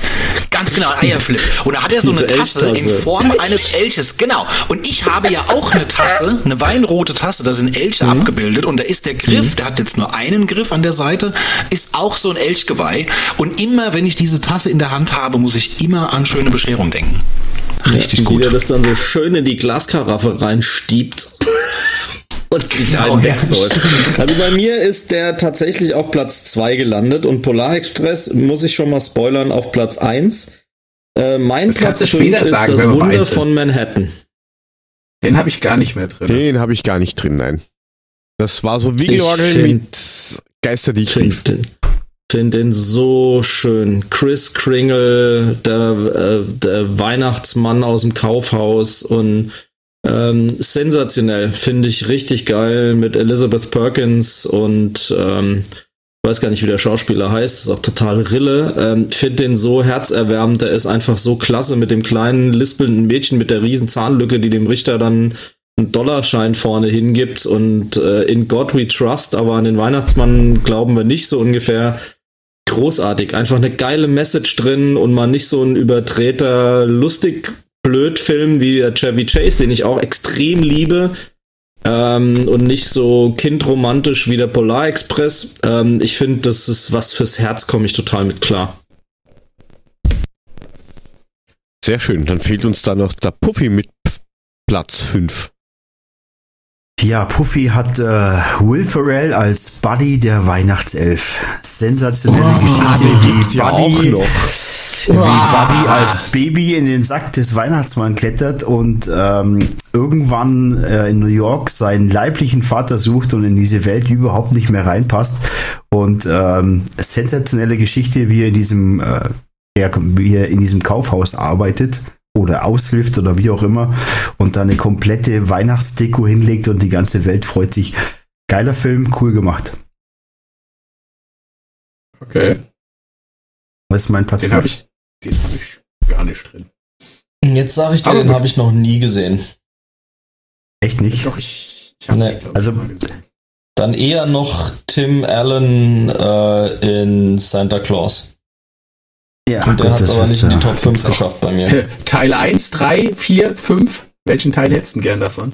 D: Ganz genau, ein Eierflip. Und da hat er so eine Tasse in Form eines Elches, genau. Und ich habe ja auch eine Tasse, eine weinrote Tasse, da sind Elche mhm. abgebildet und da ist der Griff, mhm. der hat jetzt nur einen Griff an der Seite, ist auch so ein Elchgeweih. Und immer, wenn ich diese Tasse in der Hand habe, muss ich immer an schöne Bescherung denken.
C: Richtig ja, gut. Wie der das dann so schön in die Glaskaraffe reinstiebt. und sich genau, einen wegsäuft. Also bei mir ist der tatsächlich auf Platz 2 gelandet und Polar Express, muss ich schon mal spoilern, auf Platz 1. Äh, mein das Platz 5 ist sagen, das Wunder von Manhattan.
B: Den habe ich gar nicht mehr drin.
A: Den habe ich gar nicht drin, nein. Das war so Wiegelorgel mit Geister, die ich rief.
C: Den, finde den so schön. Chris Kringle, der, äh, der Weihnachtsmann aus dem Kaufhaus und ähm, sensationell, finde ich richtig geil mit Elizabeth Perkins und ähm, weiß gar nicht, wie der Schauspieler heißt, ist auch total Rille. Ähm, finde den so herzerwärmend, der ist einfach so klasse mit dem kleinen, lispelnden Mädchen mit der riesen Zahnlücke, die dem Richter dann einen Dollarschein vorne hingibt. Und äh, in God we trust, aber an den Weihnachtsmann glauben wir nicht so ungefähr. Großartig. Einfach eine geile Message drin und mal nicht so ein übertreter, lustig blöd Film wie Chevy Chase, den ich auch extrem liebe. Ähm, und nicht so kindromantisch wie der Polar Express. Ähm, ich finde, das ist was fürs Herz, komme ich total mit klar.
A: Sehr schön. Dann fehlt uns da noch der Puffy mit Platz 5.
E: Ja, Puffy hat äh, Will Ferrell als Buddy der Weihnachtself. Sensationelle oh, Geschichte, wie ja Buddy, noch. wie Buddy als Baby in den Sack des Weihnachtsmanns klettert und ähm, irgendwann äh, in New York seinen leiblichen Vater sucht und in diese Welt überhaupt nicht mehr reinpasst. Und ähm, sensationelle Geschichte, wie er in diesem, äh, wie er in diesem Kaufhaus arbeitet oder aushilft oder wie auch immer und da eine komplette Weihnachtsdeko hinlegt und die ganze Welt freut sich. Geiler Film, cool gemacht.
B: Okay.
E: Was ist mein Platz
B: Den habe ich, hab ich gar nicht drin.
C: Jetzt sage ich dir, Aber den habe ich noch nie gesehen.
E: Echt nicht?
B: Doch, ich, ich habe
C: nee. also, Dann eher noch Tim Allen äh, in Santa Claus. Ja, und der hat es aber nicht in die Top 5 geschafft bei mir.
B: Teil 1, 3, 4, 5. Welchen Teil hättest du gern davon?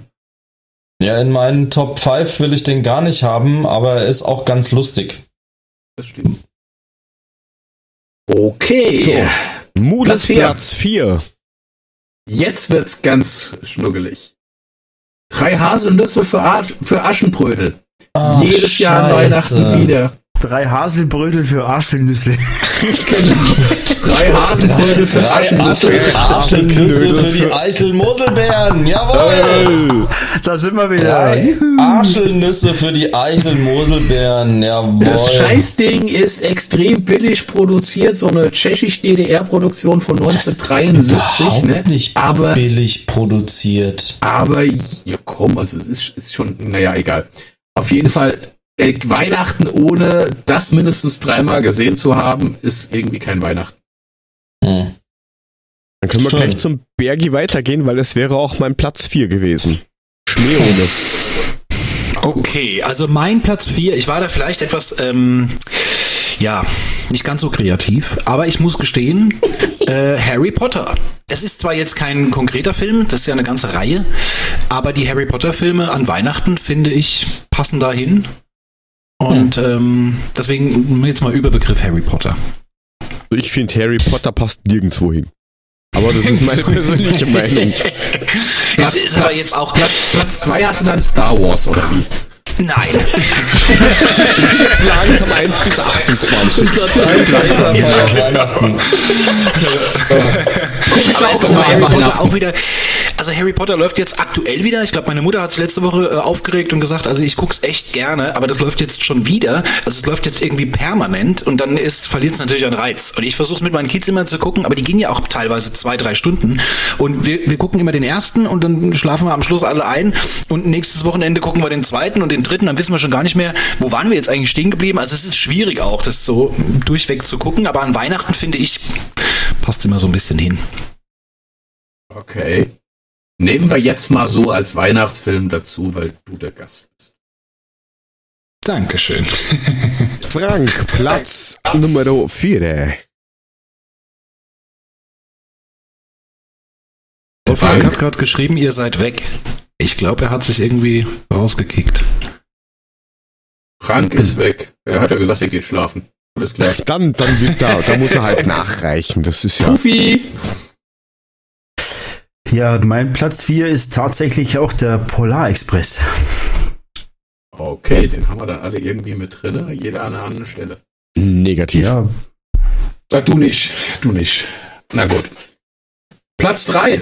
C: Ja, in meinen Top 5 will ich den gar nicht haben, aber er ist auch ganz lustig.
B: Das stimmt. Okay.
A: So. Mudes Platz 4.
B: Jetzt wird's ganz schnuggelig. Drei Haselnüsse für, für Aschenbrödel. Ach, Jedes Jahr Weihnachten wieder.
E: Drei Haselbrödel für Arschelnüsse.
B: genau. Drei Haselbrödel für Arschelnüsse.
C: Arschelnüsse für die Eichel-Moselbeeren. Jawohl.
E: Da sind wir wieder.
C: Arschelnüsse für die Eichel-Moselbeeren. Jawohl.
B: Das Scheißding ist extrem billig produziert. So eine tschechisch-DDR-Produktion von 1973.
C: ne? nicht
B: aber
C: billig produziert.
B: Aber, ja komm, also es ist, ist schon, naja, egal. Auf jeden Fall äh, Weihnachten ohne das mindestens dreimal gesehen zu haben, ist irgendwie kein Weihnachten.
A: Hm. Dann können wir Schön. gleich zum Bergi weitergehen, weil es wäre auch mein Platz 4 gewesen. Schneeohne.
D: Okay, also mein Platz 4, ich war da vielleicht etwas, ähm, ja, nicht ganz so kreativ, aber ich muss gestehen, äh, Harry Potter. Es ist zwar jetzt kein konkreter Film, das ist ja eine ganze Reihe, aber die Harry Potter Filme an Weihnachten, finde ich, passen dahin. Und hm. ähm, deswegen jetzt mal Überbegriff Harry Potter.
A: Ich finde, Harry Potter passt nirgendwo hin. Aber das ist meine persönliche Meinung.
B: Platz, ist aber jetzt auch Platz, Platz zwei hast du dann Star Wars, oder wie?
D: Nein.
A: Langsam 1 bis 28. Platz 1 Weihnachten.
D: Guck ich auch, auch, auch wieder. Also Harry Potter läuft jetzt aktuell wieder. Ich glaube, meine Mutter hat es letzte Woche äh, aufgeregt und gesagt, also ich guck's echt gerne, aber das läuft jetzt schon wieder. Also es läuft jetzt irgendwie permanent und dann verliert es natürlich an Reiz. Und ich versuche es mit meinen Kids immer zu gucken, aber die gehen ja auch teilweise zwei, drei Stunden. Und wir, wir gucken immer den ersten und dann schlafen wir am Schluss alle ein und nächstes Wochenende gucken wir den zweiten und den dritten, dann wissen wir schon gar nicht mehr, wo waren wir jetzt eigentlich stehen geblieben. Also es ist schwierig auch, das so durchweg zu gucken, aber an Weihnachten finde ich, passt immer so ein bisschen hin.
B: Okay. Nehmen wir jetzt mal so als Weihnachtsfilm dazu, weil du der Gast bist.
D: Dankeschön.
A: Frank, Platz Nummer 4.
D: Der Frank hat gerade geschrieben, ihr seid weg. Ich glaube, er hat sich irgendwie rausgekickt.
B: Frank ist weg. Er hat ja gesagt, er geht schlafen.
A: Alles klar. Dann, dann wird da, da muss er halt nachreichen. Das ist ja.
B: Puffy!
E: Ja, mein Platz 4 ist tatsächlich auch der Polar Express.
B: Okay, den haben wir dann alle irgendwie mit drin, jeder an einer anderen Stelle.
A: Negativ.
B: Ja. Sag du nicht, du nicht. Na gut. Platz 3.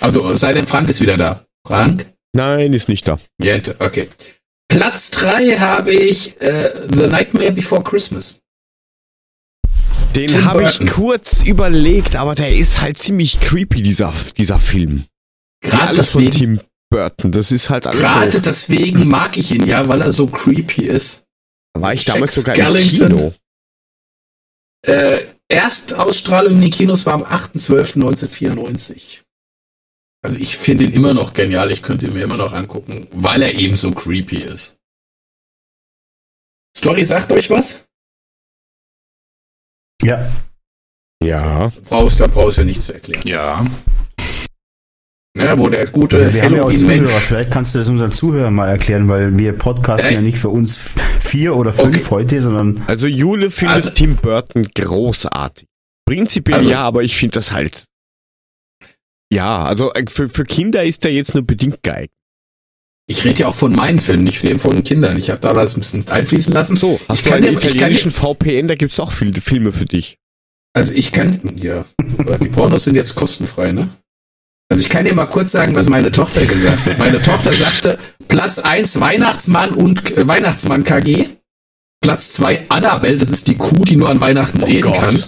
B: Also, sei denn Frank ist wieder da. Frank?
A: Nein, ist nicht da.
B: Jente, okay. Platz 3 habe ich äh, The Nightmare Before Christmas.
A: Den habe ich kurz überlegt, aber der ist halt ziemlich creepy, dieser, dieser Film.
B: Gerade deswegen.
A: Von Tim Burton, das ist halt alles
B: Gerade so. deswegen mag ich ihn ja, weil er so creepy ist.
A: Da war ich Jack damals sogar Skellington. im Kino.
B: Äh, Erstausstrahlung in den Kinos war am 8.12.1994. Also ich finde ihn immer noch genial, ich könnte ihn mir immer noch angucken, weil er eben so creepy ist. Story sagt euch was?
E: Ja.
A: Ja.
B: Brauchst, da brauchst du ja nicht zu erklären.
D: Ja.
B: Ja, wo der gute
E: ja, wir Halloween-Mensch... Vielleicht kannst du das unseren Zuhörern mal erklären, weil wir podcasten äh, ja nicht für uns vier oder fünf okay. heute, sondern...
A: Also Jule findet also, Tim Burton großartig. Prinzipiell also, ja, aber ich finde das halt ja, also äh, für, für Kinder ist der jetzt nur bedingt geil.
B: Ich rede ja auch von meinen Filmen, nicht von Kindern. Ich habe da was ein bisschen einfließen lassen.
A: So, hast ich du kann einen italienischen ich kann, VPN, da gibt's auch viele Filme für dich.
B: Also ich kann, ja, die Pornos sind jetzt kostenfrei, ne? Also ich kann dir mal kurz sagen, was meine Tochter gesagt hat. Meine Tochter sagte, Platz 1 Weihnachtsmann und äh, Weihnachtsmann KG. Platz 2 Annabelle, das ist die Kuh, die nur an Weihnachten oh reden Gott. kann.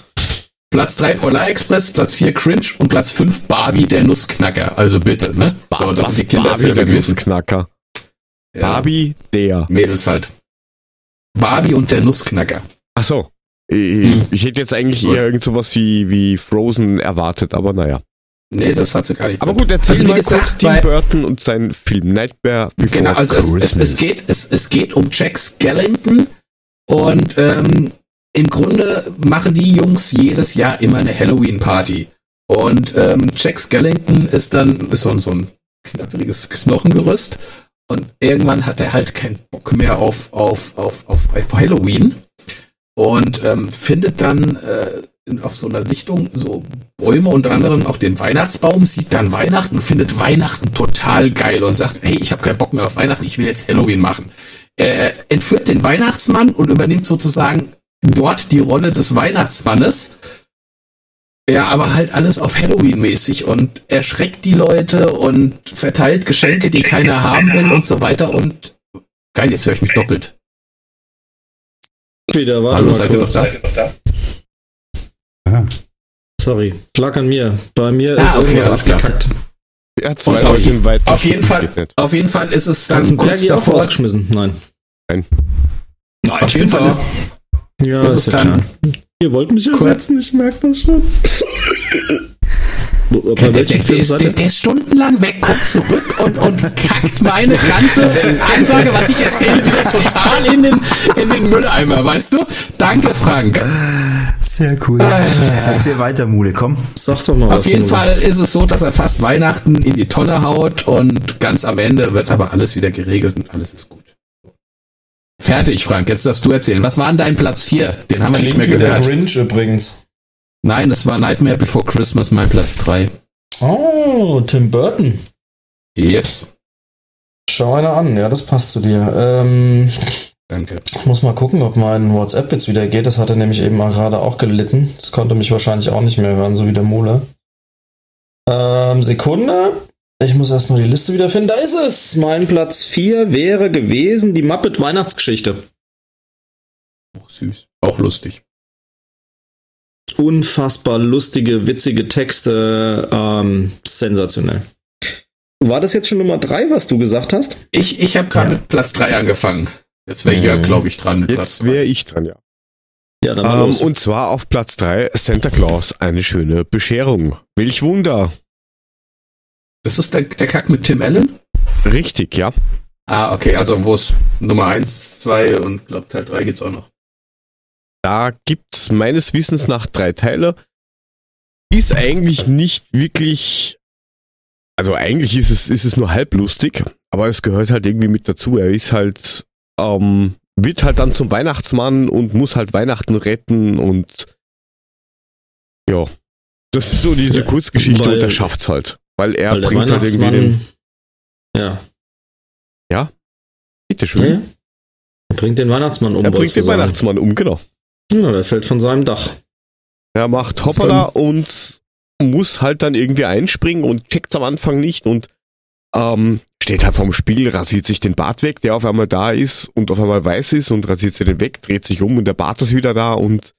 B: Platz 3 Polar Express, Platz 4 Cringe und Platz 5 Barbie der Nussknacker. Also bitte, ne?
A: So, das ist die Kinderfilme der Nussknacker. Ja. Barbie der.
B: Mädels halt. Barbie und der Nussknacker.
A: Ach so. Ich, hm. ich hätte jetzt eigentlich eher irgend sowas wie, wie Frozen erwartet, aber naja.
B: Nee, das hat sie gar nicht.
A: Aber gut, erzähl also, mal gesagt, kurz Tim Burton und sein Film Nightmare
B: Before Genau, also es, es, es, geht, es, es geht um Jack Skellington und ähm, im Grunde machen die Jungs jedes Jahr immer eine Halloween-Party. Und ähm, Jack Skellington ist dann ist so, so ein knapperiges Knochengerüst. Und irgendwann hat er halt keinen Bock mehr auf, auf, auf, auf, Halloween. Und ähm, findet dann äh, auf so einer Lichtung so Bäume, unter anderem auch den Weihnachtsbaum, sieht dann Weihnachten, findet Weihnachten total geil und sagt, hey, ich habe keinen Bock mehr auf Weihnachten, ich will jetzt Halloween machen. äh, entführt den Weihnachtsmann und übernimmt sozusagen dort die Rolle des Weihnachtsmannes. Ja, aber halt alles auf Halloween-mäßig und erschreckt die Leute und verteilt Geschenke, die keiner haben will und so weiter und geil, jetzt höre ich mich doppelt.
C: Wieder, warte Hallo, seid ihr noch da? Ja. Sorry, lag an mir. Bei mir ah, ist okay, irgendwas abgekackt.
B: Ja, auf, auf, jeden, auf jeden Fall, auf jeden Fall ist es dann kurz davor
C: rausgeschmissen. Nein.
B: Nein. Nein auf jeden Fall ist,
C: ja, ist, ist dann. Klar. Ihr wollt mich ersetzen, ich merke das schon.
B: Der, der, der, ist, der, der, ist, stundenlang weg, kommt zurück und, und kackt meine ganze Ansage, was ich erzähle, wieder total in den, in den Mülleimer, weißt du? Danke, Frank.
E: Sehr cool. Äh, Erzähl weiter, Mule, komm.
B: Sag doch mal Auf was, jeden Mule. Fall ist es so, dass er fast Weihnachten in die Tonne haut und ganz am Ende wird aber alles wieder geregelt und alles ist gut. Fertig, Frank. Jetzt darfst du erzählen. Was war an deinem Platz 4? Den haben wir Klingt nicht mehr gehört.
C: Der Grinch übrigens.
B: Nein, das war Nightmare Before Christmas, mein Platz 3.
C: Oh, Tim Burton.
B: Yes.
C: Schau einer an, ja, das passt zu dir. Ähm,
B: Danke.
C: Ich muss mal gucken, ob mein WhatsApp jetzt wieder geht. Das hat er nämlich eben mal gerade auch gelitten. Das konnte mich wahrscheinlich auch nicht mehr hören, so wie der Mole. Ähm, Sekunde. Ich muss erstmal die Liste wiederfinden. Da ist es. Mein Platz 4 wäre gewesen die Muppet Weihnachtsgeschichte.
B: Auch süß. Auch lustig.
C: Unfassbar lustige, witzige Texte. Ähm, sensationell. War das jetzt schon Nummer 3, was du gesagt hast?
B: Ich, ich habe gerade ja. mit Platz 3 angefangen. Jetzt wäre Jörg, glaube ich, dran
A: mit Jetzt wäre ich dran, ja. Ja, dann ähm, los. Und zwar auf Platz 3 Santa Claus, eine schöne Bescherung. Welch Wunder.
B: Das ist der, der Kack mit Tim Allen?
A: Richtig, ja.
B: Ah, okay, also wo es Nummer 1, 2 und glaube Teil 3 gibt's auch noch.
A: Da gibt's meines Wissens nach drei Teile. Ist eigentlich nicht wirklich, also eigentlich ist es, ist es nur halblustig, aber es gehört halt irgendwie mit dazu. Er ist halt, ähm, wird halt dann zum Weihnachtsmann und muss halt Weihnachten retten und ja, das ist so diese Kurzgeschichte Weil, und er schafft's halt. Weil er Weil bringt halt irgendwie den.
C: Ja.
A: Ja? Bitteschön. Ja.
C: Er bringt den Weihnachtsmann um.
A: Er bringt den Weihnachtsmann um, genau.
C: Ja, der fällt von seinem Dach.
A: Er macht Hoppala und muss halt dann irgendwie einspringen und checkt's am Anfang nicht und ähm, steht halt vorm Spiegel, rasiert sich den Bart weg, der auf einmal da ist und auf einmal weiß ist und rasiert sich den weg, dreht sich um und der Bart ist wieder da und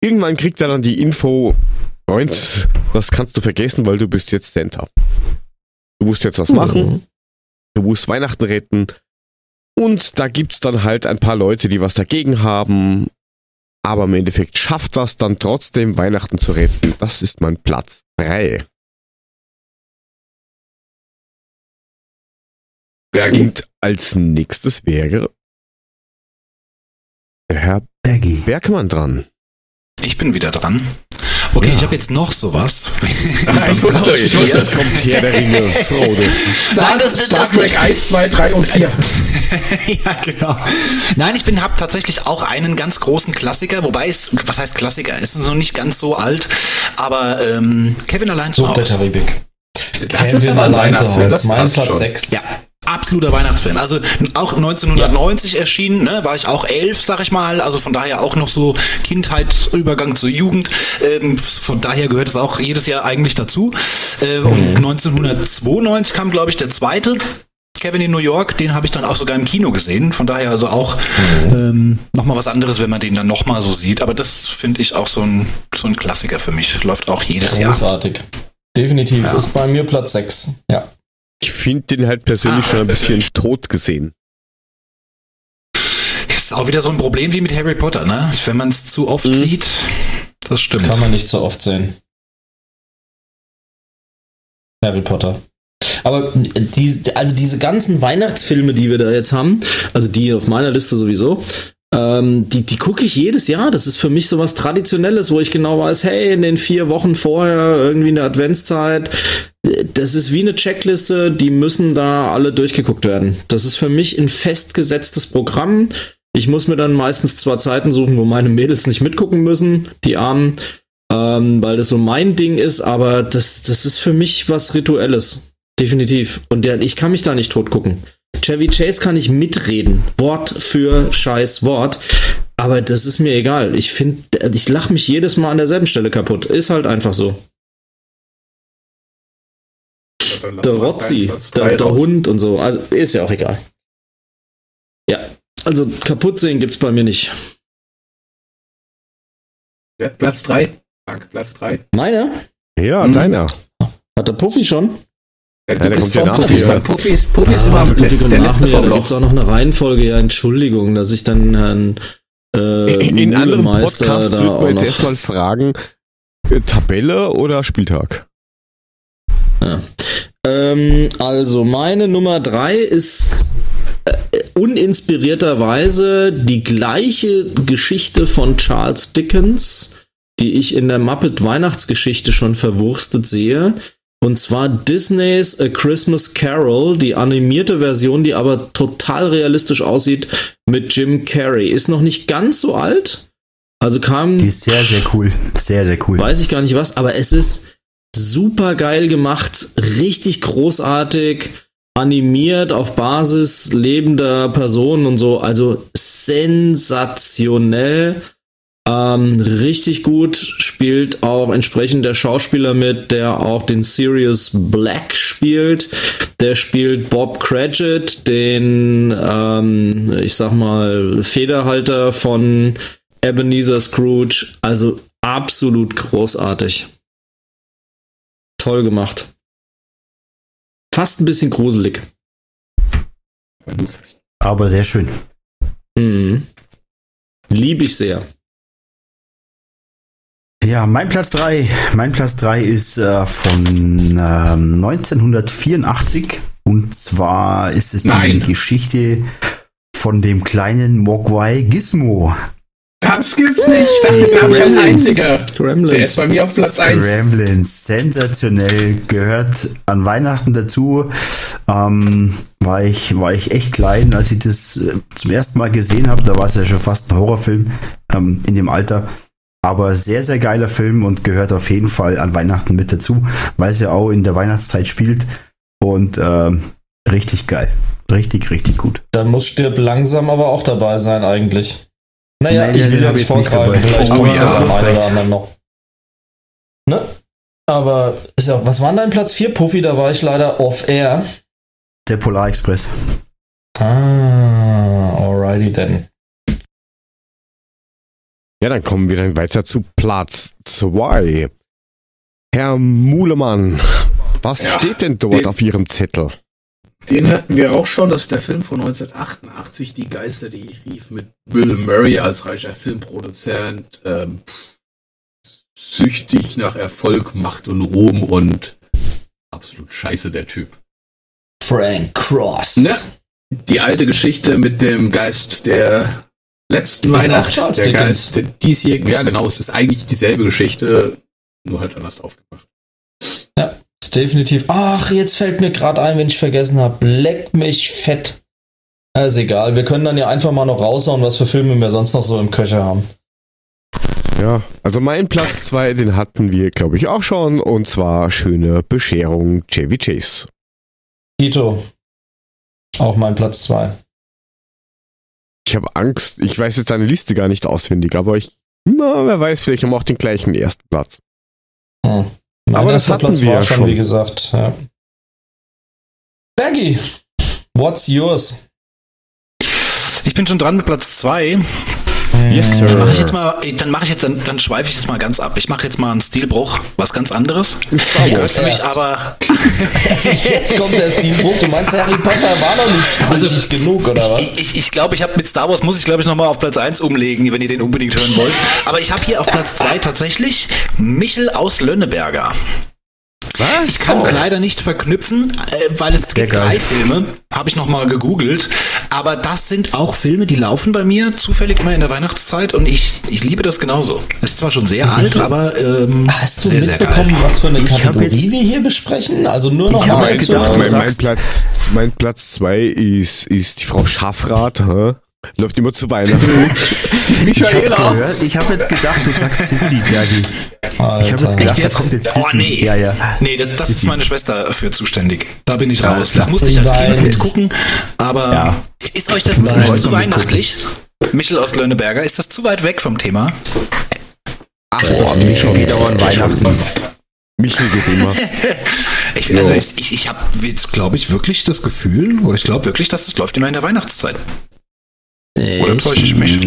A: irgendwann kriegt er dann die Info, Freund, das kannst du vergessen, weil du bist jetzt Center. Du musst jetzt was machen. Mhm. Du musst Weihnachten retten. Und da gibt's dann halt ein paar Leute, die was dagegen haben. Aber im Endeffekt schafft das dann trotzdem, Weihnachten zu retten. Das ist mein Platz 3. Bergi. Und als nächstes wäre Herr Bergi. Bergmann dran.
D: Ich bin wieder dran. Okay, ja. ich habe jetzt noch sowas.
B: Ah, ich wusste, ich wusste, das kommt her, der Ringe, Frodo. Star, Nein, das, Star das, Trek 1, 2, 3 und 4.
D: ja, genau. Nein, ich bin habe tatsächlich auch einen ganz großen Klassiker, wobei es, was heißt Klassiker, ist noch nicht ganz so alt, aber ähm, Kevin allein zu Hause. der Karibik.
B: Das Kevin ist aber ein Weihnachtsfilm, das mein Platz
D: 6. Ja, absoluter Weihnachtsfilm. Also auch 1990 ja. erschienen, ne, war ich auch elf, sag ich mal. Also von daher auch noch so Kindheitsübergang zur Jugend. Ähm, von daher gehört es auch jedes Jahr eigentlich dazu. Äh, mhm. Und 1992 kam, glaube ich, der zweite. Kevin in New York, den habe ich dann auch sogar im Kino gesehen. Von daher also auch mhm. ähm, nochmal was anderes, wenn man den dann nochmal so sieht. Aber das finde ich auch so ein, so ein Klassiker für mich. Läuft auch jedes
C: Großartig.
D: Jahr.
C: Großartig. Definitiv. Ja. Ist bei mir Platz 6. Ja.
A: Ich finde den halt persönlich ah, schon ein bisschen tot gesehen.
D: Ist auch wieder so ein Problem wie mit Harry Potter, ne? Wenn man es zu oft mhm. sieht, das stimmt.
C: Kann man nicht so oft sehen. Harry Potter. Aber die, also diese ganzen Weihnachtsfilme, die wir da jetzt haben, also die auf meiner Liste sowieso, ähm, die die gucke ich jedes Jahr. Das ist für mich so was Traditionelles, wo ich genau weiß, hey, in den vier Wochen vorher, irgendwie in der Adventszeit, das ist wie eine Checkliste, die müssen da alle durchgeguckt werden. Das ist für mich ein festgesetztes Programm. Ich muss mir dann meistens zwei Zeiten suchen, wo meine Mädels nicht mitgucken müssen, die Armen, ähm, weil das so mein Ding ist, aber das, das ist für mich was Rituelles. Definitiv. Und der, ich kann mich da nicht tot gucken. Chevy Chase kann ich mitreden. Wort für scheiß Wort. Aber das ist mir egal. Ich finde, ich lache mich jedes Mal an derselben Stelle kaputt. Ist halt einfach so. Ja, der Rotzi, der, der Hund und so. Also ist ja auch egal. Ja, also kaputt sehen gibt's bei mir nicht.
B: Ja, Platz 3. Dank, Platz 3.
C: Meine?
A: Ja, mhm. deiner.
C: Hat der Puffy schon?
B: Ja, du ja, bist vor Puffy, weil Puffy ist, Puffy ist
C: ah, immer letzt, der letzte vom Loch. Da gibt auch noch eine Reihenfolge. Ja, Entschuldigung, dass ich dann Herrn
A: äh, in, in anderen Podcasts würden wir jetzt erstmal fragen, äh, Tabelle oder Spieltag?
C: Ja. Ähm, also meine Nummer 3 ist äh, uninspirierterweise die gleiche Geschichte von Charles Dickens, die ich in der Muppet Weihnachtsgeschichte schon verwurstet sehe. Und zwar Disneys A Christmas Carol, die animierte Version, die aber total realistisch aussieht mit Jim Carrey. Ist noch nicht ganz so alt. Also kam.
E: Die ist sehr, sehr cool. Sehr, sehr cool.
C: Weiß ich gar nicht was, aber es ist super geil gemacht, richtig großartig, animiert auf Basis lebender Personen und so. Also sensationell. Ähm, richtig gut spielt auch entsprechend der Schauspieler mit, der auch den Sirius Black spielt. Der spielt Bob Cratchit, den, ähm, ich sag mal, Federhalter von Ebenezer Scrooge. Also absolut großartig. Toll gemacht. Fast ein bisschen gruselig.
E: Aber sehr schön.
C: Mhm. Lieb ich sehr.
E: Ja, mein Platz 3. Mein Platz 3 ist äh, von ähm, 1984. Und zwar ist es Nein. die Geschichte von dem kleinen Mogwai Gizmo.
B: Das gibt's nicht. Das glaube ich als einziger. Gremlins. Der ist bei mir auf Platz 1.
E: Gremlins, sensationell, gehört an Weihnachten dazu. Ähm, war, ich, war ich echt klein, als ich das äh, zum ersten Mal gesehen habe. Da war es ja schon fast ein Horrorfilm ähm, in dem Alter. Aber sehr, sehr geiler Film und gehört auf jeden Fall an Weihnachten mit dazu, weil es ja auch in der Weihnachtszeit spielt. Und ähm, richtig geil. Richtig, richtig gut.
C: Dann muss Stirb langsam aber auch dabei sein, eigentlich. Naja, Nein, ich will ja nicht vorgreifen. Vielleicht oh, ja, einen oder anderen noch. Ne? Aber ist ja, was war dein Platz 4? Puffy, da war ich leider off-air.
E: Der Polar Express.
C: Ah, alrighty then.
A: Ja, dann kommen wir dann weiter zu Platz 2. Herr Muhlemann, was ja, steht denn dort den, auf Ihrem Zettel?
B: Den hatten wir auch schon, das ist der Film von 1988, Die Geister, die ich rief, mit Bill Murray als reicher Filmproduzent, ähm, süchtig nach Erfolg, Macht und Ruhm und absolut scheiße der Typ.
C: Frank Cross.
B: Ne? Die alte Geschichte mit dem Geist der letzten Weihnacht, der Dickens. Geist der diesjährigen, ja genau, es ist eigentlich dieselbe Geschichte, nur halt anders aufgemacht.
C: Ja, ist definitiv. Ach, jetzt fällt mir gerade ein, wenn ich vergessen habe. Leck mich fett. ist egal, wir können dann ja einfach mal noch raushauen, was für Filme wir sonst noch so im Köcher haben.
A: Ja, also mein Platz 2, den hatten wir, glaube ich, auch schon. Und zwar schöne Bescherung Chevy Chase.
C: Ito. Auch mein Platz 2.
A: Ich habe Angst, ich weiß jetzt deine Liste gar nicht auswendig, aber ich, na, wer weiß, vielleicht haben wir auch den gleichen ersten Platz.
C: Hm. aber das hatten Platz wir ja schon, wie gesagt. Ja. Baggy, what's yours?
D: Ich bin schon dran mit Platz 2. Yes, sir. Dann mache ich jetzt mal, dann mache ich jetzt, dann, dann schweife ich jetzt mal ganz ab. Ich mache jetzt mal einen Stilbruch, was ganz anderes.
C: Star Wars mich aber. jetzt kommt der Stilbruch. Du meinst, Harry Potter war noch nicht also, genug, oder was?
D: Ich glaube, ich, ich, glaub, ich habe mit Star Wars muss ich, glaube ich, nochmal auf Platz 1 umlegen, wenn ihr den unbedingt hören wollt. Aber ich habe hier auf Platz 2 tatsächlich Michel aus Lönneberger. Was? Ich kann es oh. leider nicht verknüpfen, äh, weil es Sehr gibt geil. drei Filme, habe ich nochmal gegoogelt. Aber das sind auch Filme, die laufen bei mir zufällig immer in der Weihnachtszeit und ich, ich liebe das genauso. Es ist zwar schon sehr alt, aber ähm,
C: Hast du sehr, mitbekommen, was für eine Kategorie wir hier besprechen? Also nur noch
A: mal gedacht, mein, mein, Platz, mein Platz zwei ist, ist die Frau Schaffrath. Hä? Läuft immer zu Weihnachten.
E: Michaela! Ich habe hab jetzt gedacht, du sagst Sissi, Bergi. Ich habe jetzt gedacht,
D: Echt
E: da
D: jetzt?
E: kommt jetzt
D: Oh,
E: Sissi.
D: nee.
E: Ja, ja.
D: Nee, das, das ist meine Schwester für zuständig. Da bin ich
E: Ja,
D: raus. Das musste ich als Kind mitgucken, aber
E: Ja.
D: ist euch das nicht zu weihnachtlich? Michel aus Lönneberger, ist das zu weit weg vom Thema?
A: Ach,
E: Boah,
A: das
E: Michel geht auch an Weihnachten.
A: Michel geht immer.
D: Ich, also ich, ich habe jetzt, glaube ich, wirklich das Gefühl, oder ich glaube wirklich, dass das läuft immer in der Weihnachtszeit. Oder täusche ich mich?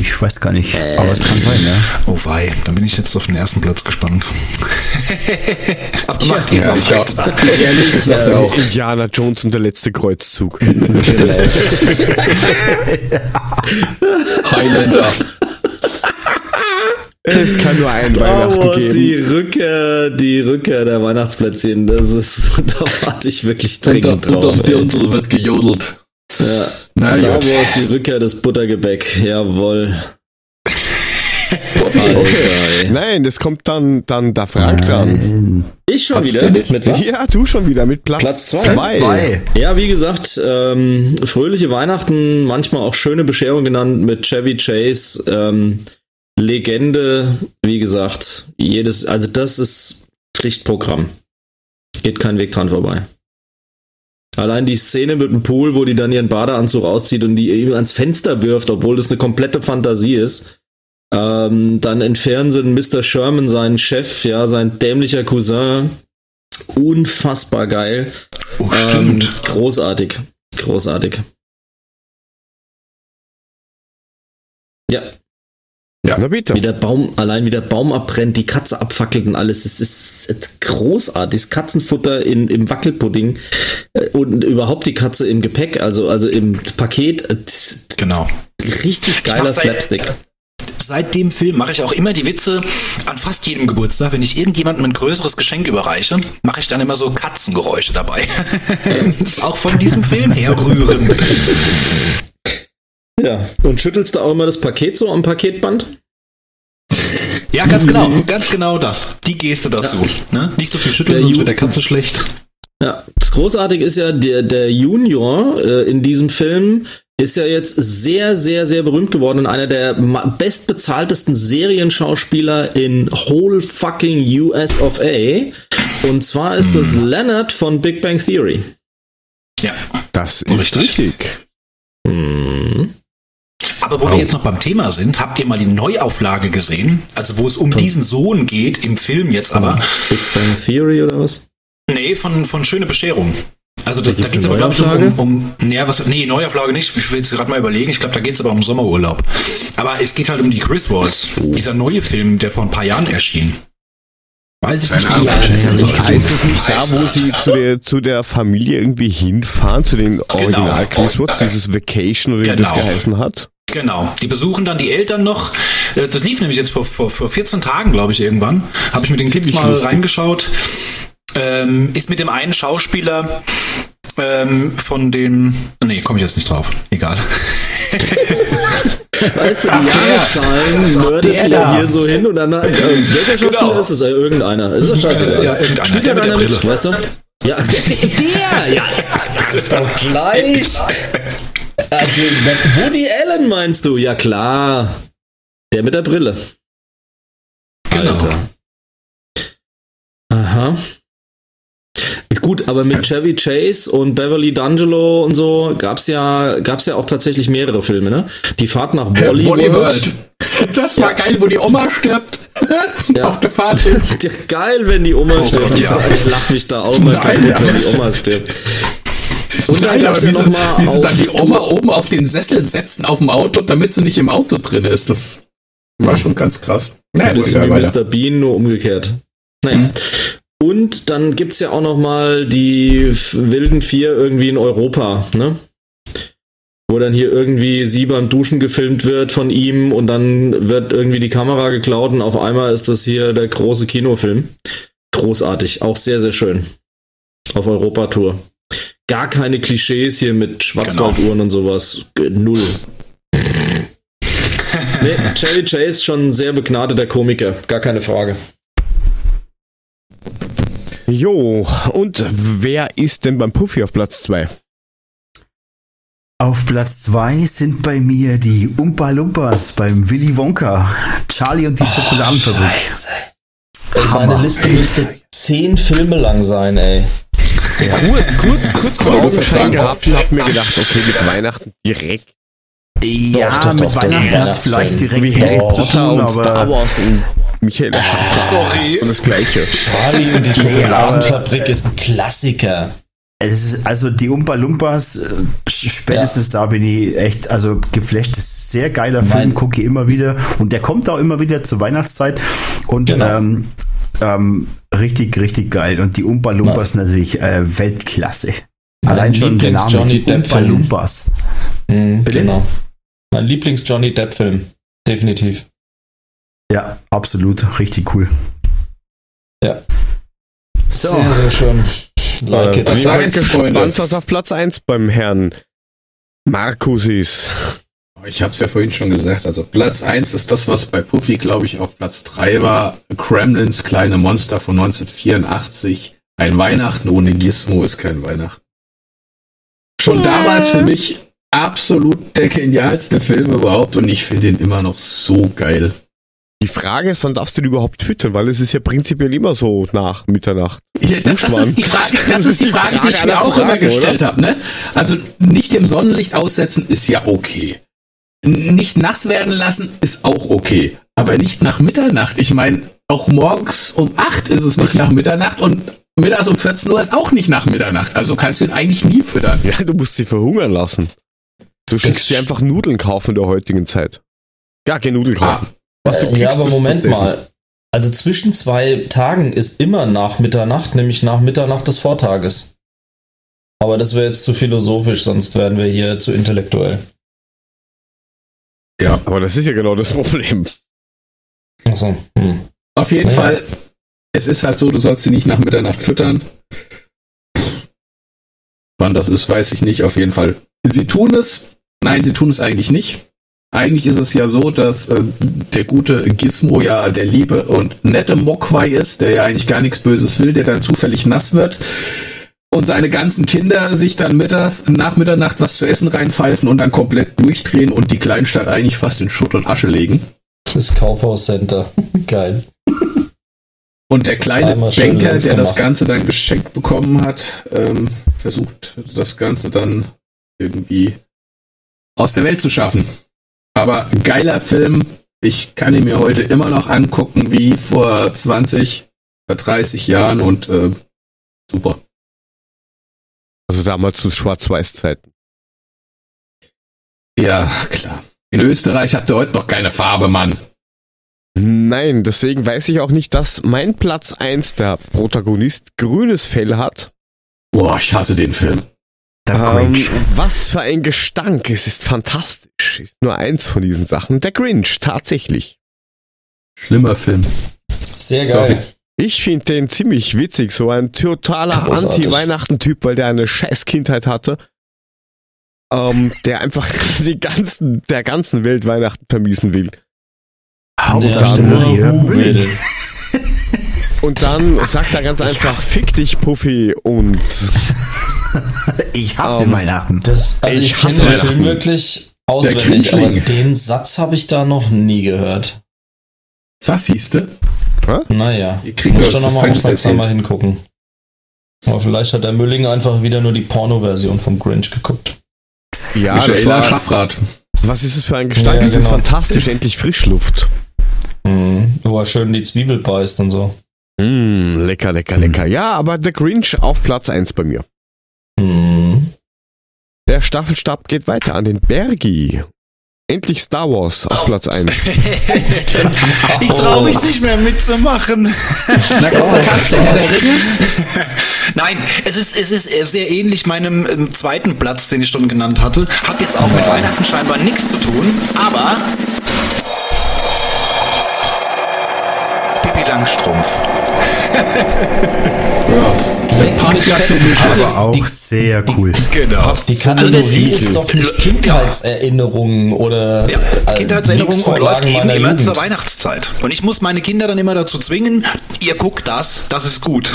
E: Ich weiß gar nicht. Aber es kann sein, ja.
D: Oh wei, dann bin ich jetzt auf den ersten Platz gespannt. Aber macht ihr
B: Ja, ich auch. Ehrlich gesagt
A: Das ist Indiana Jones und der letzte Kreuzzug.
B: Highlander.
A: Es kann nur ein
C: Star
A: Weihnachten
C: Wars, die
A: geben.
C: Rückkehr, die Rückkehr der Weihnachtsplätzchen, das ist, da warte ich wirklich dringend drauf.
B: unterm
C: ey.
B: Dirndl wird gejodelt.
C: Ja.
B: Na
C: Star. Wars, die Rückkehr des Buttergebäck, jawohl. Alter.
A: Nein, das kommt dann, dann der Frank dran.
C: Ich schon
B: Habt
C: wieder? Mit was?
A: Ja, du schon wieder mit Platz,
C: Platz zwei.
A: zwei.
E: Zwei.
C: Ja, wie gesagt, ähm, fröhliche Weihnachten, manchmal auch schöne Bescherung genannt mit Chevy Chase. Ähm, Legende, wie gesagt, jedes, also das ist Pflichtprogramm. Geht kein Weg dran vorbei. Allein die Szene mit dem Pool, wo die dann ihren Badeanzug auszieht und die ihm ans Fenster wirft, obwohl das eine komplette Fantasie ist. Ähm, dann entfernen sie Mr. Sherman, seinen Chef, ja, sein dämlicher Cousin. Unfassbar geil.
D: Oh,
C: Ähm,
D: stimmt.
C: großartig. Großartig. Ja,
A: Na bitte.
C: wie der Baum, allein wie der Baum abbrennt, die Katze abfackelt und alles. Das ist großartig. Das Katzenfutter in, im Wackelpudding äh, und überhaupt die Katze im Gepäck, also, also im Paket. äh,
D: Genau.
C: Richtig geiler
D: seit-
C: Slapstick.
D: Seit dem Film mache ich auch immer die Witze an fast jedem Geburtstag. Wenn ich irgendjemandem ein größeres Geschenk überreiche, mache ich dann immer so Katzengeräusche dabei. auch von diesem Film herrührend.
C: Ja. Und schüttelst du auch immer das Paket so am Paketband?
D: Ja, ganz genau. Ganz genau das. Die Geste dazu. Ne? Nicht so viel schütteln,
C: Der
D: sonst
C: Ju-
D: wird der Katze schlecht.
C: Ja, das Großartige ist ja, der, der Junior äh, in diesem Film ist ja jetzt sehr, sehr, sehr berühmt geworden und einer der bestbezahltesten Serienschauspieler in whole fucking US of A. Und zwar ist das Leonard von Big Bang Theory.
D: Ja.
A: Das ist
D: Richtig.
A: richtig.
C: Hm.
D: Aber wo wir jetzt noch beim Thema sind, habt ihr mal die Neuauflage gesehen? Also wo es um diesen Sohn geht, im Film jetzt aber.
C: Big Bang Theory oder was?
D: Nee, von, von Schöne Bescherung. Also das, da
C: gibt's
D: geht es aber, glaube ich,
C: Neuauflage?
D: um, um ja, was, nee, Neuauflage nicht, ich will jetzt gerade mal überlegen, ich glaube, da geht es aber um Sommerurlaub. Aber es geht halt um die Chris Wars, dieser neue Film, der vor ein paar Jahren erschien. Weiß ich nicht, wie
B: Keine
D: ich
B: Ahnung.
D: einschätzen soll.
A: Ist es nicht da, wo sie zu der, zu der Familie irgendwie hinfahren, zu den Original Chris Watts, dieses Vacation oder wie das
D: Genau.
A: geheißen hat?
D: Genau, die besuchen dann die Eltern noch. Äh, Das lief nämlich jetzt vor, vor, vor 14 Tagen, glaube ich, irgendwann. Habe ich mit den
A: Ziemlich
D: mal
A: lustig.
D: reingeschaut. Ähm, ist mit dem einen Schauspieler ähm, von dem. Nee, komme ich jetzt nicht drauf. Egal.
C: Weißt du, die Jahreszahlen mördet
B: der
C: ihr
B: da.
C: hier so hin und dann, äh, welcher Schauspieler
D: Genau.
C: ist es? Äh, irgendeiner. Ist das scheißegal.
D: Ja, irgendeiner.
C: Spielt
D: Der
C: da
D: mit der
C: einer mit,
D: Brille.
C: weißt du? Ja, der, der, ja, sag's doch gleich. Äh, Woody Allen meinst du? Ja klar. Der mit der Brille.
D: Genau.
C: Alter. Aha. Gut, aber mit Chevy Chase und Beverly D'Angelo und so gab's ja, gab's ja auch tatsächlich mehrere Filme, ne? Die Fahrt nach Bollywood.
B: Bollywood. Das war geil, wo die Oma stirbt.
C: Ja.
B: Auf der Fahrt.
C: Geil, wenn die Oma stirbt.
D: Gott,
C: ich,
D: ja.
C: ich lach mich da auch mal kaputt, wenn die Oma stirbt. Und dann
B: Nein,
C: ja
B: wie,
C: noch
B: sie, wie sie dann die Oma oben auf den Sessel setzen auf dem Auto, damit sie nicht im Auto drin ist. Das war schon ganz krass.
C: Ein
B: Naja,
C: bisschen
B: egal,
C: wie
B: weiter.
C: Mr. Bean, nur umgekehrt. Naja.
B: Mhm.
C: Und dann gibt's ja auch noch mal die wilden vier irgendwie in Europa, ne? Wo dann hier irgendwie sie beim Duschen gefilmt wird von ihm und dann wird irgendwie die Kamera geklaut und auf einmal ist das hier der große Kinofilm. Großartig, auch sehr, sehr schön. Auf Europatour. Gar keine Klischees hier mit Schwarzwalduhren und sowas. Null. nee, Cherry Chase schon ein sehr begnadeter Komiker, gar keine Frage.
A: Jo, und wer ist denn beim Puffy auf Platz 2?
E: Auf Platz 2 sind bei mir die Umpa Lumpas beim Willy Wonka. Charlie und die Schokoladenfabrik.
C: Ey, meine Liste müsste zehn Filme lang sein, ey.
A: Ja. Kurz, kurz, kurz vor Augenschein gehabt und hab mir gedacht, okay, mit Weihnachten direkt.
E: Ja, doch, doch, mit doch, Weihnachten hat vielleicht direkt
A: wie Harry Potter und Star Wars und Michael Schaffner. Sorry. Und das Gleiche.
C: Charlie und die Schokoladenfabrik ist ein Klassiker.
E: Ist, also die Umpa Lumpas, äh, spätestens ja. da bin ich echt, also geflasht. Das ist ein sehr geiler Film, gucke ich immer wieder. Und der kommt auch immer wieder zur Weihnachtszeit. Und genau. ähm, ähm, richtig, richtig geil. Und die Umpa Lumpas natürlich äh, Weltklasse.
C: Mein Allein schon der Name, Johnny
E: die Umpa Lumpas.
C: Mhm, genau. Mein Lieblings-Johnny Depp-Film. Definitiv.
E: Ja, absolut. Richtig cool.
C: Ja. So. Sehr, sehr schön.
A: Like äh, ich bin gespannt, was auf Platz 1 beim Herrn Markus ist.
B: Ich habe es ja vorhin schon gesagt. Also Platz 1 ist das, was bei Puffy, glaube ich, auf Platz 3 war. Kremlins kleine Monster von 1984. Ein Weihnachten ohne Gizmo ist kein Weihnachten. Schon damals für mich absolut der genialste Film überhaupt und ich finde ihn immer noch so geil.
A: Die Frage ist, wann darfst du den überhaupt füttern? Weil es ist ja prinzipiell immer so nach Mitternacht.
B: Ja, das, das ist die Frage, das, ist die Frage, Frage die ich mir auch Fragen, immer gestellt habe. Ne? Also nicht im Sonnenlicht aussetzen ist ja okay. Nicht nass werden lassen ist auch okay. Aber nicht nach Mitternacht. Ich meine, auch morgens um 8 ist es nicht nach Mitternacht und mittags um 14 Uhr ist auch nicht nach Mitternacht. Also kannst du ihn eigentlich nie füttern.
A: Ja, du musst sie verhungern lassen. Du schickst dir einfach Nudeln kaufen in der heutigen Zeit. Gar keine Nudeln kaufen. Ah.
C: Was du kriegst, ja, aber Moment mal. Also zwischen zwei Tagen ist immer nach Mitternacht, nämlich nach Mitternacht des Vortages. Aber das wäre jetzt zu philosophisch, sonst werden wir hier zu intellektuell.
A: Ja, aber das ist ja genau das Problem.
B: Achso. Hm. Auf jeden ja. Fall, es ist halt so, du sollst sie nicht nach Mitternacht füttern. Wann das ist, weiß ich nicht. Auf jeden Fall. Sie tun es. Nein, sie tun es eigentlich nicht. Eigentlich ist es ja so, dass äh, der gute Gizmo ja der liebe und nette Mokwai ist, der ja eigentlich gar nichts Böses will, der dann zufällig nass wird und seine ganzen Kinder sich dann mittags, nach Mitternacht was zu essen reinpfeifen und dann komplett durchdrehen und die Kleinstadt eigentlich fast in Schutt und Asche legen.
C: Das Kaufhauscenter. Geil.
B: Und der kleine Banker, der das Ganze dann geschenkt bekommen hat, ähm, versucht das Ganze dann irgendwie aus der Welt zu schaffen. Aber geiler Film. Ich kann ihn mir heute immer noch angucken wie vor 20 oder 30 Jahren und äh, super.
A: Also damals zu Schwarz-Weiß-Zeiten.
B: Ja, klar. In Österreich habt ihr heute noch keine Farbe, Mann.
A: Nein, deswegen weiß ich auch nicht, dass mein Platz 1 der Protagonist grünes Fell hat.
B: Boah, ich hasse den Film.
A: Ähm, was für ein Gestank. Es ist fantastisch. Ist nur eins von diesen Sachen. Der Grinch, tatsächlich.
B: Schlimmer Film.
C: Sehr geil. Sorry.
A: Ich finde den ziemlich witzig. So ein totaler Anti-Weihnachten-Typ, weil der eine scheiß Kindheit hatte. Ähm, der einfach die ganzen, der ganzen Welt Weihnachten vermiesen will.
E: Hauptdarsteller hier.
A: Und dann sagt er ganz einfach, fick dich, Puffy, und
E: ich hasse um, Weihnachten.
C: Das, also ich, ich kenne den Film wirklich auswendig, aber den Satz habe ich da noch nie gehört.
B: Was siehst du?
C: Naja, ich krieg muss schon nochmal aufmerksamer hingucken. Aber vielleicht hat der Mülling einfach wieder nur die Porno-Version vom Grinch geguckt.
B: Ja, Michaela Schaffrath.
A: Was ist es für ein Gestank? Ja, genau. ist fantastisch, endlich Frischluft.
C: Mhm. Wo er schön die Zwiebel beißt und so.
A: Mm, lecker, lecker, lecker. Ja, aber der Grinch auf Platz 1 bei mir. Mhm. Der Staffelstab geht weiter an den Bergi. Endlich Star Wars auf Platz 1.
D: ich traue mich nicht mehr mitzumachen.
B: Na komm, was hast du, Herr der Ringe?
D: Nein, es ist, es ist sehr ähnlich meinem ähm, zweiten Platz, den ich schon genannt hatte. Hat jetzt auch mit Weihnachten scheinbar nichts zu tun, aber Pippi Langstrumpf.
B: ja, passt ja zum
E: Aber auch sehr cool.
C: Genau. Die Kategorie ist doch nicht Kindheitserinnerungen oder
D: ja, Kindheitserinnerungen und läuft eben immer Jugend. zur Weihnachtszeit. Und ich muss meine Kinder dann immer dazu zwingen, ihr guckt das, das ist gut.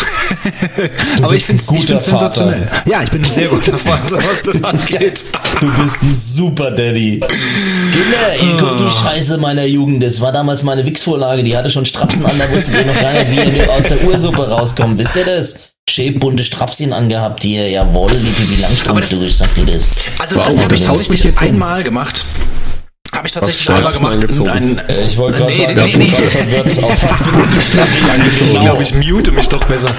D: Aber ich finde es sensationell. Ja, ich bin ein sehr guter Vater, was das angeht.
C: Du bist ein super Daddy. Kinder, ihr guckt die Scheiße meiner Jugend. Das war damals meine Wix-Vorlage, die hatte schon Strapsen an, da wusstet ihr noch gar nicht, wie ihr aus der Ursuppe rauskommt. Wisst ihr das? Schön bunte Strapschen angehabt hier. Jawohl, die Pipi Langstrumpf durch, sagt ihr das.
D: Also das habe ich, hab ich jetzt einmal gemacht. Habe ich tatsächlich einmal gemacht. Ein,
C: äh, ich wollte gerade nee, sagen, nee, nee, nee. verwirrt. Auf was bin ich
D: angezogen? Ich glaube, ich mute mich doch besser.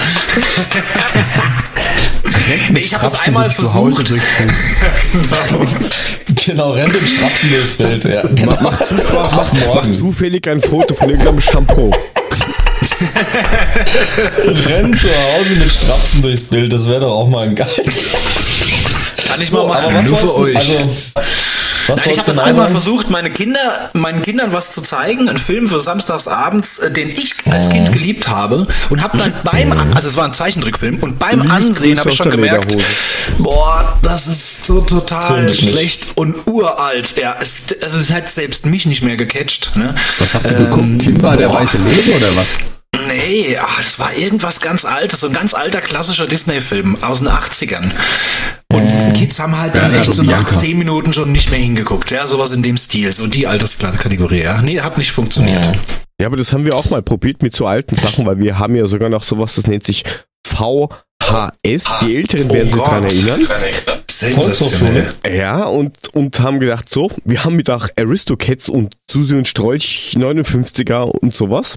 D: nee, ich habe das einmal versucht. Zu Hause durchs Bild.
C: genau. genau, rennt im Strapsen durchs Bild. Ja.
A: Genau. Mach, mach, mach, mach zufällig ein Foto von irgendeinem Shampoo.
C: Rennt zu Hause mit Strapsen durchs Bild, das wäre doch auch mal ein geil.
D: Kann ich so, mal machen, nur für euch. Also, was Nein, ich habe das einmal versucht, meine Kinder, meinen Kindern was zu zeigen, einen Film für samstagsabends, äh, den ich als Kind geliebt habe und habe dann beim, also es war ein Zeichentrickfilm und beim Lieb Ansehen habe ich schon gemerkt, boah, das ist so total schlecht und uralt. Ja, es, also es hat selbst mich nicht mehr gecatcht. Ne?
B: Was hast du ähm, geguckt? Kimba, der weiße Löwe oder was?
D: Nee, ach, es war irgendwas ganz Altes, so ein ganz alter klassischer Disney-Film aus den 80ern. Und äh, Kids haben halt dann ja, echt so nach 10 Minuten schon nicht mehr hingeguckt. Ja, sowas in dem Stil, so die Alterskategorie. Ja, nee, hat nicht funktioniert. Ja.
A: ja, aber das haben wir auch mal probiert mit so alten Sachen, weil wir haben ja sogar noch sowas, das nennt sich VHS. Die Älteren oh werden sich dran erinnern. Volkshochschule. Ja, und, und haben gedacht, so, wir haben mit auch Aristocats und Susi und Strolch 59er und sowas.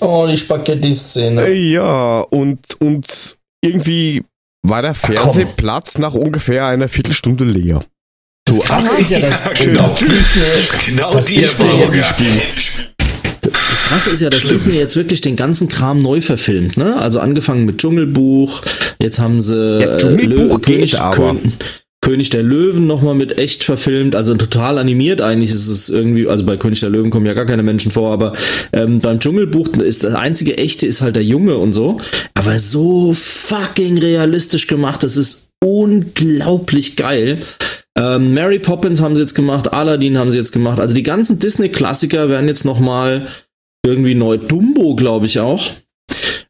C: Oh, die Spaghetti-Szene.
A: Ja, und, und irgendwie war der Fernsehplatz nach ungefähr einer Viertelstunde leer.
C: Das Krasse ist ja, dass ja, genau, das Disney, genau das die Disney jetzt, das Krasse ist ja, dass Schlimm. Disney jetzt wirklich den ganzen Kram neu verfilmt, ne? Also angefangen mit Dschungelbuch, jetzt haben sie
A: ja, Dschungelbuch äh, geht, aber.
C: König der Löwen nochmal mit echt verfilmt, also total animiert eigentlich ist es irgendwie, also bei König der Löwen kommen ja gar keine Menschen vor, aber ähm, beim Dschungelbuch ist das einzige echte ist halt der Junge und so, aber so fucking realistisch gemacht, das ist unglaublich geil. Ähm, Mary Poppins haben sie jetzt gemacht, Aladdin haben sie jetzt gemacht, also die ganzen Disney-Klassiker werden jetzt nochmal irgendwie neu. Dumbo, glaube ich auch.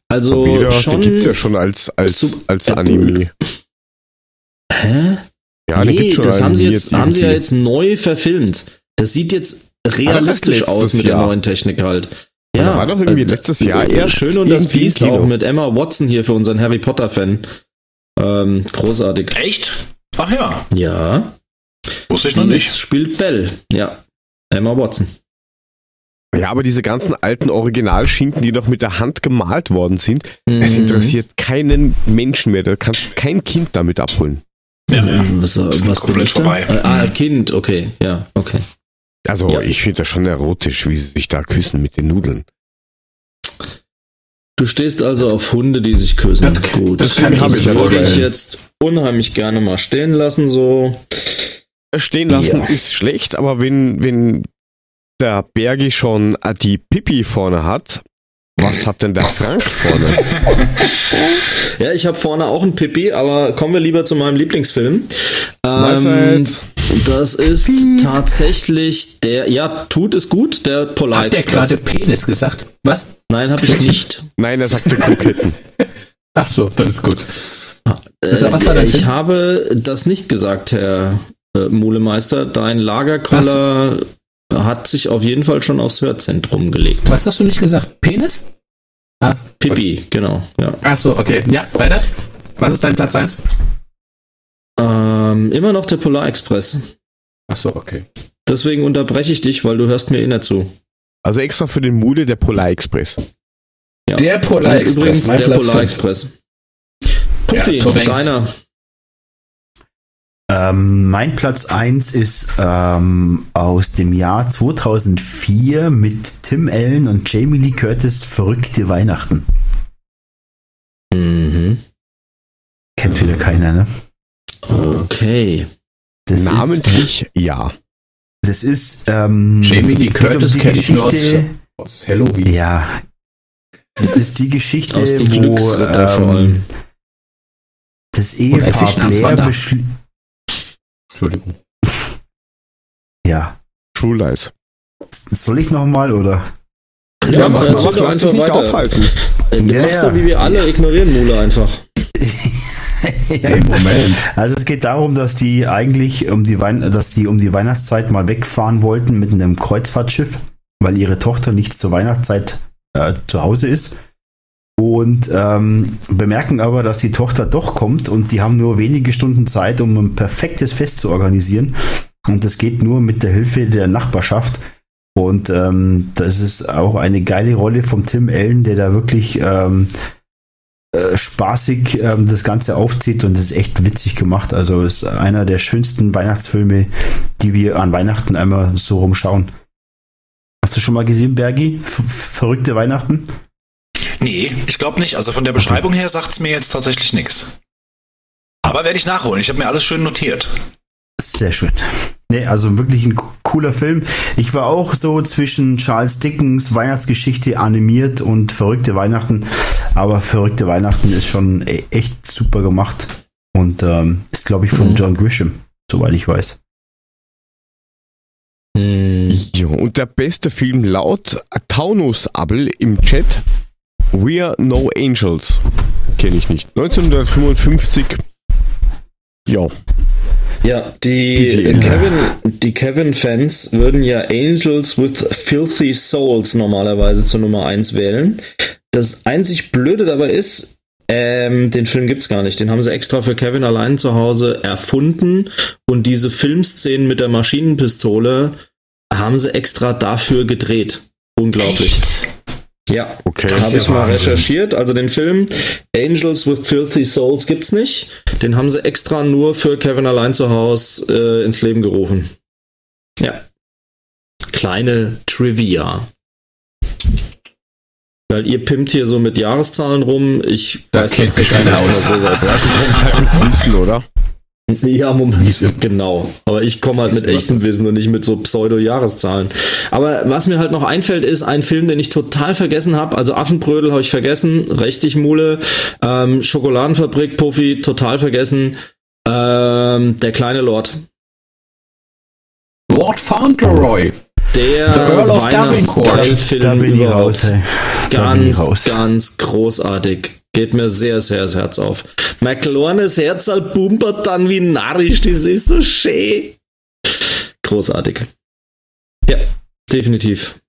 C: Also
A: wieder, schon. Den gibt's ja schon als als als Anime.
C: Hä? Ja, nee, das haben sie jetzt, haben sie ja jetzt neu verfilmt. Das sieht jetzt realistisch aus mit Jahr. der neuen Technik halt.
A: Ja, da war doch irgendwie äh, letztes Jahr eher
C: schön und das Biest auch mit Emma Watson hier für unseren Harry Potter Fan. Ähm, großartig.
D: Echt? Ach ja.
C: Ja.
D: Wusste ich noch nicht.
C: Spielt Bell. Ja. Emma Watson.
A: Ja, aber diese ganzen alten Originalschinken, die noch mit der Hand gemalt worden sind, mhm. es interessiert keinen Menschen mehr. Da kannst kein Kind damit abholen.
C: Ja, was, was komplett vorbei. Äh, ah, Kind, okay, ja, okay.
A: Also ja. ich finde das schon erotisch, wie sie sich da küssen mit den Nudeln.
C: Du stehst also auf Hunde, die sich küssen.
A: Das,
C: Gut.
A: Das, das kann ich,
C: würde ich jetzt unheimlich gerne mal stehen lassen, so.
A: Stehen lassen ja. ist schlecht, aber wenn, wenn der Bergi schon die Pipi vorne hat, was hat denn der Frank vorne?
C: ja, ich habe vorne auch ein Pipi, aber kommen wir lieber zu meinem Lieblingsfilm.
A: Ähm,
C: das ist tatsächlich der, ja, tut es gut, der Polar
B: Hat der gerade Penis gesagt? Was?
C: Nein, habe ich nicht.
A: Nein, er sagte Kroketten.
B: Ach so, das ist gut.
C: Äh, was war ich habe das nicht gesagt, Herr äh, Mulemeister. Dein Lagerkoller hat sich auf jeden Fall schon aufs Hörzentrum gelegt.
B: Was hast du nicht gesagt? Penis?
C: Ah, Pipi, okay. genau. Ja.
B: Ach so, okay. Ja, weiter. Was ist dein Platz 1?
C: Ähm, immer noch der Polar Express.
B: Ach so, okay.
C: Deswegen unterbreche ich dich, weil du hörst mir immer zu.
A: Also extra für den Mude der Polar Express.
C: Ja. Der Polar Express. Übrigens der Platz Polar 5. Express. Puffi, ja, deiner.
E: Ähm, mein Platz 1 ist ähm, aus dem Jahr 2004 mit Tim Allen und Jamie Lee Curtis Verrückte Weihnachten.
C: Mhm.
E: Kennt wieder keiner, ne?
C: Okay.
A: Das Namentlich ist, ja.
E: Das ist ähm,
B: Jamie Lee Curtis um Geschichte, aus, aus Halloween.
E: Ja. Das ist die Geschichte,
C: aus die wo ähm,
E: Das Ehepaar Blair beschließt. Entschuldigung. Ja.
A: True Lies.
E: Soll ich nochmal oder?
C: Ja, ja mach, mach, mach, mach nicht weiter. aufhalten. Du ja, machst ja. wie wir alle, ignorieren Mule einfach.
E: ja, Im Moment. Also es geht darum, dass die eigentlich um die, Wein dass die um die Weihnachtszeit mal wegfahren wollten mit einem Kreuzfahrtschiff, weil ihre Tochter nicht zur Weihnachtszeit äh, zu Hause ist. Und ähm, bemerken aber, dass die Tochter doch kommt und die haben nur wenige Stunden Zeit, um ein perfektes Fest zu organisieren. Und das geht nur mit der Hilfe der Nachbarschaft. Und ähm, das ist auch eine geile Rolle vom Tim Allen, der da wirklich ähm, äh, spaßig ähm, das Ganze aufzieht und ist echt witzig gemacht. Also ist einer der schönsten Weihnachtsfilme, die wir an Weihnachten einmal so rumschauen. Hast du schon mal gesehen, Bergi? F verrückte Weihnachten?
D: Nee, ich glaube nicht. Also von der Beschreibung okay. her sagt es mir jetzt tatsächlich nichts. Aber werde ich nachholen. Ich habe mir alles schön notiert.
E: Sehr schön. Nee, also wirklich ein cooler Film. Ich war auch so zwischen Charles Dickens Weihnachtsgeschichte animiert und verrückte Weihnachten. Aber verrückte Weihnachten ist schon e-, echt super gemacht. Und ähm, ist, glaube ich, von mhm. John Grisham, soweit ich weiß.
A: Ja, und der beste Film laut Taunus Abel im Chat. We Are No Angels. Kenne ich nicht. 1955. Ja.
C: Ja, die Kevin, die Kevin-Fans würden ja Angels with Filthy Souls normalerweise zur Nummer 1 wählen. Das einzig Blöde dabei ist, ähm, den Film gibt's gar nicht. Den haben sie extra für Kevin allein zu Hause erfunden und diese Filmszenen mit der Maschinenpistole haben sie extra dafür gedreht. Unglaublich. Echt? Ja, okay. Habe ich mal recherchiert. Also den Film Angels with Filthy Souls gibt's nicht. Den haben sie extra nur für Kevin allein zu Hause äh, ins Leben gerufen. Ja. Kleine Trivia. Weil ihr pimmt hier so mit Jahreszahlen rum. Ich
B: da weiß kennt sich keiner aus. Sowas. Ja, du kommst halt
C: mit Wissen, oder? Ja, Moment, genau. Aber ich komme halt mit echtem Wissen und nicht mit so Pseudo-Jahreszahlen. Aber was mir halt noch einfällt, ist ein Film, den ich total vergessen habe. Also Aschenbrödel habe ich vergessen, richtig Mule. Ähm, Schokoladenfabrik, Puffy, total vergessen. Ähm, der kleine Lord.
B: Lord Fauntleroy.
C: Der The Earl of Weihnachtsfilm da bin ich raus. Ganz, raus. ganz großartig. Geht mir sehr, sehr das Herz auf. Mein kleines Herz pumpert dann wie narrisch, das ist so schön. Großartig. Ja, definitiv.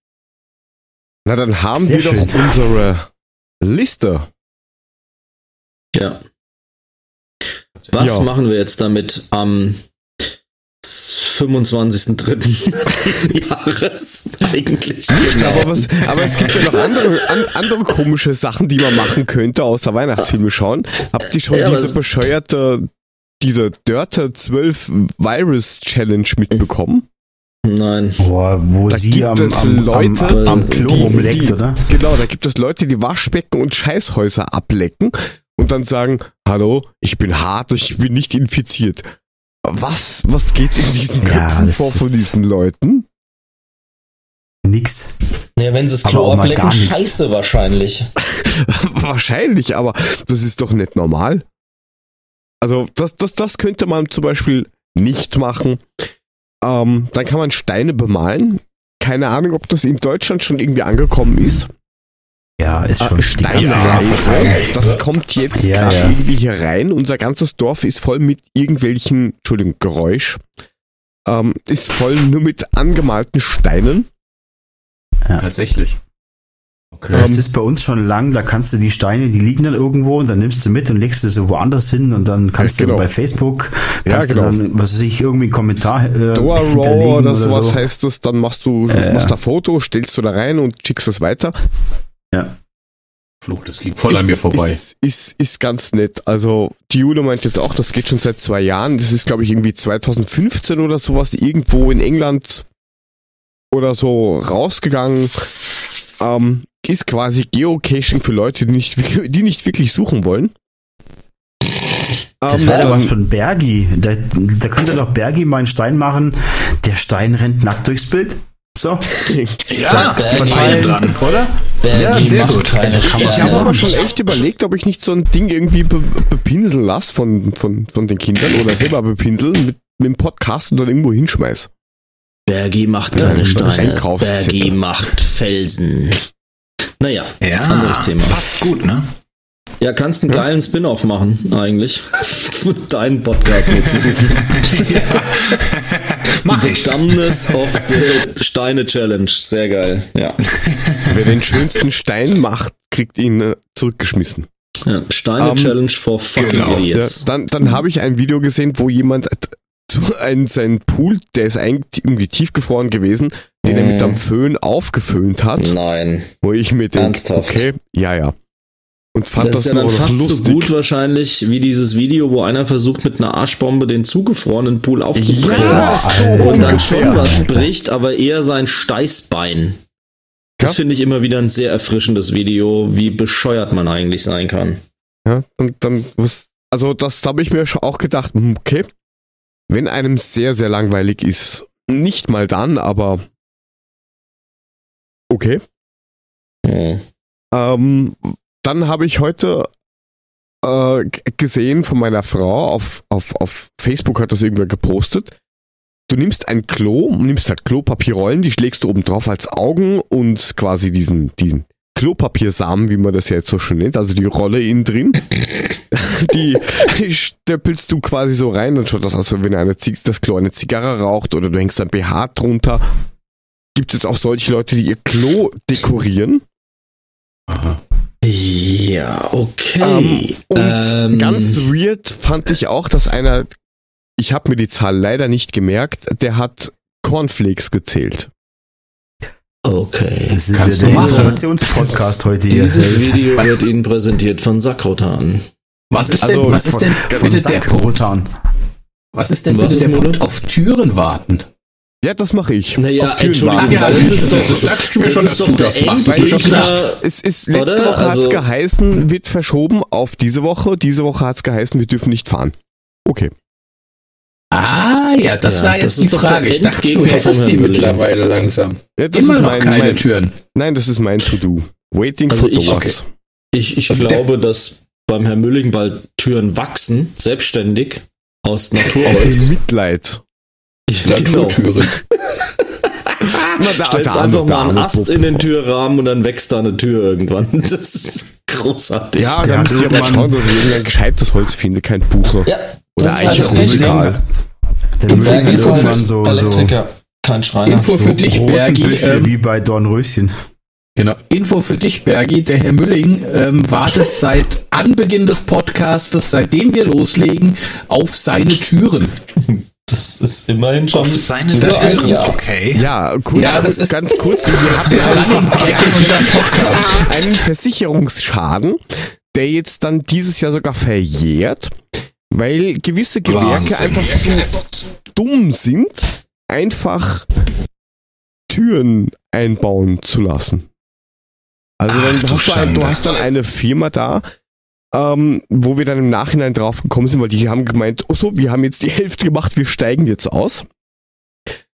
A: Na, dann haben sehr wir schön. doch unsere Liste.
C: Ja. Was ja. machen wir jetzt damit am 25.3. diesen Jahres eigentlich.
A: Genau. Aber, was, aber, es gibt ja noch andere, an, andere komische Sachen, die man machen könnte, außer Weihnachtsfilme schauen. Habt ihr schon ja, diese bescheuerte, diese Dörte 12 Virus Challenge mitbekommen?
C: Nein.
E: Boah, wo da sie gibt am, es am, Leute, am, am Klo die, rumleckt,
A: die,
E: oder?
A: Genau, da gibt es Leute, die Waschbecken und Scheißhäuser ablecken und dann sagen, hallo, ich bin hart, ich bin nicht infiziert. Was, was geht in diesen Köpfen ja, vor von diesen Leuten?
E: Nix.
C: Ja, wenn sie das Klo ablecken, scheiße wahrscheinlich.
A: wahrscheinlich, aber das ist doch nicht normal. Also, das, das, das könnte man zum Beispiel nicht machen. Ähm, dann kann man Steine bemalen. Keine Ahnung, ob das in Deutschland schon irgendwie angekommen ist.
E: Ja, ist schon.
A: Äh, Steinreife. Das kommt jetzt ja, gerade ja. irgendwie hier rein. Unser ganzes Dorf ist voll mit irgendwelchen, Entschuldigung, Geräusch. Ähm, ist voll nur mit angemalten Steinen.
B: Ja. Tatsächlich.
E: Okay. Das ähm, ist bei uns schon lang, da kannst du die Steine, die liegen dann irgendwo und dann nimmst du mit und legst sie so woanders hin und dann kannst ja, genau. du bei Facebook, kannst ja, genau. du dann, was weiß ich, irgendwie einen Kommentar äh,
A: Door Raw oder sowas so. heißt das, dann machst du, äh, machst da Foto, stellst du da rein und schickst das weiter.
E: Ja.
B: Fluch, das ging voll ist, an mir vorbei.
A: Ist, ist, ist ganz nett. Also, die Jule meint jetzt auch, das geht schon seit zwei Jahren. Das ist, glaube ich, irgendwie 2015 oder sowas irgendwo in England oder so rausgegangen. Ähm, ist quasi Geocaching für Leute, die nicht, die nicht wirklich suchen wollen.
E: Das wäre ähm, was von Bergi. Da, da könnte doch Bergi mal einen Stein machen. Der Stein rennt nackt durchs Bild. So.
D: ja, verteilen, dran.
E: oder?
A: Ja, sehr gut. Keine ich habe aber schon echt überlegt, ob ich nicht so ein Ding irgendwie be bepinseln lasse von, von, von den Kindern oder selber bepinseln mit, mit dem Podcast und dann irgendwo hinschmeiß.
C: Bergi macht keine ja, Steine, Bergi macht Felsen. Naja, ja, anderes Thema.
D: Passt gut, ne?
C: Ja, kannst einen geilen Spin-off machen, eigentlich. Deinen Podcast nutzen. ja. Mach ich. Dammness of the Steine Challenge. Sehr geil, ja.
A: Wer den schönsten Stein macht, kriegt ihn äh, zurückgeschmissen.
C: Ja, Steine um, ähm, Challenge for fucking genau. idiots.
A: Ja, dann, dann habe ich ein Video gesehen, wo jemand einen, seinen Pool, der ist eigentlich irgendwie tiefgefroren gewesen, den mm. er mit einem Föhn aufgeföhnt hat.
C: Nein.
A: Wo ich mir denke, okay, ja, ja.
C: Und fand das, das ist ja dann fast lustig. so gut wahrscheinlich wie dieses Video, wo einer versucht mit einer Arschbombe den zugefrorenen Pool aufzubrechen. Ja, so und dann schon was bricht, aber eher sein Steißbein. Das ja. finde ich immer wieder ein sehr erfrischendes Video, wie bescheuert man eigentlich sein kann.
A: Ja, und dann, also das habe ich mir auch gedacht, hm, okay, wenn einem sehr, sehr langweilig ist, nicht mal dann, aber okay. Ja. Ähm, dann habe ich heute äh, gesehen von meiner Frau, auf, auf, auf Facebook hat das irgendwer gepostet. Du nimmst ein Klo, nimmst halt Klopapierrollen, die schlägst du oben drauf als Augen und quasi diesen, diesen Klopapiersamen, wie man das ja jetzt so schön nennt, also die Rolle innen drin, die, die stöppelst du quasi so rein, dann schaut das aus, wenn eine das Klo eine Zigarre raucht oder du hängst ein BH drunter. Gibt es auch solche Leute, die ihr Klo dekorieren?
C: Aha. Ja, okay.
A: Um, ähm, und ähm, ganz weird fand ich auch, dass einer, ich habe mir die Zahl leider nicht gemerkt, der hat Cornflakes gezählt.
C: Okay.
E: Das ist Kannst ja der Informationspodcast heute
C: hier. Dieses Video was? wird Ihnen präsentiert von Sakrotan.
B: Was ist denn, also, was ist denn bitte der Punkt? Was ist denn was bitte ist der Punkt auf Türen warten?
A: Ja, das mache ich.
C: Naja, auf Entschuldigung, ja, das ist doch, sagst du mir schon, dass du das machst.
A: Es ist, letzte Oder? Woche also, hat's geheißen, wird verschoben auf diese Woche. Diese Woche hat's geheißen, wir dürfen nicht fahren. Okay.
B: Ah, ja, das ja, war jetzt das die Frage. Ich dachte, du hättest die mittlerweile langsam.
A: Ja, das Immer ist mein, noch keine mein, Türen. Nein, das ist mein To-Do. Waiting also for
C: ich, okay. Ich, ich also glaube, dass beim Herrn Mülling bald Türen wachsen, selbstständig, aus Naturholz.
A: Aus Mitleid.
C: Naturtüren. Na, da, da, einfach mal einen Ast in den Türrahmen und dann wächst da eine Tür irgendwann. Das ist großartig.
A: Ja, da müsst ihr mal schauen, dass ich irgendein gescheites Holz finde, kein Buche. Ja,
C: Oder Eichhorn. Der Müll ist irgendwann so, Elektriker, kein Schreiner.
B: Info für so dich, Bergi.
E: Ähm, wie bei Dornröschen.
B: Genau. Info für dich, Bergi. Der Herr Mülling ähm, wartet seit Anbeginn des Podcastes, seitdem wir loslegen, auf seine Türen.
C: Das ist immerhin schon. Auf
D: seine das ist,
A: ja. okay. Ja, kurz,
B: ja, das ist ganz kurz. Wir haben einen,
A: Podcast. einen Versicherungsschaden, der jetzt dann dieses Jahr sogar verjährt, weil gewisse Gewerke Wahnsinn. einfach zu dumm sind, einfach Türen einbauen zu lassen. Also Ach, dann hast du, ein, du hast dann eine Firma da, ähm, wo wir dann im Nachhinein drauf gekommen sind, weil die haben gemeint, oh so, wir haben jetzt die Hälfte gemacht, wir steigen jetzt aus.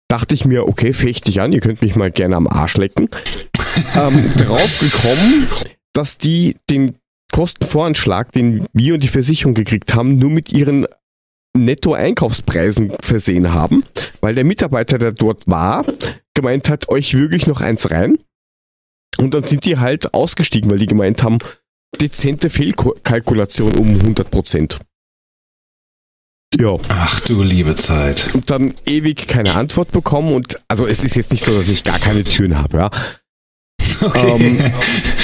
A: Dachte ich mir, okay, fecht dich an, ihr könnt mich mal gerne am Arsch lecken. ähm, drauf gekommen, dass die den Kostenvoranschlag, den wir und die Versicherung gekriegt haben, nur mit ihren Netto-Einkaufspreisen versehen haben, weil der Mitarbeiter, der dort war, gemeint hat, euch wirklich noch eins rein. Und dann sind die halt ausgestiegen, weil die gemeint haben, dezente Fehlkalkulation um 100 Prozent.
D: Ja. Ach du liebe Zeit.
A: Und dann ewig keine Antwort bekommen und also es ist jetzt nicht so, dass ich gar keine Türen habe, ja. Okay. Ähm,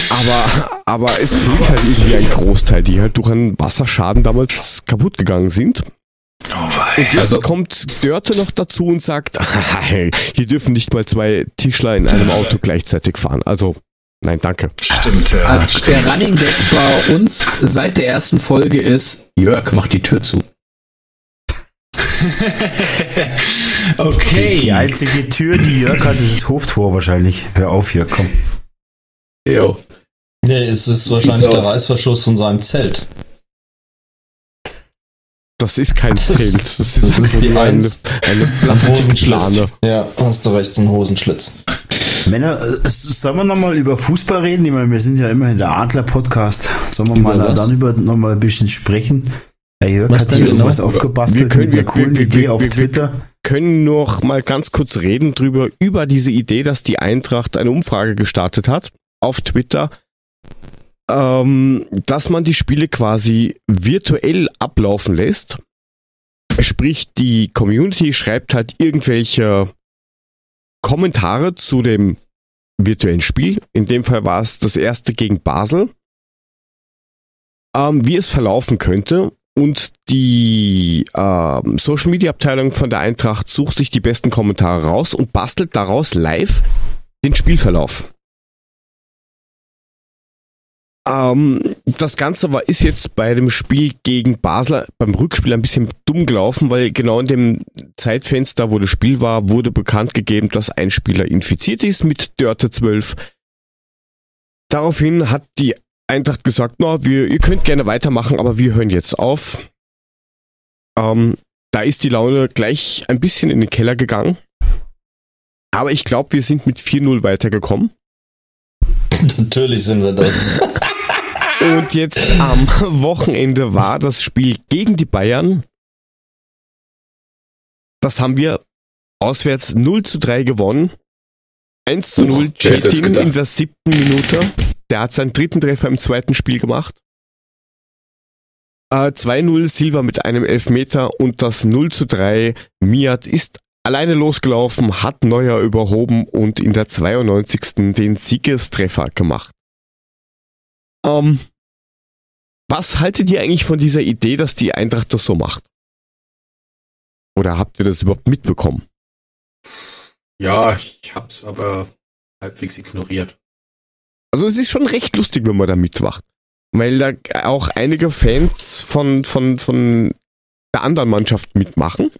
A: aber, aber es fehlt halt irgendwie ein Großteil, die halt durch einen Wasserschaden damals kaputt gegangen sind. Oh, und jetzt also, kommt Dörte noch dazu und sagt, hier dürfen nicht mal zwei Tischler in einem Auto gleichzeitig fahren. Also Nein, danke.
B: Stimmt, ja. Also der Running Gag bei uns seit der ersten Folge ist, Jörg, mach die Tür zu.
E: okay. Die, die, einzige Tür, die Jörg hat, ist das Hoftor wahrscheinlich. Hör auf, Jörg, komm.
C: Jo. Nee, es ist wahrscheinlich der Reißverschluss von seinem Zelt.
A: Das ist kein Zelt.
C: Das ist, das ist die eine, eine Plastikplane. Ja, hast du recht, so ein Hosenschlitz.
E: Männer, äh, sollen wir nochmal über Fußball reden? Ich meine, wir sind ja immerhin der Adler-Podcast. Sollen wir über mal was? dann über nochmal ein bisschen sprechen? Herr Jörg was hat sich noch was aufgebastelt
A: wir können, mit der coolen wir, Idee wir, auf Twitter. Wir können noch mal ganz kurz reden drüber, über diese Idee, dass die Eintracht eine Umfrage gestartet hat auf Twitter, ähm, dass man die Spiele quasi virtuell ablaufen lässt. Sprich, die Community schreibt halt irgendwelche Kommentare zu dem virtuellen Spiel. In dem Fall war es das erste gegen Basel. Ähm, wie es verlaufen könnte. Und die ähm, Social Media Abteilung von der Eintracht sucht sich die besten Kommentare raus und bastelt daraus live den Spielverlauf. Ähm, das Ganze war, ist jetzt bei dem Spiel gegen Basel beim Rückspiel ein bisschen dumm gelaufen, weil genau in dem Zeitfenster, wo das Spiel war, wurde bekannt gegeben, dass ein Spieler infiziert ist mit Dörte 12. Daraufhin hat die Eintracht gesagt, na, wir, ihr könnt gerne weitermachen, aber wir hören jetzt auf. Ähm, da ist die Laune gleich ein bisschen in den Keller gegangen. Aber ich glaube, wir sind mit 4-0 weitergekommen.
C: Natürlich sind wir das.
A: Und jetzt am Wochenende war das Spiel gegen die Bayern. Das haben wir auswärts 0 zu 3 gewonnen. 1 zu 0 Chetin in der siebten Minute. Der hat seinen dritten Treffer im zweiten Spiel gemacht. Äh, 2-0 Silva mit einem Elfmeter und das 0 zu 3 Miat ist alleine losgelaufen, hat Neuer überhoben und in der 92. den Siegestreffer gemacht. Ähm, was haltet ihr eigentlich von dieser Idee, dass die Eintracht das so macht? Oder habt ihr das überhaupt mitbekommen?
B: Ja, ich hab's aber halbwegs ignoriert.
A: Also es ist schon recht lustig, wenn man da mitmacht. Weil da auch einige Fans von, von, von der anderen Mannschaft mitmachen.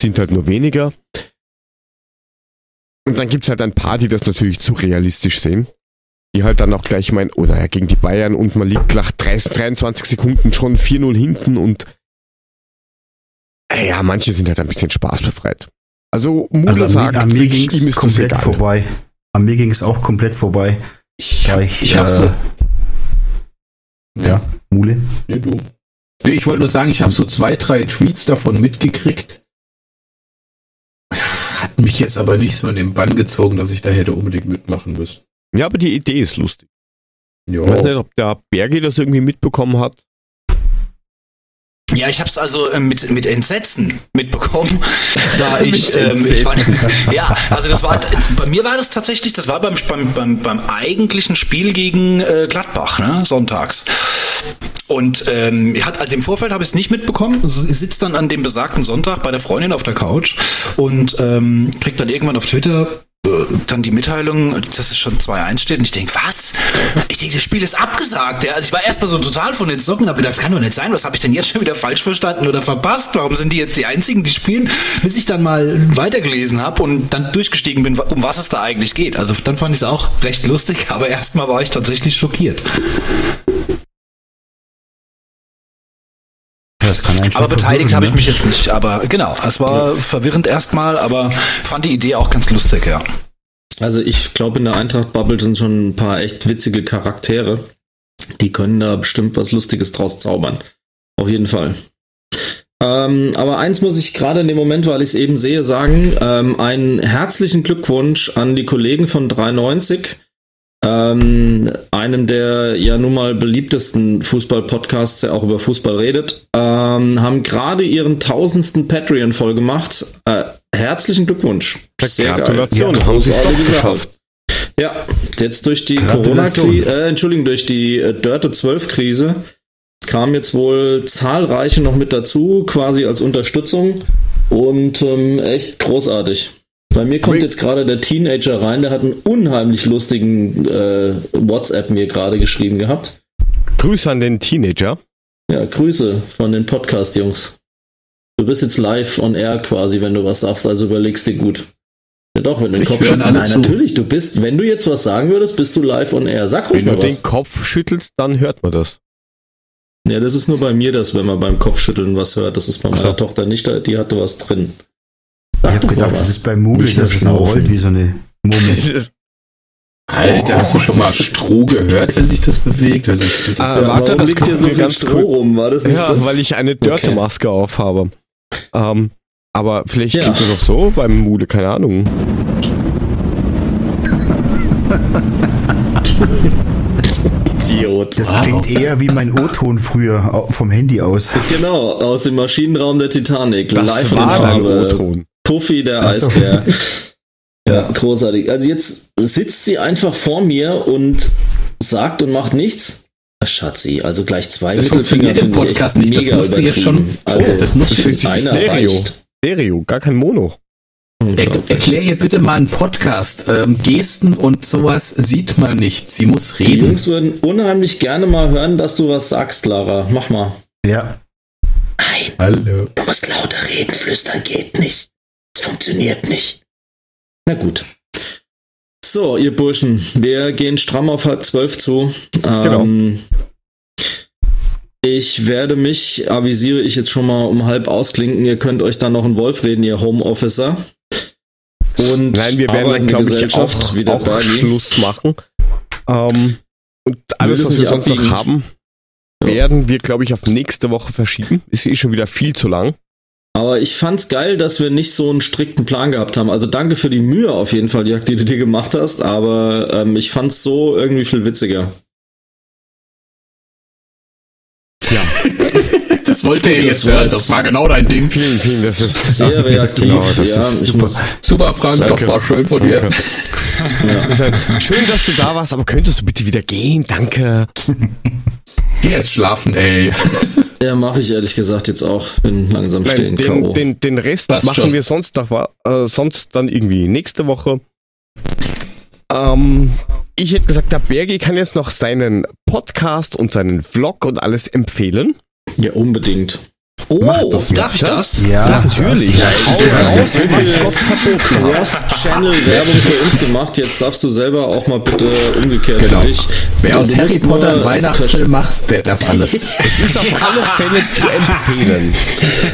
A: Sind halt nur weniger. Und dann gibt's halt ein paar, die das natürlich zu realistisch sehen die halt dann auch gleich meinen, oder ja, gegen die Bayern und man liegt nach 30, 23 Sekunden schon 4-0 hinten und äh, ja, manche sind halt ein bisschen spaßbefreit. Also Mule also sagt,
E: an mir ging es komplett vorbei. An mir ging es auch komplett vorbei.
B: Ich, hab, ich, ich hab äh, so.
E: Ja, Mule?
B: Nee, du. Ich wollte nur sagen, ich habe so zwei, drei Tweets davon mitgekriegt. Hat mich jetzt aber nicht so in den Bann gezogen, dass ich da hätte unbedingt mitmachen müssen.
A: Ja, aber die Idee ist lustig. Jo. Ich weiß nicht, ob der Bergi das irgendwie mitbekommen hat.
D: Ja, ich habe es also äh, mit, mit Entsetzen mitbekommen, da ich, ähm, ich war, ja, also das war bei mir war das tatsächlich, das war beim beim, beim, beim eigentlichen Spiel gegen äh, Gladbach, ne, sonntags. Und ähm, hat also im Vorfeld habe ich es nicht mitbekommen. Sitzt dann an dem besagten Sonntag bei der Freundin auf der Couch und ähm, kriegt dann irgendwann auf Twitter dann die Mitteilung, dass es schon 2-1 steht und ich denke, was? Ich denke, das Spiel ist abgesagt. Ja? Also ich war erstmal so total von den Socken, habe gedacht, das kann doch nicht sein. Was habe ich denn jetzt schon wieder falsch verstanden oder verpasst? Warum sind die jetzt die einzigen, die spielen? Bis ich dann mal weitergelesen habe und dann durchgestiegen bin, um was es da eigentlich geht. Also dann fand ich es auch recht lustig, aber erstmal war ich tatsächlich schockiert. Aber beteiligt habe ich ne? mich jetzt nicht. Aber genau, es war ja. verwirrend erstmal, aber fand die Idee auch ganz lustig, ja.
C: Also ich glaube, in der Eintracht-Bubble sind schon ein paar echt witzige Charaktere. Die können da bestimmt was Lustiges draus zaubern. Auf jeden Fall. Ähm, aber eins muss ich gerade in dem Moment, weil ich es eben sehe, sagen. Ähm, einen herzlichen Glückwunsch an die Kollegen von 390 ähm, einem der ja nun mal beliebtesten Fußball-Podcasts, der auch über Fußball redet, ähm, haben gerade ihren tausendsten Patreon voll gemacht. Äh, herzlichen Glückwunsch.
A: Sehr Gratulation, ja, haben sie es doch geschafft.
C: Ja, jetzt durch die Corona-Krise, äh, Entschuldigung, durch die äh, Dörte 12-Krise kamen jetzt wohl zahlreiche noch mit dazu, quasi als Unterstützung und ähm, echt großartig. Bei mir kommt jetzt gerade der Teenager rein, der hat einen unheimlich lustigen äh, WhatsApp mir gerade geschrieben gehabt.
A: Grüße an den Teenager.
C: Ja, Grüße von den Podcast-Jungs. Du bist jetzt live on air quasi, wenn du was sagst, also überlegst dir gut. Ja doch, wenn du den ich Kopf schüttelst. Nein, zu. natürlich, du bist, wenn du jetzt was sagen würdest, bist du live on air. Sag ruhig
A: wenn
C: mal was.
A: Wenn du den Kopf schüttelst, dann hört man das.
C: Ja, das ist nur bei mir, dass wenn man beim Kopfschütteln was hört. Das ist bei meiner so. Tochter nicht, die hatte was drin.
E: Ich habe gedacht, das ist bei Muggel, dass es nur rollt wie so eine Mummel.
B: Alter, hast du schon mal Stroh gehört, wenn sich das bewegt? Also ich,
A: ah, ja, warte, das liegt hier so viel Stroh cool. rum? War das nicht ja,
C: das?
A: weil ich eine Dörte-Maske okay. aufhabe. Ähm, aber vielleicht ja. klingt das auch so beim Mude, keine Ahnung.
E: Idiot. Das wow. klingt eher wie mein O-Ton früher vom Handy aus.
C: Genau, aus dem Maschinenraum der Titanic.
A: Das Live war in Farbe.
C: Puffy der Eisbär. Ja, großartig. Also jetzt sitzt sie einfach vor mir und sagt und macht nichts. Schatzi, also gleich zwei
B: das Mittelfinger finde ich echt nicht. mega das musst schon,
A: Also, oh, das muss ich einer Stereo. Reicht. Stereo, gar kein Mono.
B: Er, erklär ihr bitte mal einen Podcast. Ähm, Gesten und sowas sieht man nicht. Sie muss reden. Die
C: Jungs würden unheimlich gerne mal hören, dass du was sagst, Lara. Mach mal.
E: Ja.
B: Nein. Hallo. Du musst lauter reden. Flüstern geht nicht. Es funktioniert nicht.
C: Na gut. So, ihr Burschen, wir gehen stramm auf halb zwölf zu. Genau. Ähm, ich werde mich, avisiere ich jetzt schon mal um halb ausklinken. Ihr könnt euch dann noch einen Wolf reden, ihr Homeofficer.
A: Und Nein, wir werden dann, glaube ich, auch, wieder auch Schluss machen. Ähm, und alles, was wir sonst abbiegen. noch haben, werden wir, glaube ich, auf nächste Woche verschieben. Ist eh schon wieder viel zu lang.
C: Aber ich fand's geil, dass wir nicht so einen strikten Plan gehabt haben. Also danke für die Mühe auf jeden Fall, Jörg, die du dir gemacht hast, aber ähm, ich fand's so irgendwie viel witziger.
B: Ja. das wollte er jetzt hören. Das war genau dein Ding.
A: Vielen, vielen, das ist
C: sehr reaktiv. Genau, das ja, ist super.
B: super, Frank, danke. das war schön von dir.
A: Ja. Schön, dass du da warst, aber könntest du bitte wieder gehen? Danke.
B: Jetzt schlafen, ey.
C: Ja, mache ich ehrlich gesagt jetzt auch. Bin langsam Nein, stehen.
A: Den, den, den, Rest Passt machen schon. wir sonst, noch, äh, sonst dann irgendwie nächste Woche. Ähm, ich hätte gesagt, der Bergi kann jetzt noch seinen Podcast und seinen Vlog und alles empfehlen.
C: Ja, unbedingt.
B: Oh, darf ich das?
A: Ja, natürlich. Ja,
C: Cross-Channel-Werbung für uns gemacht. Jetzt darfst du selber auch mal bitte umgekehrt genau. für dich.
B: Wer aus Harry Potter einen Weihnachtsfilm macht, der darf alles.
A: es ist auf alle Fälle zu empfehlen.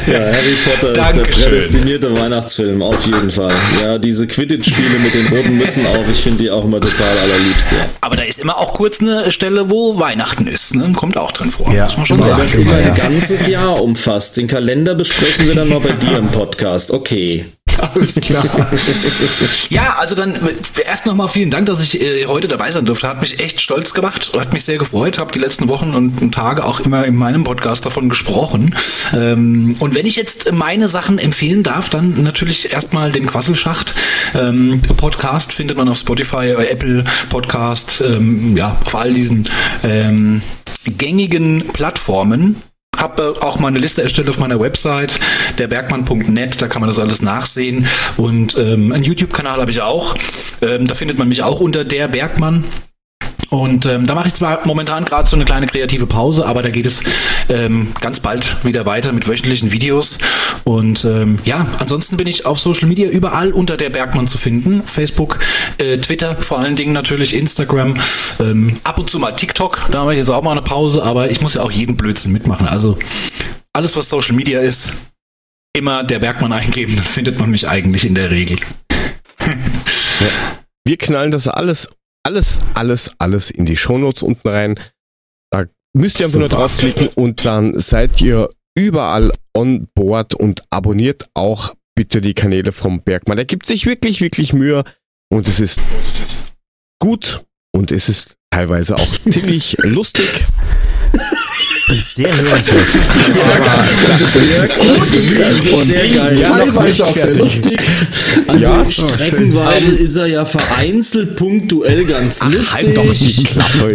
C: Ja, Harry Potter ist der prädestinierte Weihnachtsfilm, auf jeden Fall. Ja, diese Quidditch-Spiele mit den roten Mützen auch, ich finde die auch immer total allerliebst. Ja.
B: Aber da ist immer auch kurz eine Stelle, wo Weihnachten ist. Ne? Kommt auch drin vor.
C: Ja. Muss man schon sagen. Das über ein ganzes Jahr umfasst passt. Den Kalender besprechen wir dann mal bei dir im Podcast. Okay.
B: Alles klar. ja, also dann erst nochmal vielen Dank, dass ich äh, heute dabei sein durfte. Hat mich echt stolz gemacht, hat mich sehr gefreut. Habe die letzten Wochen und Tage auch immer in meinem Podcast davon gesprochen. Ähm, und wenn ich jetzt meine Sachen empfehlen darf, dann natürlich erstmal den Quasselschacht. Ähm, Podcast findet man auf Spotify, äh, Apple Podcast, ähm, ja, auf all diesen ähm, gängigen Plattformen habe auch mal eine Liste erstellt auf meiner Website, derbergmann.net, da kann man das alles nachsehen. Und ähm, einen YouTube-Kanal habe ich auch. Ähm, da findet man mich auch unter der Bergmann. Und ähm, da mache ich zwar momentan gerade so eine kleine kreative Pause, aber da geht es ähm, ganz bald wieder weiter mit wöchentlichen Videos. Und ähm, ja, ansonsten bin ich auf Social Media überall unter der Bergmann zu finden. Facebook, äh, Twitter, vor allen Dingen natürlich Instagram, ähm, ab und zu mal TikTok, da mache ich jetzt auch mal eine Pause, aber ich muss ja auch jeden Blödsinn mitmachen. Also alles, was Social Media ist, immer der Bergmann eingeben, dann findet man mich eigentlich in der Regel.
A: ja. Wir knallen das alles alles, alles, alles in die Shownotes unten rein. Da müsst ihr einfach nur draufklicken und dann seid ihr überall on board und abonniert auch bitte die Kanäle vom Bergmann. Er gibt sich wirklich, wirklich Mühe und es ist gut und es ist teilweise auch ziemlich lustig.
E: Sehr hörenswert.
B: Sehr gut. Und sehr geil. Teilweise auch sehr lustig.
C: Also ja, streckenweise ist er ja vereinzelt punktuell ganz Ach, lustig. Halt doch die Klappe.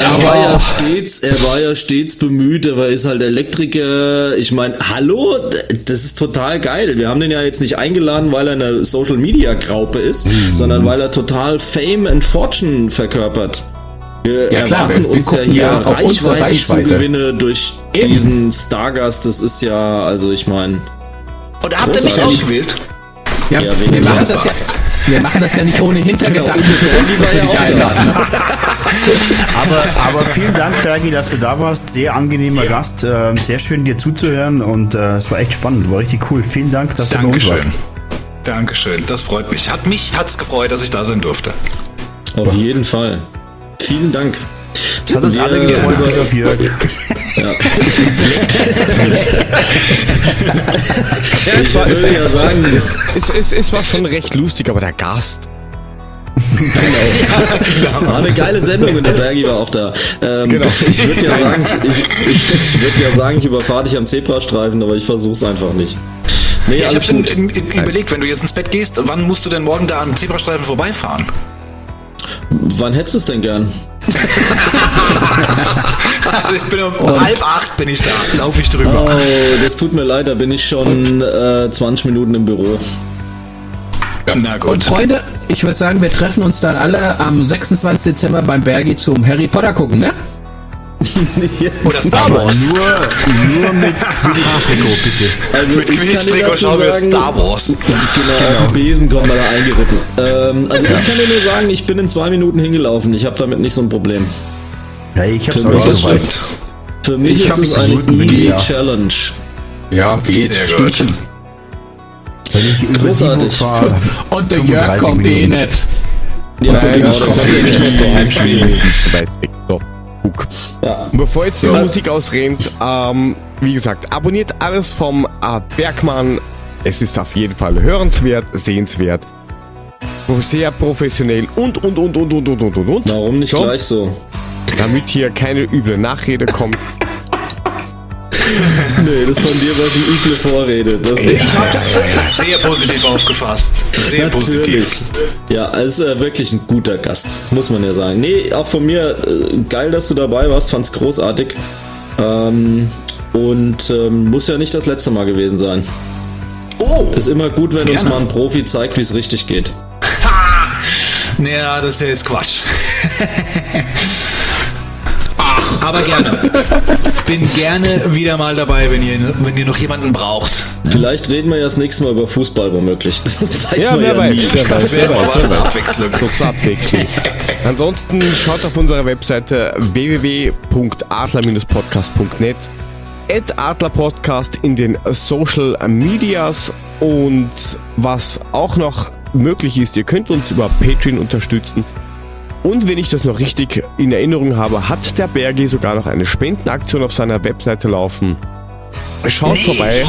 C: Er war ja stets, er war ja stets bemüht, er ist halt Elektriker. Ich meine, hallo, das ist total geil. Wir haben den ja jetzt nicht eingeladen, weil er eine Social Media Graupe ist, mhm. sondern weil er total Fame and Fortune verkörpert. Wir ja, klar, wir, wir uns ja hier ja auf unsere Reichweite. Gewinne durch Eben. diesen Stargast. Das ist ja, also ich meine.
B: Und habt ihr mich ausgewählt? Ja, ja wir, machen das ja, wir machen das ja nicht ohne Hintergedanken genau. für uns, dass wir dich einladen.
E: Aber, aber vielen Dank, Bergi, dass du da warst. Sehr angenehmer Gast. Äh, sehr schön, dir zuzuhören und äh, es war echt spannend. War richtig cool. Vielen Dank, dass
B: Dankeschön. du uns warst.
D: Dankeschön, das freut mich. Hat mich hat's gefreut, dass ich da sein durfte.
C: Auf jeden Fall. Vielen Dank.
E: Das hat uns alle gefreut, bis auf Jörg. Ja.
A: ja, es, war, es, ja sagen, es, es, es war schon recht lustig, aber der Gast.
C: genau. War eine geile Sendung und der Bergi war auch da. Ähm, genau. Ich würde ja sagen, ich, ich, ich würde ja sagen, ich überfahre dich am Zebrastreifen, aber ich versuche es einfach nicht.
D: Nee, ja, ich habe schon überlegt, wenn du jetzt ins Bett gehst, wann musst du denn morgen da am Zebrastreifen vorbeifahren?
C: Wann hättest du es denn gern?
D: also ich bin um Und halb acht bin ich da, laufe ich drüber.
C: Oh, das tut mir leid, da bin ich schon äh, 20 Minuten im Büro.
B: Ja. Na gut. Und Freunde, ich würde sagen, wir treffen uns dann alle am 26. Dezember beim Bergi zum Harry Potter gucken, ne?
D: Oder Star Wars.
E: Nur, nur mit Quidditch-Trikot, bitte.
C: Also mit Quidditch-Trikot schauen wir Star Wars. Genau, genau. Besen kommen wir da eingeritten. Ähm, also ich kann dir nur sagen, ich bin in zwei Minuten hingelaufen. Ich habe damit nicht so ein Problem.
E: Ja, ich hab's auch so weit.
C: Für mich ich ist es eine easy Challenge.
B: Ja, geht. Stündchen.
E: Wenn ich über
C: Großartig.
B: Fahr, Und der Jörg kommt eh nicht.
C: Ja, Nein, genau, das kommt eh nicht mehr zu Heimspiel.
A: So. Ja. Bevor jetzt die ja. Musik ausrennt, ähm, wie gesagt, abonniert alles vom äh, Bergmann. Es ist auf jeden Fall hörenswert, sehenswert, sehr professionell und, und, und, und, und, und, und, und.
C: Warum nicht so, gleich so?
A: Damit hier keine üble Nachrede kommt.
C: nee, das von dir war die üble Vorrede. Das
D: ist sehr positiv aufgefasst. Sehr Natürlich. positiv.
C: Ja, es ist äh, wirklich ein guter Gast. Das muss man ja sagen. Nee, auch von mir äh, geil, dass du dabei warst. Fand's großartig. Ähm, und ähm, muss ja nicht das letzte Mal gewesen sein. Oh! Ist immer gut, wenn gerne. uns mal ein Profi zeigt, wie es richtig geht.
D: Ha! Naja, das ist ja Quatsch. Aber gerne. Bin gerne wieder mal dabei, wenn ihr, wenn ihr noch jemanden braucht.
C: Vielleicht reden wir ja das nächste Mal über Fußball womöglich.
A: Ja, wer ja weiß. Wer weiß, wer weiß. Wer weiß. Abwechslung. Abwechslung. Ansonsten schaut auf unserer Webseite www.adler-podcast.net at Adler Podcast in den Social Medias und was auch noch möglich ist, ihr könnt uns über Patreon unterstützen. Und wenn ich das noch richtig in Erinnerung habe, hat der Bergi sogar noch eine Spendenaktion auf seiner Webseite laufen. Schaut nee, vorbei.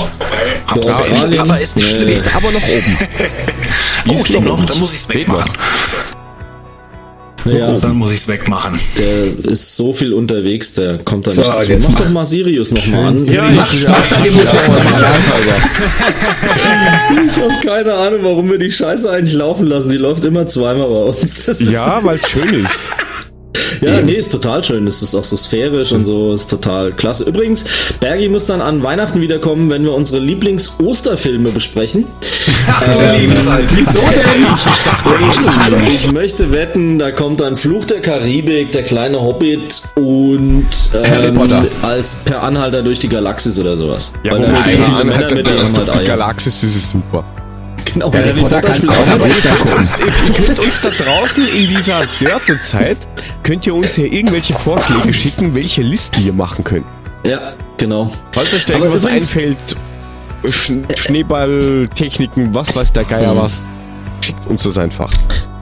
D: Vorbei. aber ist nicht schlimm.
A: aber noch oben.
D: oh, steht noch, dann muss ich es wegmachen.
C: Ja,
D: dann muss ich es wegmachen.
C: Der ist so viel unterwegs, der kommt da so, nicht
B: jetzt
C: Mach doch mal Sirius nochmal an.
B: Ja, mach, mach, mach,
C: ich habe keine Ahnung, warum wir die Scheiße eigentlich laufen lassen. Die läuft immer zweimal bei uns.
A: ja, weil es schön ist.
C: Ja, nee, ist total schön. Es ist auch so sphärisch und so, ist total klasse. Übrigens, Bergi muss dann an Weihnachten wiederkommen, wenn wir unsere Lieblings-Osterfilme besprechen.
D: Ach du ähm, liebe Zeit.
C: Wieso denn? Ich, ich möchte wetten, da kommt dann Fluch der Karibik, der kleine Hobbit und
B: ähm, Harry Potter.
C: als per Anhalter durch die Galaxis oder sowas.
A: Ja, Weil da viele Männer mit, die haben halt. Galaxis, das ist super.
B: Genau, Harry, Harry Potter, Potter kannst du auch
A: aber gucken. Ihr könnt uns da draußen in dieser Dörte-Zeit, könnt ihr uns hier irgendwelche Vorschläge schicken, welche Listen wir machen können.
C: Ja, genau.
A: Falls euch da irgendwas einfällt, Sch Schneeballtechniken, was weiß der Geier mhm. was, schickt uns das einfach.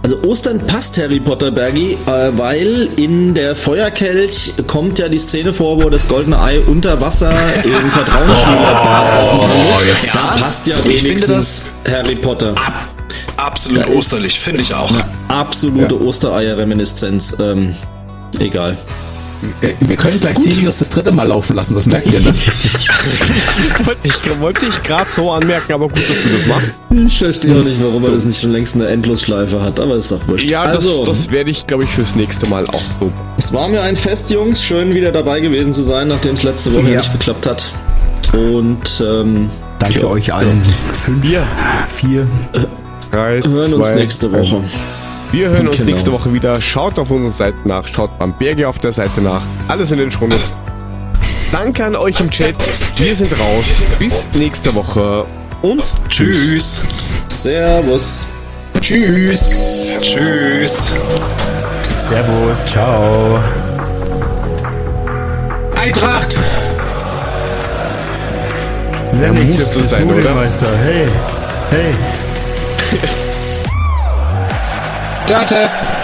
C: Also Ostern passt Harry Potter Bergi, äh, weil in der Feuerkelch kommt ja die Szene vor, wo das goldene Ei unter Wasser im Vertrauensschülerbad oh, aufmachen muss. Oh, da passt ja wenigstens Harry Potter. Ab,
D: absolut da osterlich, finde ich auch.
C: Absolute ja. Ostereier-Reminiszenz. Ähm, egal.
B: Äh, wir können gleich Gut. Sirius das dritte Mal laufen lassen, das merkt ihr, ne?
A: ich wollte ich gerade so anmerken, aber gut, dass du das machst.
C: Ich verstehe auch nicht, warum er das nicht schon längst eine Endlosschleife hat, aber ist auch wurscht.
A: Ja, also, das, das werde ich, glaube ich, fürs nächste Mal auch so.
C: Es war mir ein Fest, Jungs. Schön, wieder dabei gewesen zu sein, nachdem es letzte Woche ja. nicht geklappt hat. Und ähm,
E: danke ja. euch allen.
A: Fünf, vier,
E: vier,
C: drei, hören zwei, uns nächste Woche. Eins.
A: Wir hören uns genau. nächste Woche wieder. Schaut auf unsere Seite nach, schaut beim Berge auf der Seite nach. Alles in den Shownotes. Danke an euch im Chat. Wir sind raus. Bis nächste Woche und tschüss.
C: Servus.
B: Tschüss.
D: Tschüss.
E: Servus. Ciao.
B: Eintracht.
E: Wer nicht zu sein, oder? Hey. Hey.
B: Dörte!